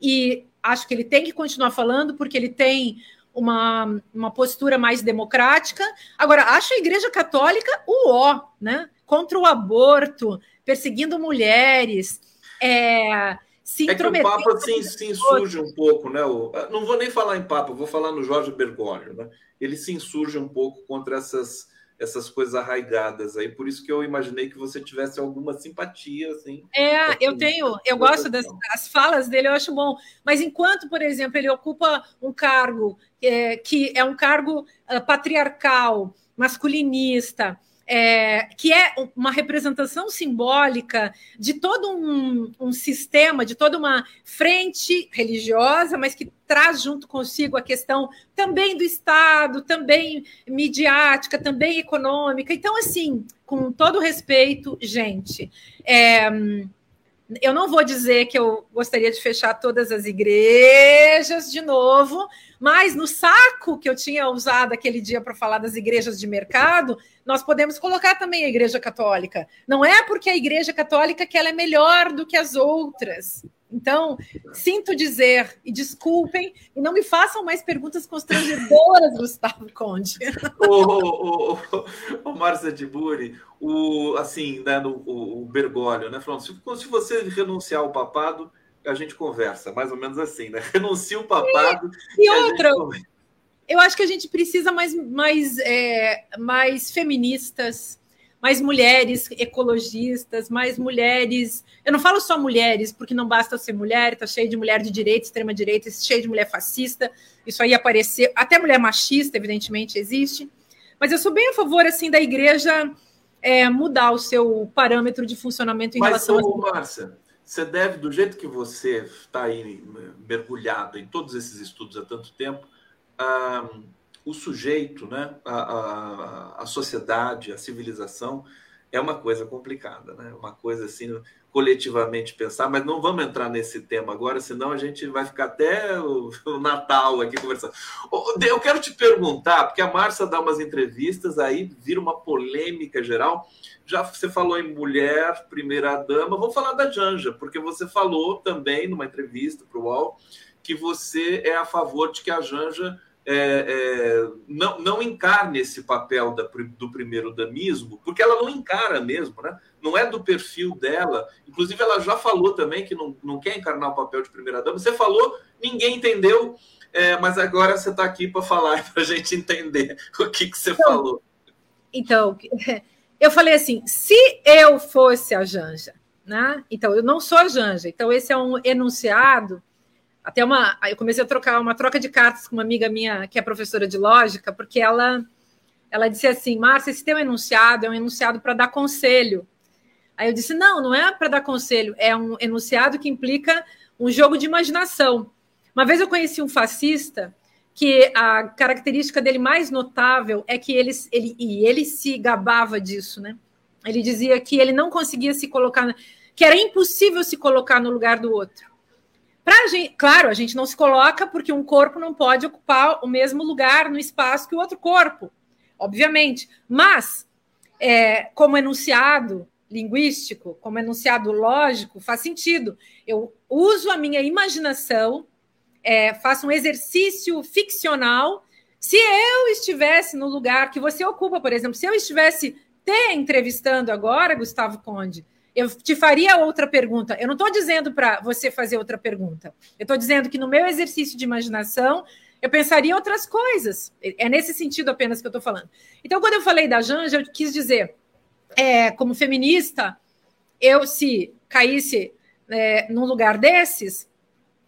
e acho que ele tem que continuar falando, porque ele tem uma, uma postura mais democrática. Agora, acho a Igreja Católica o ó, né? Contra o aborto, perseguindo mulheres, é, se é que o Papa se, se insurge um pouco, né? O, não vou nem falar em Papa, vou falar no Jorge Bergoglio, né? Ele se insurge um pouco contra essas essas coisas arraigadas aí, por isso que eu imaginei que você tivesse alguma simpatia, assim. É, eu tenho, eu gosto das, das falas dele, eu acho bom. Mas enquanto, por exemplo, ele ocupa um cargo é, que é um cargo uh, patriarcal, masculinista, é, que é uma representação simbólica de todo um, um, sistema, de toda uma frente religiosa, mas que traz junto consigo a questão também do Estado, também midiática, também econômica. Então, assim, com todo respeito, gente, é, eu não vou dizer que eu gostaria de fechar todas as igrejas de novo, mas no saco que eu tinha usado aquele dia para falar das igrejas de mercado, nós podemos colocar também a igreja católica. Não é porque a igreja católica que ela é melhor do que as outras. Então, sinto dizer, e desculpem, e não me façam mais perguntas constrangedoras, [laughs] Gustavo Conde. O, o, o, o Márcia Tiburi, o, assim, né, no, o, o Bergoglio, né, falando, se, se você renunciar ao papado, a gente conversa, mais ou menos assim, né? [laughs] Renuncia o papado. E, e outra, eu acho que a gente precisa mais, mais, é, mais feministas, mais mulheres ecologistas, mais mulheres. Eu não falo só mulheres, porque não basta ser mulher, está cheio de mulher de direita, extrema-direita, cheio de mulher fascista, isso aí apareceu, até mulher machista, evidentemente, existe. Mas eu sou bem a favor assim da igreja é, mudar o seu parâmetro de funcionamento em Mas, relação ô, a. Márcia, você deve, do jeito que você está aí mergulhado em todos esses estudos há tanto tempo, um, o sujeito, né, a, a, a, sociedade, a civilização é uma coisa complicada, né? Uma coisa assim, coletivamente pensar, mas não vamos entrar nesse tema agora, senão a gente vai ficar até o, o Natal aqui conversando. Eu quero te perguntar, porque a Márcia dá umas entrevistas, aí vira uma polêmica geral. Já você falou em mulher, primeira dama, vamos falar da Janja, porque você falou também numa entrevista para o UOL que você é a favor de que a Janja é, é, não, não encarne esse papel da, do primeiro damismo, porque ela não encara mesmo, né? não é do perfil dela. Inclusive, ela já falou também que não, não quer encarnar o papel de primeira dama. Você falou, ninguém entendeu, é, mas agora você está aqui para falar, [laughs] para a gente entender o que, que você então, falou. Então, [laughs] eu falei assim: se eu fosse a Janja, né? Então, eu não sou a Janja, então esse é um enunciado até uma. Eu comecei a trocar uma troca de cartas com uma amiga minha que é professora de lógica, porque ela ela disse assim: Márcia, esse teu enunciado é um enunciado para dar conselho. Aí eu disse: não, não é para dar conselho, é um enunciado que implica um jogo de imaginação. Uma vez eu conheci um fascista que a característica dele mais notável é que ele, ele e ele se gabava disso, né? Ele dizia que ele não conseguia se colocar, que era impossível se colocar no lugar do outro. Pra gente, claro, a gente não se coloca porque um corpo não pode ocupar o mesmo lugar no espaço que o outro corpo, obviamente. Mas, é, como enunciado linguístico, como enunciado lógico, faz sentido. Eu uso a minha imaginação, é, faço um exercício ficcional. Se eu estivesse no lugar que você ocupa, por exemplo, se eu estivesse te entrevistando agora, Gustavo Conde, eu te faria outra pergunta. Eu não estou dizendo para você fazer outra pergunta. Eu estou dizendo que no meu exercício de imaginação eu pensaria outras coisas. É nesse sentido apenas que eu estou falando. Então, quando eu falei da Janja, eu quis dizer, é, como feminista, eu se caísse é, num lugar desses,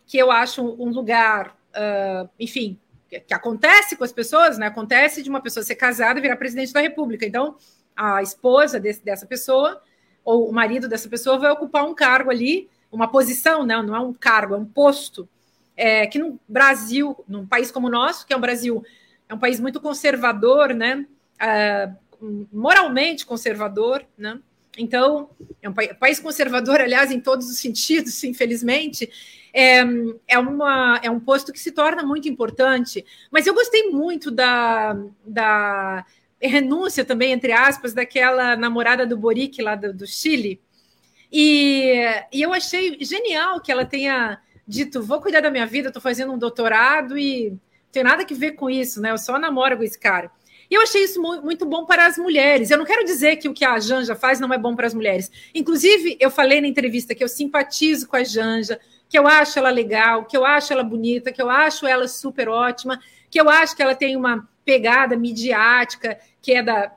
que eu acho um lugar, uh, enfim, que, que, acontece com as pessoas, né? Acontece de uma pessoa ser casada e virar presidente da República. Então, a esposa desse, dessa pessoa ou o marido dessa pessoa vai ocupar um cargo ali, uma posição, não, não é um cargo, é um posto, é, que no Brasil, num país como o nosso, que é o Brasil, é um país muito conservador, né? É, moralmente conservador, né? Então, é um país conservador, aliás, em todos os sentidos, [laughs] infelizmente, é, é, uma, é um posto que se torna muito importante. Mas eu gostei muito da, da renúncia também, entre aspas, daquela namorada do Boric lá do, do Chile. E, e, eu achei genial que ela tenha dito: vou cuidar da minha vida, estou fazendo um doutorado e tenho nada que ver com isso, né? Eu só namoro com esse cara. E eu achei isso muito bom para as mulheres. Eu não quero dizer que o que a Janja faz não é bom para as mulheres. Inclusive, eu falei na entrevista que eu simpatizo com a Janja, que eu acho ela legal, que eu acho ela bonita, que eu acho ela super ótima, que eu acho que ela tem uma pegada midiática que é da,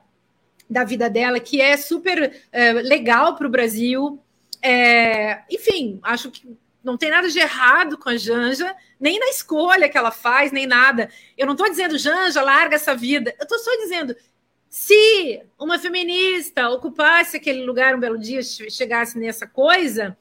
da vida dela, que é super é, legal para o Brasil. É, enfim, acho que não tem nada de errado com a Janja, nem na escolha que ela faz, nem nada. Eu não estou dizendo, Janja, larga essa vida. Eu estou só dizendo, Se uma feminista ocupasse aquele lugar um belo dia, chegasse nessa coisa,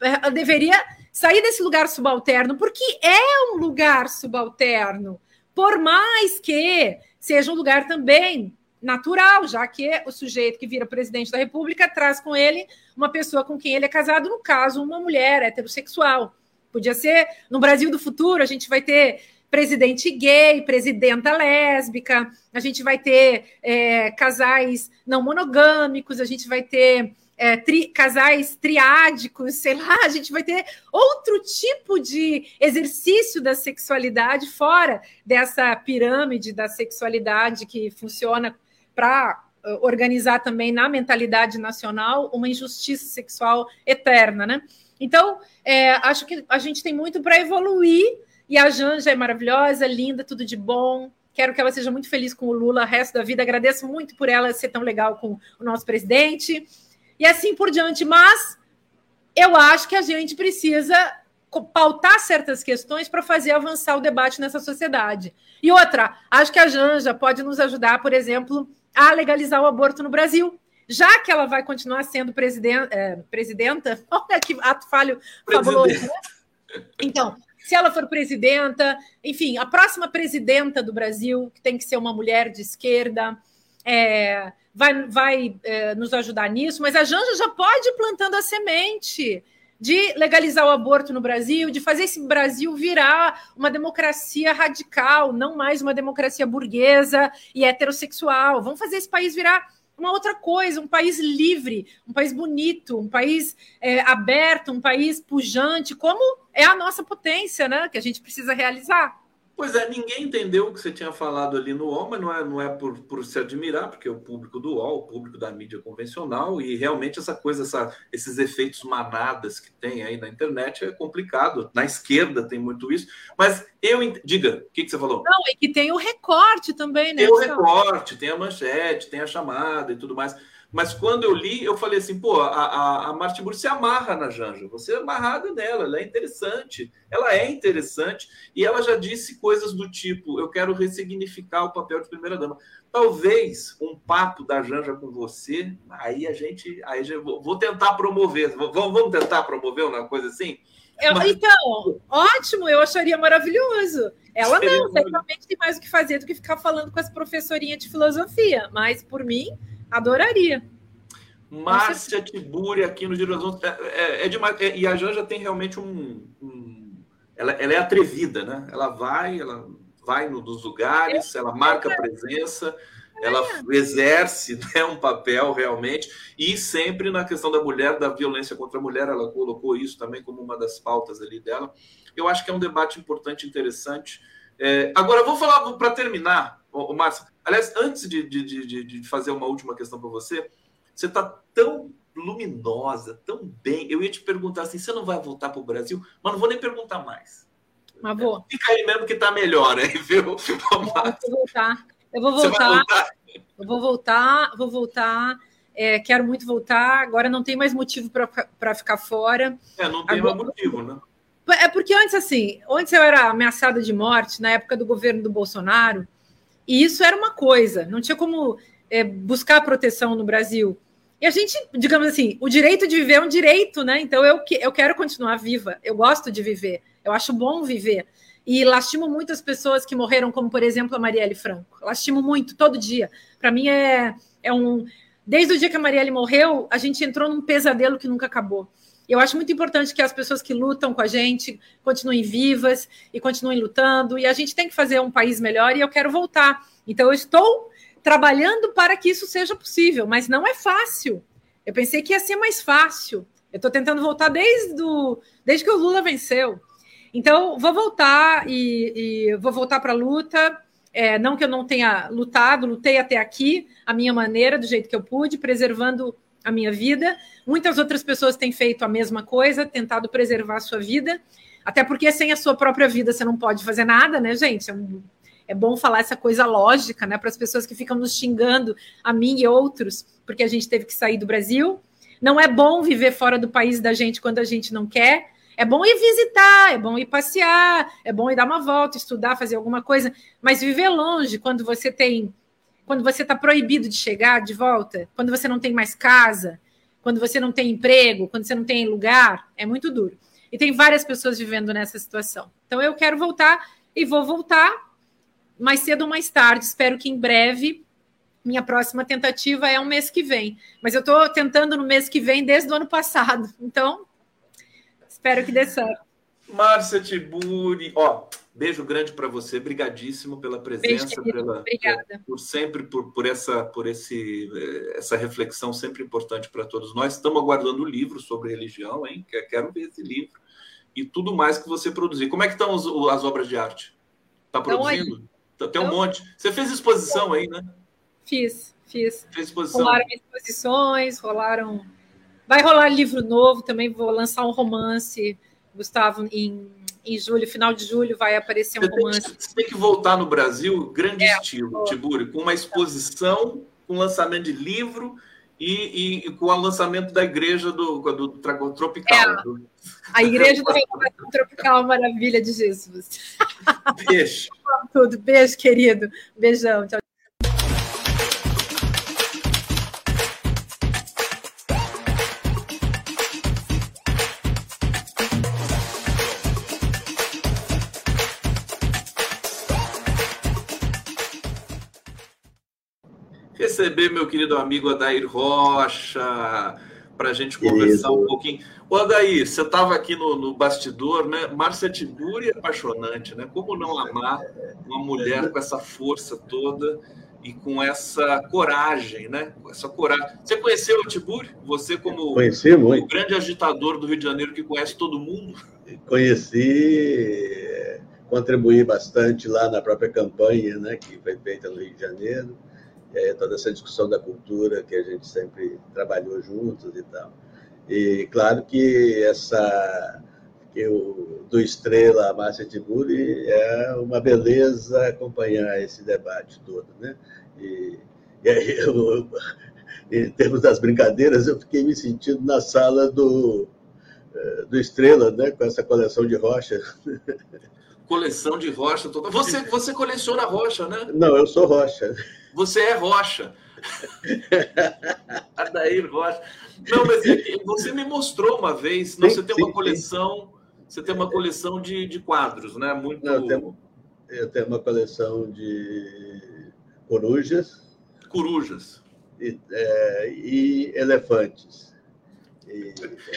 ela deveria sair desse lugar subalterno, porque é um lugar subalterno, por mais que seja um lugar também natural, já que o sujeito que vira presidente da República traz com ele uma pessoa com quem ele é casado, no caso, uma mulher heterossexual. Podia ser no Brasil do futuro, a gente vai ter presidente gay, presidenta lésbica, a gente vai ter é, casais não monogâmicos, a gente vai ter é, tri, casais triádicos, sei lá, a gente vai ter outro tipo de exercício da sexualidade fora dessa pirâmide da sexualidade que funciona para uh, organizar também na mentalidade nacional uma injustiça sexual eterna, né? Então, é, acho que a gente tem muito para evoluir e a Janja é maravilhosa, linda, tudo de bom. Quero que ela seja muito feliz com o Lula o resto da vida. Agradeço muito por ela ser tão legal com o nosso presidente. E assim por diante. Mas eu acho que a gente precisa pautar certas questões para fazer avançar o debate nessa sociedade. E outra, acho que a Janja pode nos ajudar, por exemplo, a legalizar o aborto no Brasil. Já que ela vai continuar sendo presidenta, é, presidenta [laughs] olha que ato falho fabuloso. Né? Então, se ela for presidenta, enfim, a próxima presidenta do Brasil, que tem que ser uma mulher de esquerda, é, vai, vai é, nos ajudar nisso, mas a Janja já pode ir plantando a semente de legalizar o aborto no Brasil, de fazer esse Brasil virar uma democracia radical, não mais uma democracia burguesa e heterossexual. Vamos fazer esse país virar uma outra coisa, um país livre, um país bonito, um país é, aberto, um país pujante, como é a nossa potência, né? Que a gente precisa realizar. Pois é, ninguém entendeu o que você tinha falado ali no UOL, mas não é, não é por, por se admirar, porque é o público do UOL, o público da mídia convencional, e realmente essa coisa, essa, esses efeitos manadas que tem aí na internet é complicado. Na esquerda tem muito isso, mas eu. Diga, o que, que você falou? Não, é que tem o recorte também, né? Tem o recorte, tem a manchete, tem a chamada e tudo mais. Mas quando eu li, eu falei assim, pô, a, a, a Martin Burr se amarra na Janja, você é amarrada nela, ela é interessante, ela é interessante, e ela já disse coisas do tipo, eu quero ressignificar o papel de primeira-dama. Talvez um papo da Janja com você, aí a gente, aí já, vou tentar promover, vamos, vamos tentar promover uma coisa assim? Eu, Mas... Então, ótimo, eu acharia maravilhoso. Ela não, certamente tem mais o que fazer do que ficar falando com as professorinhas de filosofia, mas por mim Adoraria. Márcia Tiburi aqui no Giro é, é, é demais. É, e a Janja tem realmente um. um ela, ela, é atrevida, né? Ela vai, ela vai no, nos lugares, ela marca presença, ela exerce [laughs] né, um papel realmente, e sempre na questão da mulher, da violência contra a mulher, ela colocou isso também como uma das pautas ali dela. Eu acho que é um debate importante, interessante. É, agora, vou falar para terminar, o Márcio. Aliás, antes de, de, de, de fazer uma última questão para você, você está tão luminosa, tão bem. Eu ia te perguntar assim: você não vai voltar para o Brasil? Mas não vou nem perguntar mais. Mas vou. Fica aí mesmo que está melhor, aí, viu? Eu vou voltar. Eu vou voltar. Eu vou voltar, vou voltar. É, quero muito voltar. Agora não tem mais motivo para ficar fora. É, não tem Agora, mais motivo, né? É porque antes, assim, antes eu era ameaçada de morte, na época do governo do Bolsonaro, e isso era uma coisa, não tinha como é, buscar proteção no Brasil. E a gente, digamos assim, o direito de viver é um direito, né? Então eu, eu quero continuar viva, eu gosto de viver, eu acho bom viver. E lastimo muito as pessoas que morreram, como por exemplo a Marielle Franco. Lastimo muito, todo dia. Para mim é, é um. Desde o dia que a Marielle morreu, a gente entrou num pesadelo que nunca acabou. Eu acho muito importante que as pessoas que lutam com a gente continuem vivas e continuem lutando. E a gente tem que fazer um país melhor e eu quero voltar. Então, eu estou trabalhando para que isso seja possível, mas não é fácil. Eu pensei que ia ser mais fácil. Eu estou tentando voltar desde, do, desde que o Lula venceu. Então, vou voltar e, e vou voltar para a luta. É, não que eu não tenha lutado, lutei até aqui, a minha maneira, do jeito que eu pude, preservando a minha vida. Muitas outras pessoas têm feito a mesma coisa, tentado preservar a sua vida, até porque sem a sua própria vida você não pode fazer nada, né, gente? É, é bom falar essa coisa lógica, né, para as pessoas que ficam nos xingando, a mim e outros, porque a gente teve que sair do Brasil. Não é bom viver fora do país da gente quando a gente não quer. É bom ir visitar, é bom ir passear, é bom ir dar uma volta, estudar, fazer alguma coisa, mas viver longe quando você tem quando você está proibido de chegar de volta, quando você não tem mais casa, quando você não tem emprego, quando você não tem lugar, é muito duro. E tem várias pessoas vivendo nessa situação. Então eu quero voltar e vou voltar mais cedo ou mais tarde. Espero que em breve. Minha próxima tentativa é um mês que vem. Mas eu estou tentando no mês que vem desde o ano passado. Então, espero que dê certo. Márcia Tiburi, ó, beijo grande para você, brigadíssimo pela presença, beijo, pela, Obrigada. por sempre por, por essa por esse essa reflexão sempre importante para todos nós. Estamos aguardando o livro sobre religião, hein? Quero ver esse livro e tudo mais que você produzir. Como é que estão as, as obras de arte? Está produzindo? Então, Tem um então, monte. Você fez exposição aí, né? Fiz, fiz. Fez exposição. Rolaram exposições, rolaram. Vai rolar livro novo também. Vou lançar um romance, Gustavo, em, em julho, final de julho, vai aparecer um você romance. Tem que, você tem que voltar no Brasil, grande é, estilo, Tiburi, com uma exposição, com lançamento de livro e, e, e, com o lançamento da igreja do, do, do Tropical. É, do... A igreja do Tropical Maravilha de Jesus. Beijo. [laughs] Tudo. Beijo, querido. Beijão. Tchau. Receber meu querido amigo Adair Rocha para a gente conversar um pouquinho. Ô, Adair, você estava aqui no, no, bastidor, né? Márcia Tiburi é apaixonante, né? Como não amar uma mulher com essa força toda e com essa coragem, né? Essa coragem. Você conheceu o Tiburi? Você como Conheci o grande agitador do Rio de Janeiro que conhece todo mundo? Conheci, contribuí bastante lá na própria campanha, né? Que foi feita no Rio de Janeiro é, toda essa discussão da cultura que a gente sempre trabalhou juntos e tal. E claro que essa que o, do Estrela a Márcia Tiburi é uma beleza acompanhar esse debate todo, né? E, e aí, eu, em termos das brincadeiras, eu fiquei me sentindo na sala do, eh, do Estrela, né? Com essa coleção de rocha. Coleção de rocha total. Você, você coleciona rocha, né? Não, eu sou rocha. Você é rocha. [laughs] Adair Rocha. Não, mas é você me mostrou uma vez, não, sim, você tem uma sim, coleção, sim. você tem uma coleção de, de quadros, né? Muito. Não, eu, tenho, eu tenho uma coleção de corujas. Corujas. E, é, e elefantes.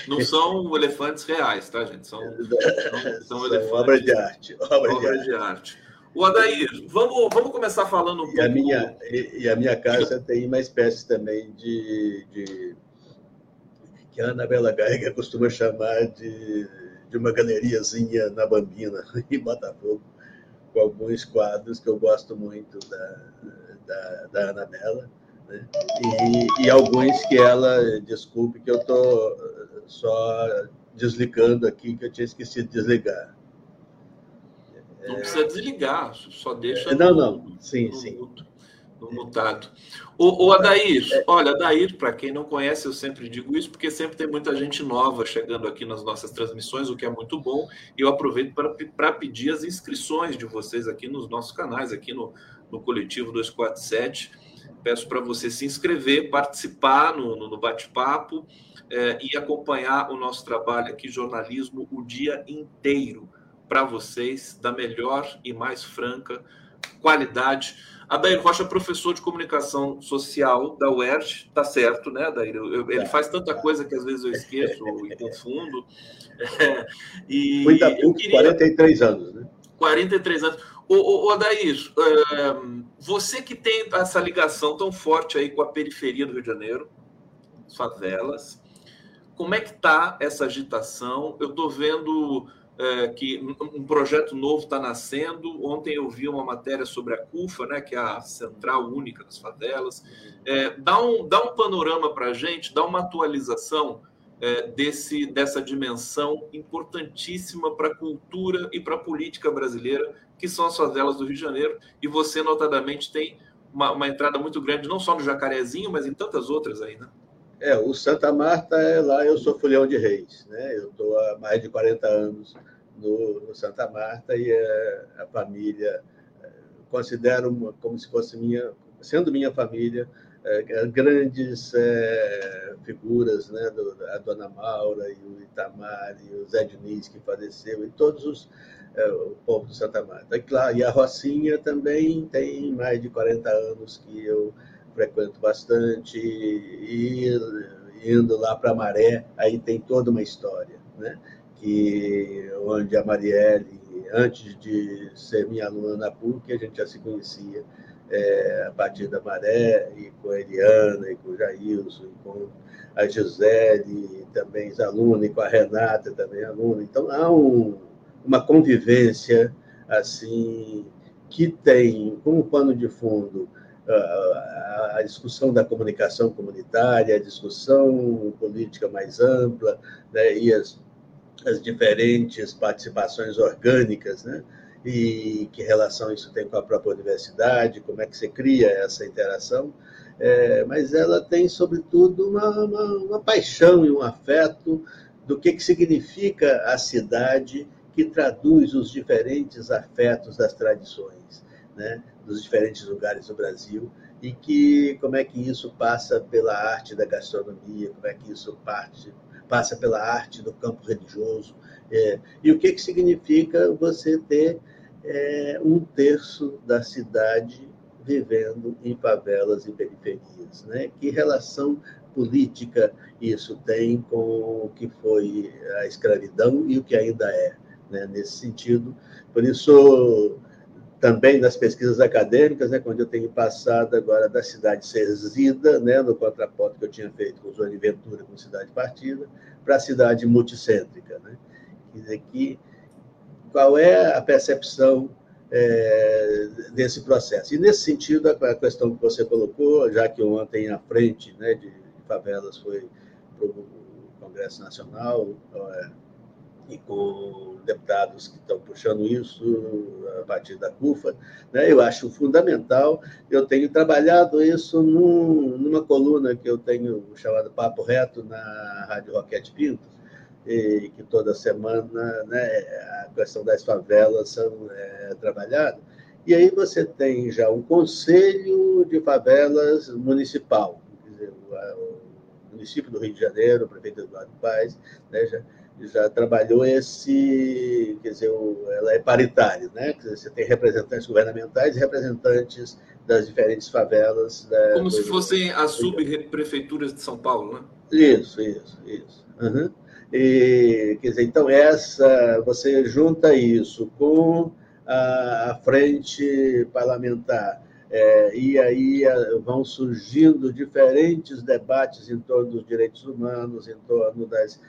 Não são elefantes reais, tá, gente? São, [laughs] são, são elefantes. Obra de arte. Obra, obra de, arte. de arte. O Adair, vamos, vamos começar falando um e pouco. A minha, e, e, a minha casa tem uma espécie também de. de que a Anabela Geiger costuma chamar de, de uma galeriazinha na Bambina, [laughs] em Botafogo, com alguns quadros que eu gosto muito da, da, da Anabela né? E, e, alguns que ela, desculpe que eu estou só desligando aqui, que eu tinha esquecido de desligar. Não é... precisa desligar, só deixa. Não, no, não, sim, no, sim. No, mutado. O, o Adair, é. olha, Adair, para quem não conhece, eu sempre digo isso, porque sempre tem muita gente nova chegando aqui nas nossas transmissões, o que é muito bom. E eu aproveito para pedir as inscrições de vocês aqui nos nossos canais, aqui no, no Coletivo 247 Peço para você se inscrever, participar no, no, no bate-papo é, e acompanhar o nosso trabalho aqui, jornalismo, o dia inteiro, para vocês, da melhor e mais franca qualidade. Adair Rocha, professor de comunicação social da UERJ, tá certo, né, Adair? Eu, eu, ele faz tanta coisa que às vezes eu esqueço [laughs] e confundo. É, e Muita PUC, queria... 43 anos, né? 43 anos. Ô, ô, ô Adair, é, você que tem essa ligação tão forte aí com a periferia do Rio de Janeiro, favelas, como é que está essa agitação? Eu estou vendo é, que um projeto novo está nascendo. Ontem eu vi uma matéria sobre a CUFA, né, que é a Central Única das Favelas. É, dá, um, dá um panorama para a gente, dá uma atualização é, desse, dessa dimensão importantíssima para a cultura e para a política brasileira, que são as favelas do Rio de Janeiro. E você, notadamente, tem uma, uma entrada muito grande, não só no Jacarezinho, mas em tantas outras aí, né? É, o Santa Marta é lá, eu sou fulhão de reis, né? Eu estou há mais de 40 anos no, no Santa Marta e é, a família é, considero uma, como se fosse minha sendo minha família, é, grandes é, figuras, né, do, a Dona Maura e o Itamar e o Zé Diniz que faleceu e todos os é, o povo do Santa Marta. E, claro, e a Rocinha também tem mais de 40 anos que eu frequento bastante e indo lá para Maré, aí tem toda uma história, né? Que onde a Marielle, antes de ser minha aluna na PUC, a gente já se conhecia é, a partir da Maré, e com a Eliana, e com o Jailson, e com a Gisele, também ex-aluna, e com a Renata, também aluna. Então, há um, uma convivência, assim, que tem como pano de fundo a, discussão da comunicação comunitária, a discussão política mais ampla, né, e as, as diferentes participações orgânicas, né? e que relação isso tem com a própria universidade, como é que você cria essa interação, é, mas ela tem, sobretudo, uma, uma, uma, paixão e um afeto do que, que significa a cidade que traduz os diferentes afetos das tradições, né, dos diferentes lugares do Brasil, e que como é que isso passa pela arte da gastronomia, como é que isso parte, passa pela arte do campo religioso, é, e o que, que significa você ter é, um terço da cidade vivendo em favelas e periferias. Né? Que relação política isso tem com o que foi a escravidão e o que ainda é, né? nesse sentido. Por isso, também nas pesquisas acadêmicas, né, quando eu tenho passado agora da cidade serzida, né, no contraponto que eu tinha feito com Zona Ventura, com cidade partida, para a cidade multicêntrica. Né? Quer dizer que qual é a percepção é, desse processo. E, nesse sentido, a questão que você colocou, já que ontem, à frente né, de favelas foi para o Congresso Nacional, é, e com deputados que estão puxando isso a partir da CUFA, né, eu acho fundamental. Eu tenho trabalhado isso num, numa coluna que eu tenho chamado Papo Reto na Rádio Roquete Pinto, e que toda semana né, a questão das favelas são é, trabalhada. E aí você tem já um conselho de favelas municipal, quer dizer, o, município do Rio de Janeiro, o prefeito Eduardo Paes, né, já, já trabalhou esse, quer dizer, ela é paritária, né? Dizer, você tem representantes governamentais e representantes das diferentes favelas. Da, Como se fossem as subprefeituras de São Paulo, né? Isso, isso, isso. Uhum. E, quer dizer, então, essa, você junta isso com a, a frente parlamentar, é, e aí vão surgindo diferentes debates em torno dos direitos humanos, em torno das,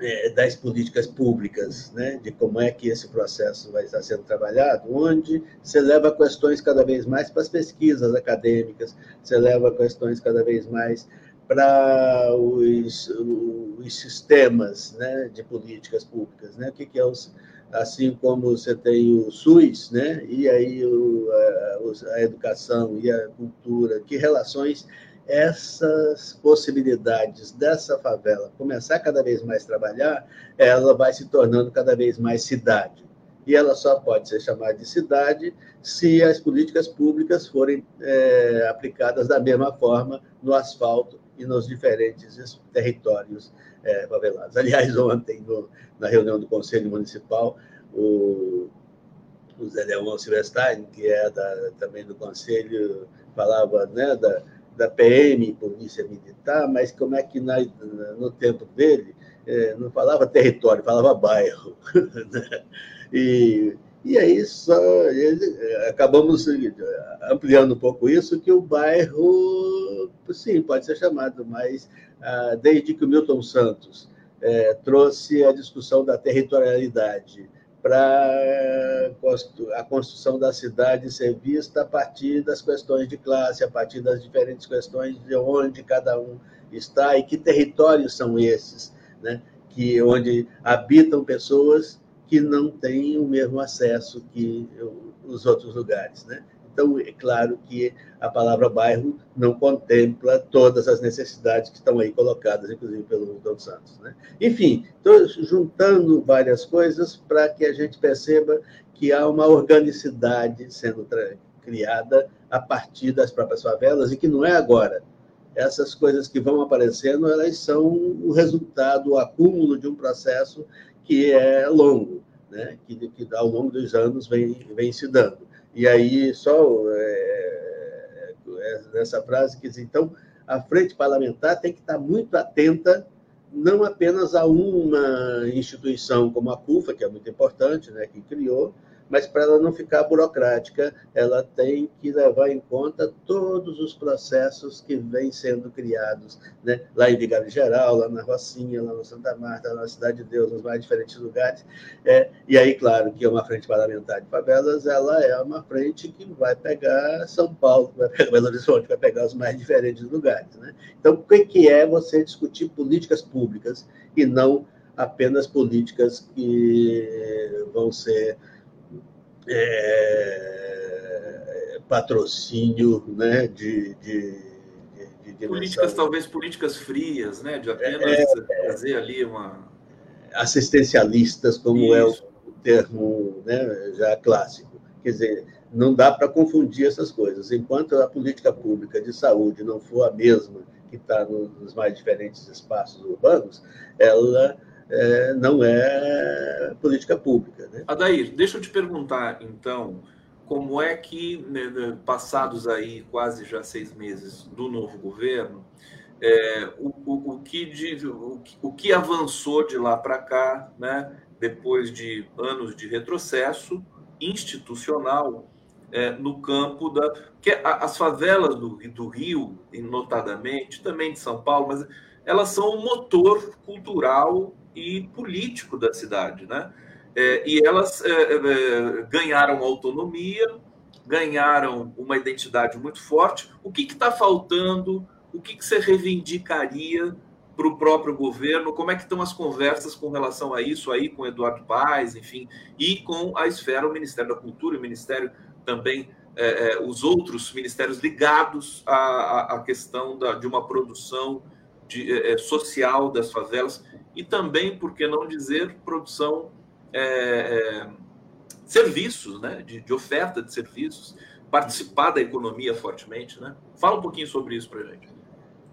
é, das políticas públicas, né, de como é que esse processo vai estar sendo trabalhado, onde você leva questões cada vez mais para as pesquisas acadêmicas, você leva questões cada vez mais para os, os sistemas né, de políticas públicas, né? O que, que é os, assim como você tem o SUS, né? E aí o, a, a educação e a cultura, que relações essas possibilidades dessa favela começar cada vez mais a trabalhar, ela vai se tornando cada vez mais cidade. E ela só pode ser chamada de cidade se as políticas públicas forem é, aplicadas da mesma forma no asfalto e nos diferentes territórios é, favelados. Aliás, ontem, no, na reunião do Conselho Municipal, o, o Zé Leão Silvestein, que é da, também do Conselho, falava né, da, da PM, Polícia Militar, mas como é que na, no tempo dele é, não falava território, falava bairro. [laughs] Né? E e aí só eh, acabamos eh, ampliando um pouco isso, que o bairro, sim, pode ser chamado, mas ah, desde que o Milton Santos é, trouxe a discussão da territorialidade para a construção da cidade ser vista a partir das questões de classe, a partir das diferentes questões de onde cada um está e que territórios são esses, né? que onde habitam pessoas que não têm o mesmo acesso que os outros lugares, né? Então, é claro que a palavra bairro não contempla todas as necessidades que estão aí colocadas, inclusive pelo Milton Santos. Né? Enfim, estou juntando várias coisas para que a gente perceba que há uma organicidade sendo criada a partir das próprias favelas e que não é agora. Essas coisas que vão aparecendo, elas são o resultado, o acúmulo de um processo que é longo, né? que, que ao longo dos anos vem, vem se dando. E aí, só é, é, nessa frase que diz, então, a frente parlamentar tem que estar muito atenta não apenas a uma instituição como a CUFA, que é muito importante, né, que criou, mas para ela não ficar burocrática, ela tem que levar em conta todos os processos que vêm sendo criados, né? lá em Vigário Geral, lá na Rocinha, lá no Santa Marta, lá na Cidade de Deus, nos mais diferentes lugares. É, e aí, claro, que é uma frente parlamentar de favelas, ela é uma frente que vai pegar São Paulo, vai pegar Belo Horizonte, vai pegar os mais diferentes lugares. Né? Então, o que é você discutir políticas públicas e não apenas políticas que vão ser é, patrocínio né, de, de, de, de políticas talvez políticas frias, né, de apenas é, fazer ali uma assistencialistas, como Isso. é o termo né, já clássico. Quer dizer, não dá para confundir essas coisas. Enquanto a política pública de saúde não for a mesma que está nos mais diferentes espaços urbanos, ela é, não é política pública. Né? Adair, deixa eu te perguntar, então, como é que, né, né, passados aí quase já seis meses do novo governo, é, o, o, o, que de, o, o, que avançou de lá para cá, né, depois de anos de retrocesso institucional é, no campo da. que as favelas do, do Rio, notadamente, também de São Paulo, mas elas são o motor cultural e político da cidade, né? É, e elas é, é, ganharam autonomia, ganharam uma identidade muito forte. O que está faltando? O que, que você reivindicaria para o próprio governo? Como é que estão as conversas com relação a isso aí, com Eduardo Paes, enfim, e com a esfera, o Ministério da Cultura, o Ministério também, é, é, os outros ministérios ligados à, à questão da, de uma produção de, é, social das favelas e também, por que não dizer, produção é, é, serviços, né? De, de, oferta de serviços, participar da economia fortemente, né? Fala um pouquinho sobre isso para a gente.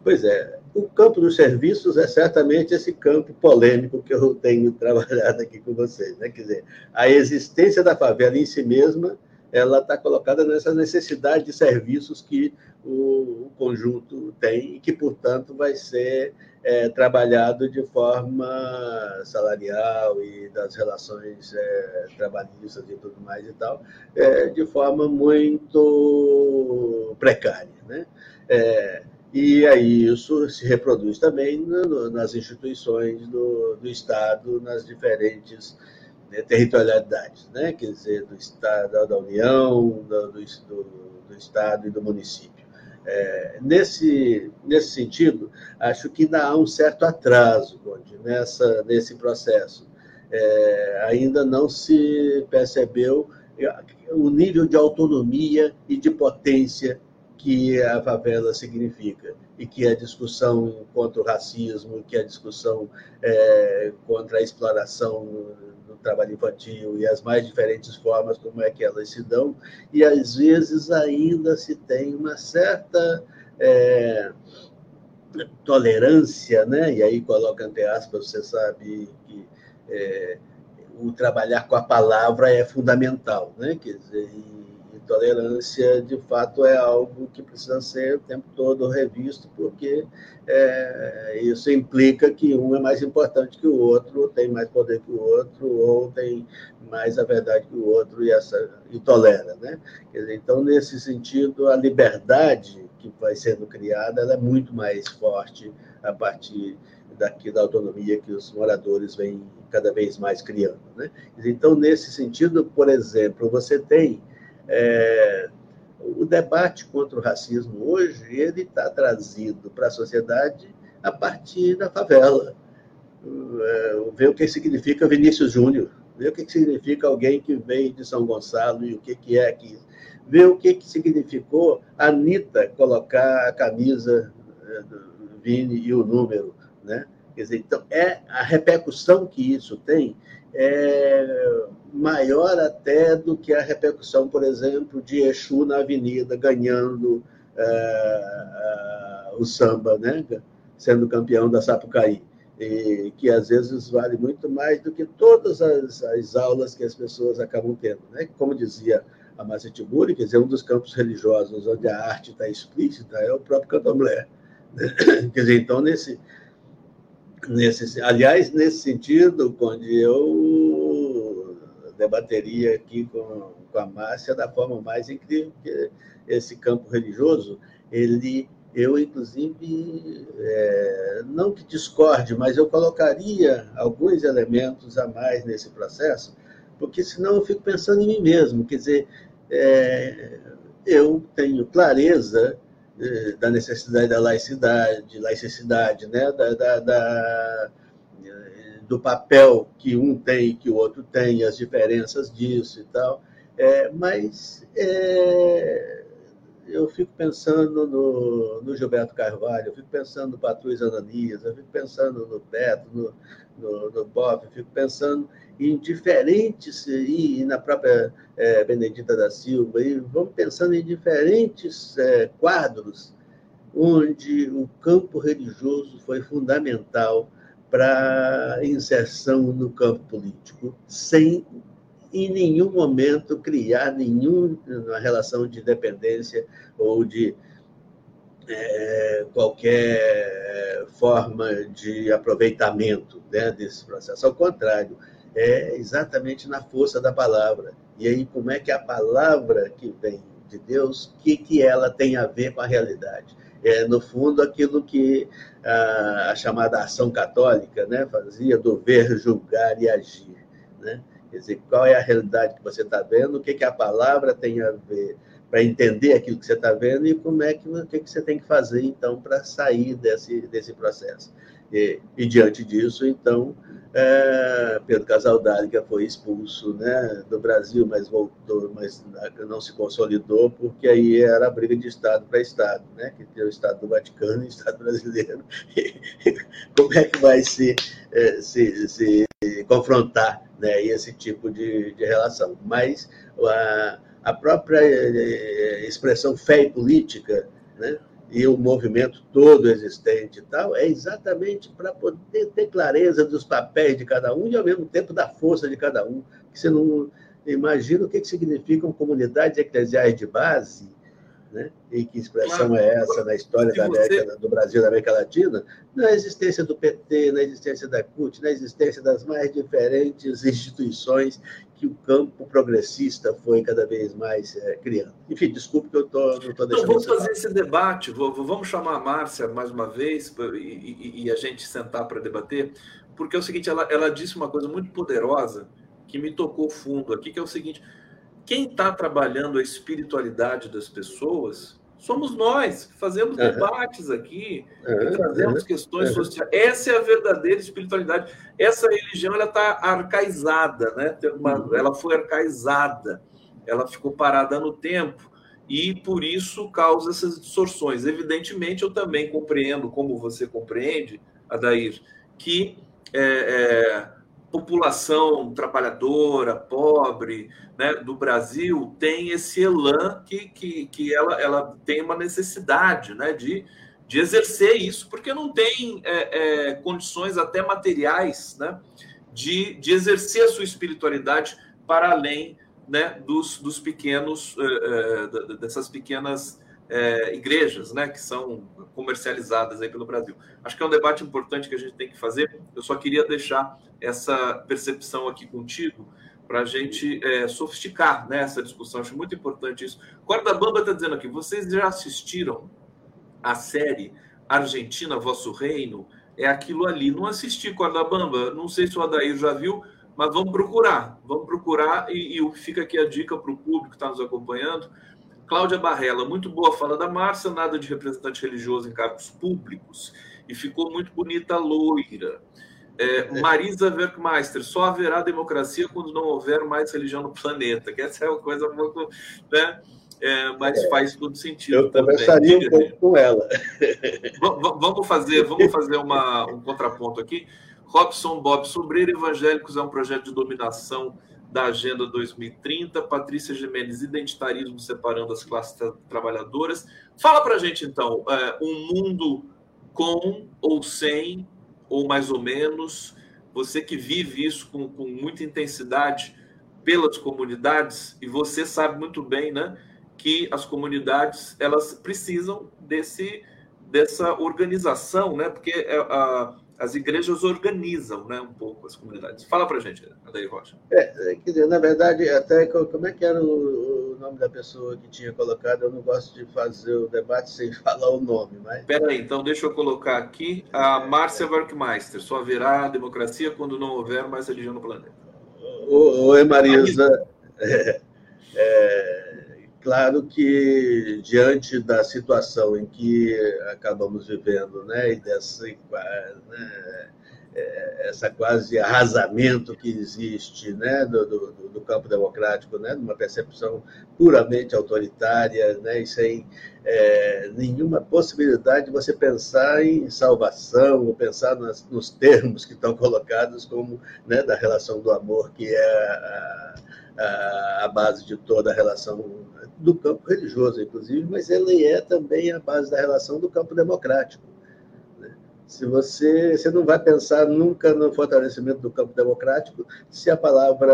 Pois é, o campo dos serviços é certamente esse campo polêmico que eu tenho [laughs] trabalhado aqui com vocês, né? Quer dizer, a existência da favela em si mesma, ela está colocada nessa necessidade de serviços que o, o conjunto tem e que, portanto, vai ser é, trabalhado de forma salarial e das relações é, trabalhistas e tudo mais e tal, é, de forma muito precária. Né? É, e aí isso se reproduz também no, nas instituições do, do Estado, nas diferentes né, territorialidades, né? quer dizer, do Estado, da União, do, do, do Estado e do município. É, nesse, nesse sentido, acho que ainda há um certo atraso, Conde, nessa, nesse processo. É, ainda não se percebeu o nível de autonomia e de potência que a favela significa e que a discussão contra o racismo, que a discussão é, contra a exploração do trabalho infantil e as mais diferentes formas como é que elas se dão, e às vezes ainda se tem uma certa é, tolerância, né? e aí coloca entre aspas, você sabe que é, o trabalhar com a palavra é fundamental, né? quer dizer, tolerância, de fato, é algo que precisa ser o tempo todo revisto, porque é, isso implica que um é mais importante que o outro, tem mais poder que o outro, ou tem mais a verdade que o outro e, essa, e tolera. Né? Dizer, então, nesse sentido, a liberdade que vai sendo criada é muito mais forte a partir daqui da autonomia que os moradores vêm cada vez mais criando. Né? Então, nesse sentido, por exemplo, você tem é, o debate contra o racismo hoje ele está trazido para a sociedade a partir da favela. É, ver o que significa Vinícius Júnior, ver o que significa alguém que veio de São Gonçalo e o que, que é aqui. Ver o que, que significou a Anitta colocar a camisa é, do Vini e o número. Né? Quer dizer, então, é, a repercussão que isso tem é maior até do que a repercussão, por exemplo, de Exu na avenida ganhando uh, uh, o samba, né? sendo campeão da Sapucaí. E que às vezes vale muito mais do que todas as, as aulas que as pessoas acabam tendo. Né? Como dizia a Márcia Tiburi, quer dizer, um dos campos religiosos onde a arte está explícita é o próprio candomblé. Né? [coughs] Quer dizer, então, nesse, nesse, aliás, nesse sentido, onde eu debateria aqui com, com a Márcia da forma mais incrível que esse campo religioso, ele, eu inclusive, é, não que discorde, mas eu colocaria alguns elementos a mais nesse processo, porque senão eu fico pensando em mim mesmo, quer dizer, é, eu tenho clareza é, da necessidade da laicidade, laicidade, né? Da, da, da, do papel que um tem que o outro tem, as diferenças disso e tal. É, mas é, eu fico pensando no, no, Gilberto Carvalho, eu fico pensando no Patrus Ananias, eu fico pensando no Beto, no, no, no Bob, eu fico pensando em diferentes, e, na própria é, Benedita da Silva, e vamos pensando em diferentes é, quadros onde o campo religioso foi fundamental para inserção no campo político, sem em nenhum momento criar nenhuma relação de dependência ou de é, qualquer forma de aproveitamento né, desse processo. Ao contrário, é exatamente na força da palavra. E aí, como é que a palavra que vem de Deus, o que, que ela tem a ver com a realidade? É, no fundo, aquilo que a, a chamada ação católica né, fazia do ver, julgar e agir. Né? Quer dizer, qual é a realidade que você está vendo, o que, que a palavra tem a ver para entender aquilo que você está vendo e como é que, o que, que você tem que fazer, então, para sair desse, desse processo. E, e diante disso, então, é, Pedro Casaldáliga foi expulso né, do Brasil, mas voltou, mas não se consolidou, porque aí era briga de Estado para Estado, né, que tem o Estado do Vaticano e o Estado brasileiro. [laughs] como é que vai se, é, se, se confrontar né, esse tipo de, de relação? Mas a, a própria é, expressão fé e política, né, e o movimento todo existente e tal, é exatamente para poder ter clareza dos papéis de cada um e, ao mesmo tempo, da força de cada um. Que você não imagina o que, que significam comunidades eclesiais de base, né? e que expressão é essa na história da América, do Brasil e da América Latina, na existência do PT, na existência da CUT, na existência das mais diferentes instituições que o campo progressista foi cada vez mais é, criando. Enfim, desculpe que eu tô, não estou deixando. Não, vamos fazer esse debate, vamos chamar a Márcia mais uma vez e, e, e a gente sentar para debater, porque é o seguinte, ela, ela disse uma coisa muito poderosa que me tocou fundo aqui, que é o seguinte: quem está trabalhando a espiritualidade das pessoas somos nós, fazemos uhum. debates aqui, uhum. trazemos uhum. questões sociais. Essa é a verdadeira espiritualidade. Essa religião ela está arcaizada, né? Uma, uhum. ela foi arcaizada, ela ficou parada no tempo e por isso causa essas distorções. Evidentemente, eu também compreendo, como você compreende, Adair, que é, é, população trabalhadora, pobre, né, do Brasil tem esse elan que, que, que ela, ela tem uma necessidade né, de, de exercer isso, porque não tem é, é, condições até materiais né, de, de exercer a sua espiritualidade para além né, dos, dos pequenos, é, é dessas pequenas é, igrejas, né, que são comercializadas aí pelo Brasil. Acho que é um debate importante que a gente tem que fazer. Eu só queria deixar essa percepção aqui contigo para a gente é, sofisticar né, essa discussão. Acho muito importante isso. Corda Bamba está dizendo aqui: vocês já assistiram a série Argentina, Vosso Reino? É aquilo ali. Não assisti Corda Bamba, não sei se o Adair já viu, mas vamos procurar. Vamos procurar e, e fica aqui a dica para o público que está nos acompanhando Cláudia Barrela, muito boa fala da Márcia, nada de representante religioso em cargos públicos. E ficou muito bonita a loira. É, Marisa Werkmeister, só haverá democracia quando não houver mais religião no planeta, que essa é uma coisa muito. Né? É, mas é, faz todo sentido. Eu também estaria um pouco com ela. vamos fazer, vamos fazer uma, um contraponto aqui. Robson Bob, Sobreiro Evangélicos é um projeto de dominação da Agenda 2030. Patrícia Jimenez, identitarismo separando as classes trabalhadoras. Fala para a gente, então, é, um mundo com ou sem, ou mais ou menos, você que vive isso com, com muita intensidade pelas comunidades, e você sabe muito bem, né, que as comunidades elas precisam desse dessa organização, né, porque é, a, as igrejas organizam né, um pouco as comunidades. Fala para a gente, Adair Rocha. É, quer dizer, na verdade, até como é que era o, o, nome da pessoa que tinha colocado? Eu não gosto de fazer o debate [laughs] sem falar o nome, mas... Espera aí, então deixa eu colocar aqui a Márcia Werkmeister. Só haverá democracia quando não houver mais religião no planeta. Oi, Marisa. [laughs] É, é, claro que, diante da situação em que acabamos vivendo, né, e dessa né, é, essa quase arrasamento que existe né, do, do, do, campo democrático, né, numa percepção puramente autoritária né, e sem é, nenhuma possibilidade de você pensar em salvação ou pensar nas, nos termos que estão [laughs] colocados como né, da relação do amor, que é a, a, base de toda a relação do campo religioso, inclusive, mas ele é também a base da relação do campo democrático. Né? Se você, você não vai pensar nunca no fortalecimento do campo democrático se a palavra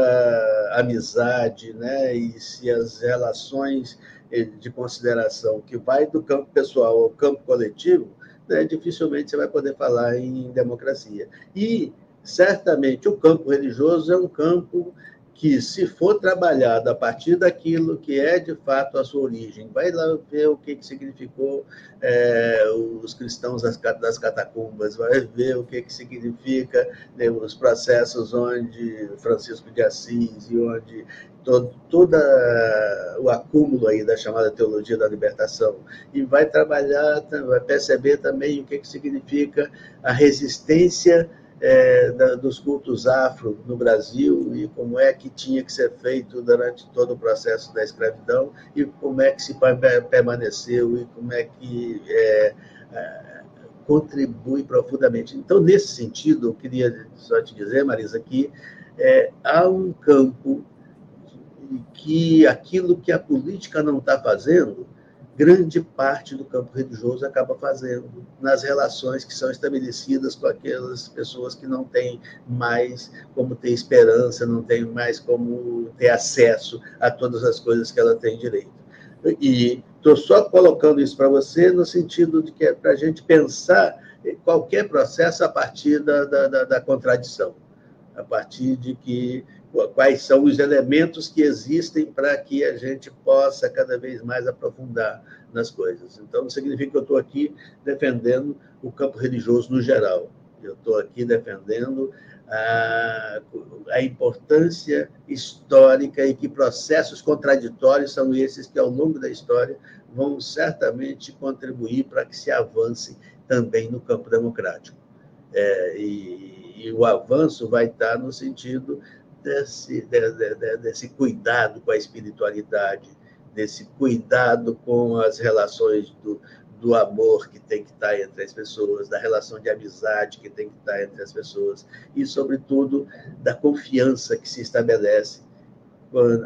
amizade, né, e se as relações eh, de consideração que vai do campo pessoal ao campo coletivo, né, dificilmente você vai poder falar em democracia. E certamente o campo religioso é um campo que, se for trabalhado a partir daquilo que é de fato a sua origem, vai lá ver o que, que significou é, os cristãos das, das, catacumbas, vai ver o que, que significa né, os processos onde Francisco de Assis e onde todo, o acúmulo aí da chamada teologia da libertação, e vai trabalhar, vai perceber também o que, que significa a resistência é, da, dos cultos afro no Brasil e como é que tinha que ser feito durante todo o processo da escravidão e como é que se permaneceu e como é que é, é, contribui profundamente. Então, nesse sentido, eu queria só te dizer, Marisa, que é, há um campo que aquilo que a política não está fazendo, grande parte do campo religioso acaba fazendo nas relações que são estabelecidas com aquelas pessoas que não têm mais como ter esperança, não têm mais como ter acesso a todas as coisas que ela tem direito. E estou só colocando isso para você no sentido de que é para a gente pensar qualquer processo a partir da, da, da contradição, a partir de que quais são os elementos que existem para que a gente possa cada vez mais aprofundar nas coisas. Então, não significa que eu estou aqui defendendo o campo religioso no geral. Eu estou aqui defendendo a, a, importância histórica e que processos contraditórios são esses que, ao longo da história, vão certamente contribuir para que se avance também no campo democrático. É, e, e, o avanço vai estar no sentido desse, de, de, desse cuidado com a espiritualidade, desse cuidado com as relações do, do amor que tem que estar entre as pessoas, da relação de amizade que tem que estar entre as pessoas e, sobretudo, da confiança que se estabelece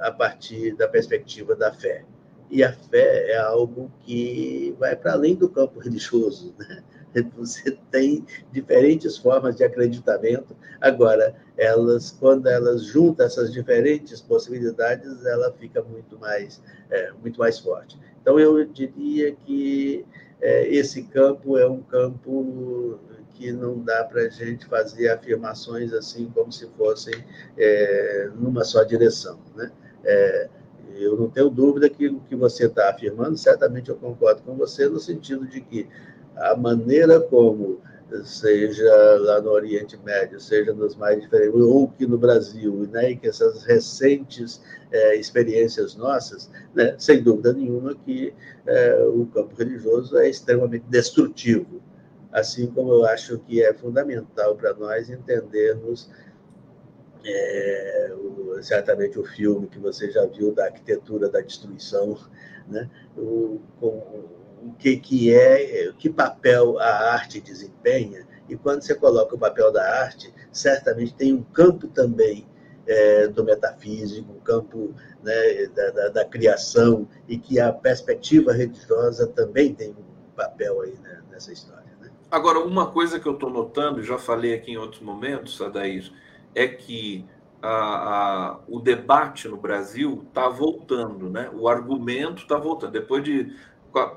a partir da perspectiva da fé. E a fé é algo que vai para além do campo religioso, né? Você tem diferentes formas de acreditamento. Agora, elas, quando elas juntam essas diferentes possibilidades, ela fica muito mais, é, muito mais forte. Então, eu diria que é, esse campo é um campo que não dá para a gente fazer afirmações assim como se fossem é, numa só direção, né? É, eu não tenho dúvida que o que você está afirmando, certamente eu concordo com você, no sentido de que a maneira como, seja lá no Oriente Médio, seja nos mais diferentes, ou que no Brasil, né, e que essas recentes é, experiências nossas, né, sem dúvida nenhuma que é, o campo religioso é extremamente destrutivo, assim como eu acho que é fundamental para nós entendermos é, o, certamente o filme que você já viu da arquitetura da destruição, né? o, com, o que, que é, que papel a arte desempenha, e quando você coloca o papel da arte, certamente tem um campo também é, do metafísico, um campo né, da, da, da, criação, e que a perspectiva religiosa também tem um papel aí né, nessa história. Né? Agora, uma coisa que eu estou notando, já falei aqui em outros momentos, Adair, é que a, a, o debate no Brasil está voltando, né? o argumento está voltando. Depois de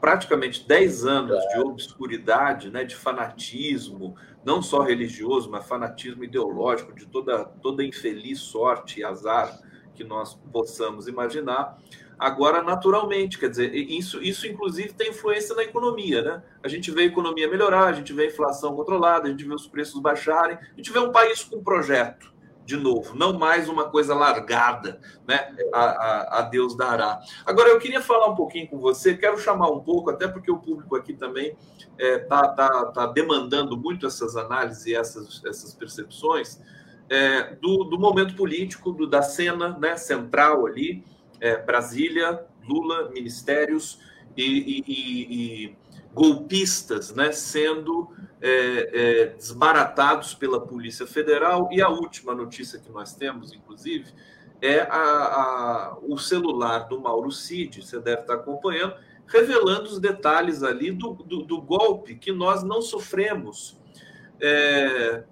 praticamente 10 anos de obscuridade, né, de fanatismo, não só religioso, mas fanatismo ideológico, de toda, toda infeliz sorte e azar que nós possamos imaginar. Agora, naturalmente, quer dizer, isso, isso inclusive tem influência na economia, né? A gente vê a economia melhorar, a gente vê a inflação controlada, a gente vê os preços baixarem, a gente vê um país com projeto de novo, não mais uma coisa largada, né? A, a, a, Deus dará. Agora, eu queria falar um pouquinho com você, quero chamar um pouco, até porque o público aqui também está é, tá, tá, tá demandando muito essas análises e essas, essas percepções é, do, do, momento político, do, da cena né, central ali, é, Brasília, Lula, ministérios e, e, e, e golpistas né, sendo é, é, desbaratados pela Polícia Federal. E a última notícia que nós temos, inclusive, é a, a, o celular do Mauro Cid, você deve estar acompanhando, revelando os detalhes ali do, do, do golpe que nós não sofremos. É,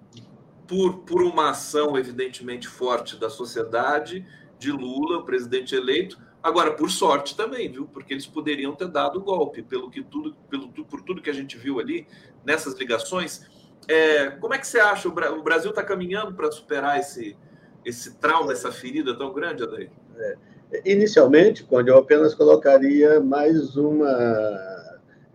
por, por uma ação evidentemente forte da sociedade, de Lula, presidente eleito, Agora, por sorte também, viu? Porque eles poderiam ter dado o golpe, pelo que tudo, pelo, por tudo que a gente viu ali nessas ligações. É, como é que você acha? O Brasil está caminhando para superar esse, esse trauma, essa ferida tão grande, Adair? É. Inicialmente, quando eu apenas colocaria mais uma,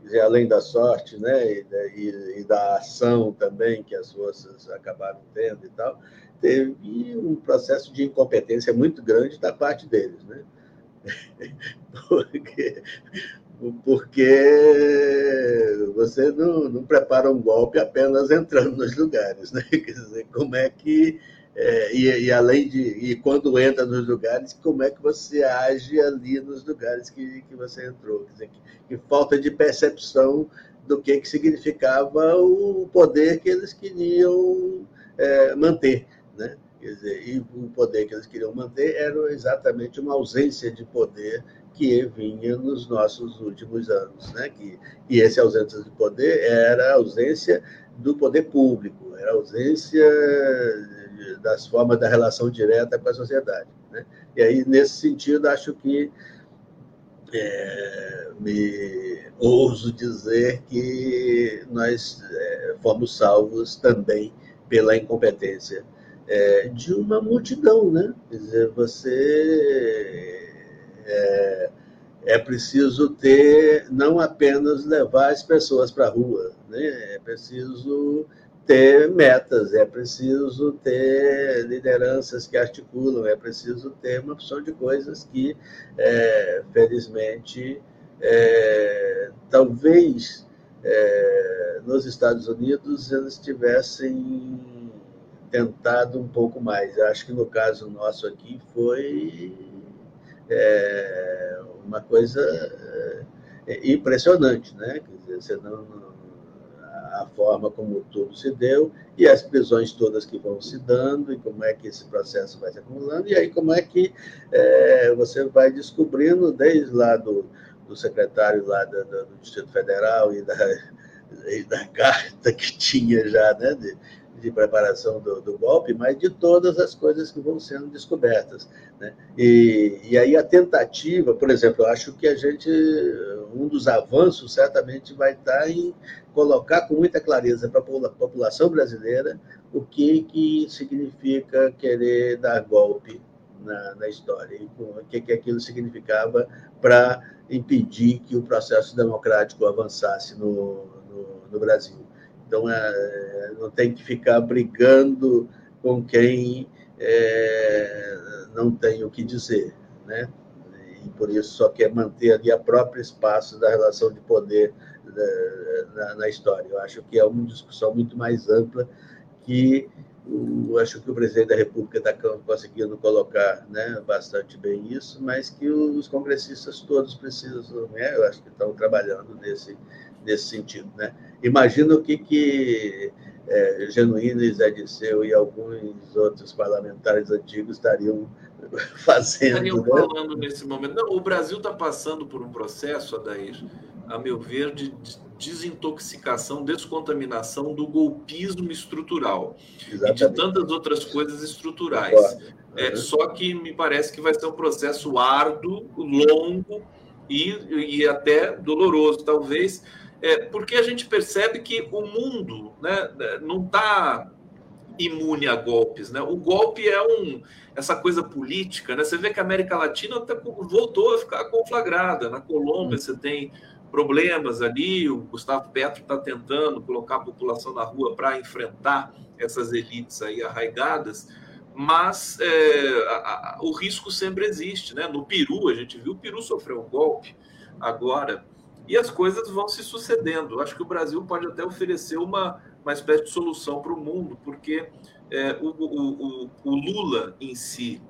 dizer, além da sorte, né, e, e, e, da ação também que as forças acabaram tendo e tal, teve um processo de incompetência muito grande da parte deles, né? [laughs] porque, porque você não, não prepara um golpe apenas entrando nos lugares, né? [laughs] Quer dizer, como é que é, e, e, além de e quando entra nos lugares, como é que você age ali nos lugares que, que você entrou? Quer dizer, que, que falta de percepção do que, que significava o poder que eles queriam é, manter? Quer dizer, e o poder que eles queriam manter era exatamente uma ausência de poder que vinha nos nossos últimos anos. Né? Que, e essa ausência de poder era a ausência do poder público, era a ausência das formas da relação direta com a sociedade. Né? E aí, nesse sentido, acho que é, me ouso dizer que nós é, fomos salvos também pela incompetência é, de uma multidão, né? Quer dizer, você é, é preciso ter, não apenas levar as pessoas para a rua, né? É preciso ter metas, é preciso ter lideranças que articulam, é preciso ter uma opção de coisas que, é, felizmente, é, talvez é, nos Estados Unidos eles tivessem tentado um pouco mais. Acho que no caso nosso aqui foi é, uma coisa é, impressionante, né? Quer dizer, a forma como tudo se deu e as prisões todas que vão se dando e como é que esse processo vai se acumulando e aí como é que é, você vai descobrindo desde lá do, do secretário lá do, do Distrito Federal e da, [laughs] e da carta que tinha já, né, de, de preparação do, do, golpe, mas de todas as coisas que vão sendo descobertas. Né? E, e aí a tentativa, por exemplo, eu acho que a gente, um dos avanços certamente vai estar em colocar com muita clareza para a população brasileira o que, que significa querer dar golpe na, na história e o que, que aquilo significava para impedir que o processo democrático avançasse no, no, no Brasil. Então, é, não tem que ficar brigando com quem é, não tem o que dizer, né? E por isso só quer manter ali a próprio espaço da relação de poder né, na, na história. Eu acho que é uma discussão muito mais ampla que eu acho que o presidente da República está conseguindo colocar né, bastante bem isso, mas que os congressistas todos precisam, né, eu acho que estão trabalhando nesse, nesse sentido. Né? Imagina o que, que é, Genuíno e Zé Disseu e alguns outros parlamentares antigos estariam [laughs] fazendo. Estariam né? falando nesse momento. Não, o Brasil está passando por um processo, Adair, a meu ver, de desintoxicação, descontaminação do golpismo estrutural Exatamente. e de tantas outras coisas estruturais. É, uhum. Só que me parece que vai ser um processo árduo, longo e, e até doloroso, talvez, é, porque a gente percebe que o mundo né, não está imune a golpes. Né? O golpe é um, essa coisa política. Né? Você vê que a América Latina até voltou a ficar conflagrada. Na Colômbia, você tem problemas ali. O Gustavo Petro está tentando colocar a população na rua para enfrentar essas elites aí arraigadas. Mas é, a, a, o risco sempre existe. Né? No Peru, a gente viu o Peru sofreu um golpe agora e as coisas vão se sucedendo. Acho que o Brasil pode até oferecer uma, uma espécie de solução para o mundo, porque é, o, o, o, Lula em si,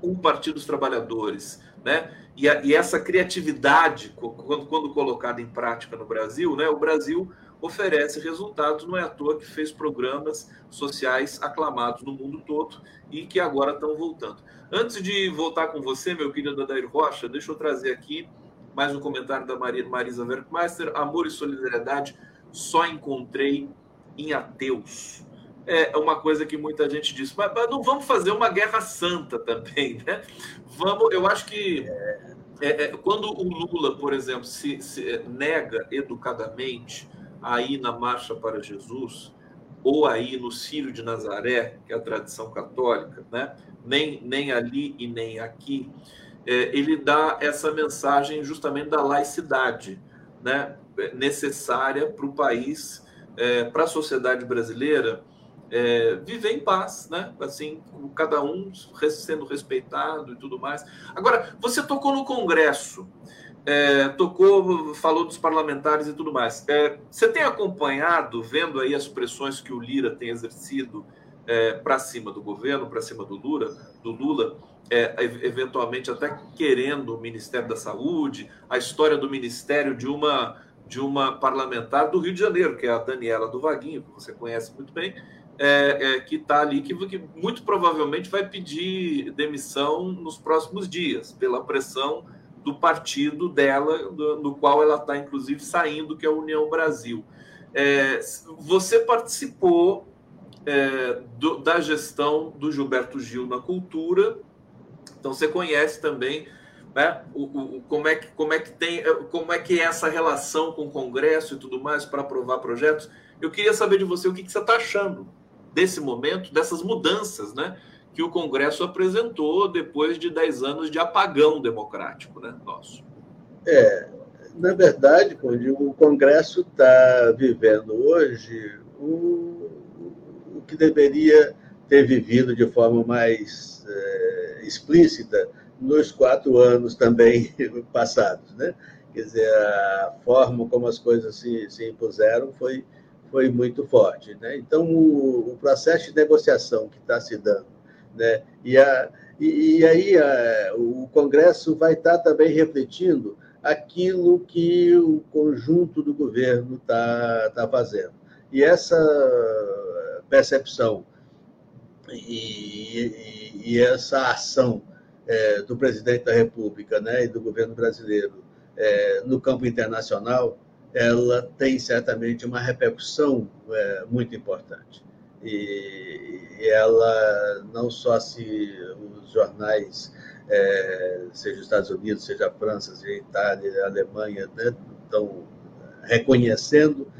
o Partido dos Trabalhadores, né? E, a, e essa criatividade, quando, quando colocada em prática no Brasil, né? O Brasil oferece resultados, não é à toa que fez programas sociais aclamados no mundo todo e que agora estão voltando. Antes de voltar com você, meu querido Adair Rocha, deixa eu trazer aqui mais um comentário da Marisa Werkmeister. Amor e solidariedade só encontrei em ateus. É uma coisa que muita gente diz, mas, mas não vamos fazer uma guerra santa [laughs] também, né? Vamos, eu acho que é, é, quando o Lula, por exemplo, se, se nega educadamente a ir na Marcha para Jesus, ou aí no Círio de Nazaré, que é a tradição católica, né? nem, nem ali e nem aqui, é, ele dá essa mensagem justamente da laicidade né, necessária para o país, é, para a sociedade brasileira é, viver em paz, né? Assim, cada um sendo respeitado e tudo mais. Agora, você tocou no Congresso, é, tocou, falou dos parlamentares e tudo mais. É, você tem acompanhado, vendo aí as pressões que o Lira tem exercido é, para cima do governo, para cima do Lula, do Lula é, eventualmente até querendo o Ministério da Saúde, a história do Ministério de uma de uma parlamentar do Rio de Janeiro, que é a Daniela do Vaguinho, que você conhece muito bem, é, é, que está ali, que, que, muito provavelmente vai pedir demissão nos próximos dias, pela pressão do partido dela, do, qual ela está, inclusive, saindo, que é a União Brasil. É, você participou é, do, da gestão do Gilberto Gil na cultura então você conhece também né, o, o, como, é que, como é que tem como é que é essa relação com o Congresso e tudo mais para aprovar projetos. Eu queria saber de você o que, que você está achando desse momento, dessas mudanças né, que o Congresso apresentou depois de 10 anos de apagão democrático né, nosso. É, na verdade, o Congresso está vivendo hoje o, o que deveria ter vivido de forma mais é, explícita nos quatro anos também [laughs] passados. Né? Quer dizer, a forma como as coisas se, se impuseram foi, foi muito forte. Né? Então, o, o processo de negociação que está se dando, né? e, a, e, e aí a, o Congresso vai estar tá também refletindo aquilo que o conjunto do governo está tá fazendo. E essa percepção e, e, essa ação é, do presidente da República né, e do governo brasileiro é, no campo internacional, ela tem certamente uma repercussão é, muito importante. E, e, ela não só se os jornais, é, seja os Estados Unidos, seja a França, seja a Itália, a Alemanha, né, estão reconhecendo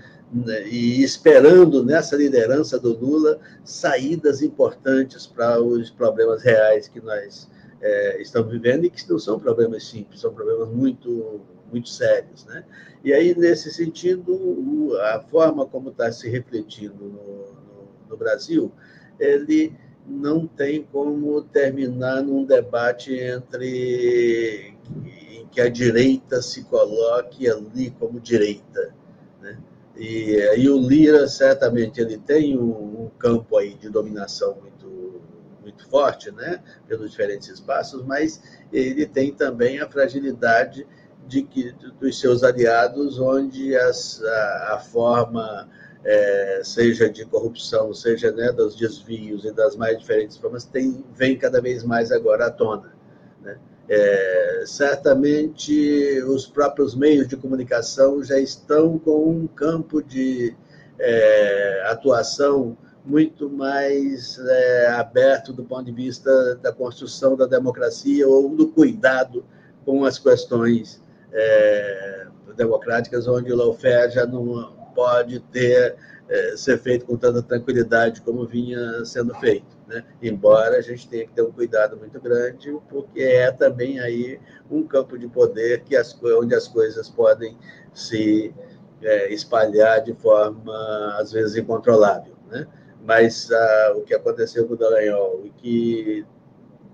e esperando nessa liderança do Lula saídas importantes para os problemas reais que nós é, estamos vivendo e que não são problemas simples, são problemas muito muito sérios, né? E aí nesse sentido a forma como está se refletindo no, no, no Brasil, ele não tem como terminar num debate entre em que a direita se coloque ali como direita, né? E, e o Lira, certamente, ele tem um, um, campo aí de dominação muito, muito forte, né? Pelos diferentes espaços, mas ele tem também a fragilidade de que, dos seus aliados, onde as, a, a forma é, seja de corrupção, seja né, dos desvios e das mais diferentes formas, tem, vem cada vez mais agora à tona. Né? É, certamente os próprios meios de comunicação já estão com um campo de é, atuação muito mais é, aberto do ponto de vista da construção da democracia ou do cuidado com as questões é, democráticas, onde o lawfare já não pode ter é, ser feito com tanta tranquilidade como vinha sendo feito, né? Embora a gente tenha que ter um cuidado muito grande, porque é também aí um campo de poder que as, onde as coisas podem se é, espalhar de forma às vezes incontrolável, né? Mas ah, o que aconteceu com o Dallagnol e que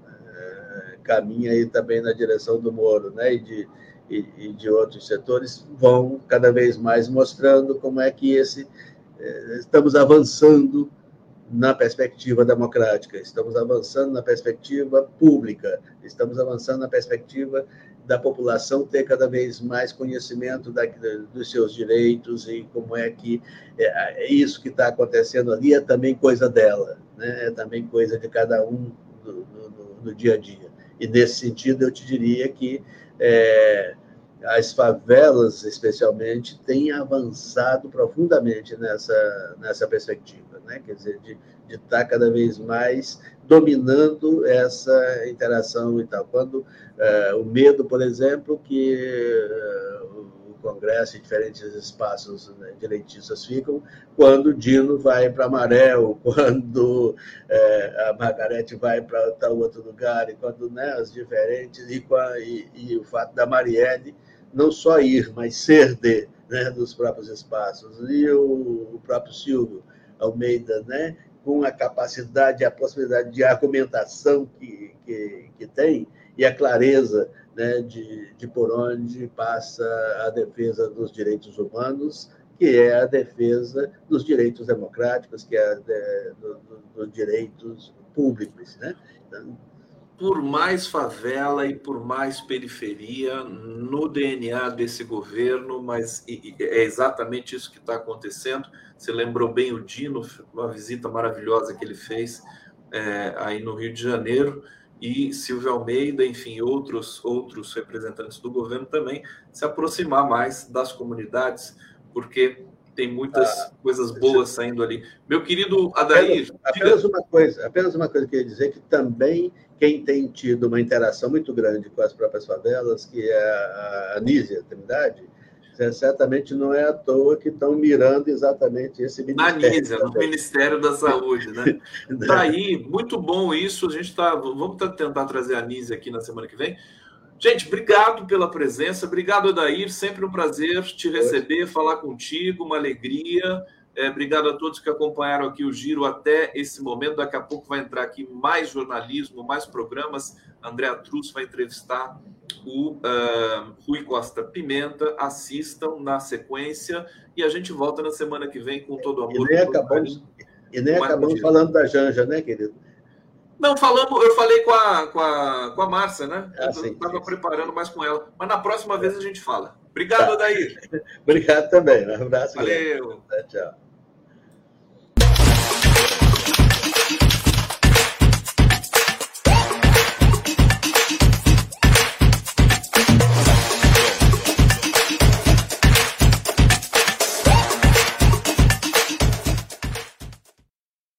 é, caminha aí também na direção do Moro, né? E de e, e de outros setores vão cada vez mais mostrando como é que esse eh, estamos avançando na perspectiva democrática, estamos avançando na perspectiva pública, estamos avançando na perspectiva da população ter cada vez mais conhecimento da, dos seus direitos e como é que é, é isso que está acontecendo ali é também coisa dela, né? é também coisa de cada um no, no, no dia a dia. E nesse sentido, eu te diria que é, as favelas, especialmente, têm avançado profundamente nessa, nessa perspectiva, né? quer dizer, de, de estar tá cada vez mais dominando essa interação e tal. Quando é, o medo, por exemplo, que é, o Congresso e diferentes espaços né, direitistas ficam, quando Dino vai para Amarelo, [laughs] quando é, a Margarete vai para tal outro lugar, e quando né, as diferentes, e, e, e o fato da Marielle não só ir, mas ser de, né, dos próprios espaços. E o, o próprio Silvio Almeida, né, com a capacidade, a possibilidade de argumentação que, que, que tem e a clareza né, de, de por onde passa a defesa dos direitos humanos, que é a defesa dos direitos democráticos, que é de, do, dos direitos públicos. Né? Então, por mais favela e por mais periferia no DNA desse governo, mas é exatamente isso que está acontecendo. Você lembrou bem o Dino, uma visita maravilhosa que ele fez é, aí no Rio de Janeiro, e Silvio Almeida, enfim, outros, outros representantes do governo também se aproximar mais das comunidades, porque tem muitas ah, coisas boas saindo ali. Meu querido Adair. Apenas, apenas uma coisa, apenas uma coisa que eu queria dizer que também quem tem tido uma interação muito grande com as próprias favelas, que é a Anísia Trindade, certamente não é à toa que estão mirando exatamente esse ministério. Na Anísia, no Ministério da Saúde, né? Está [laughs] aí, muito bom isso. A gente está. Vamos tentar trazer a Anísia aqui na semana que vem. Gente, obrigado pela presença, obrigado, Adair. Sempre um prazer te receber, falar contigo, uma alegria. É, obrigado a todos que acompanharam aqui o Giro até esse momento. Daqui a pouco vai entrar aqui mais jornalismo, mais programas. André Truz vai entrevistar o uh, Rui Costa Pimenta. Assistam na sequência e a gente volta na semana que vem com todo o amor. E nem acabamos, e nem acabamos falando da Janja, né, querido? Não, falamos, eu falei com a, com a, com a Márcia, né? Ah, eu estava preparando mais com ela. Mas na próxima vez a gente fala. Obrigado, tá. Daí. [laughs] Obrigado também. Um abraço. Valeu. Tchau.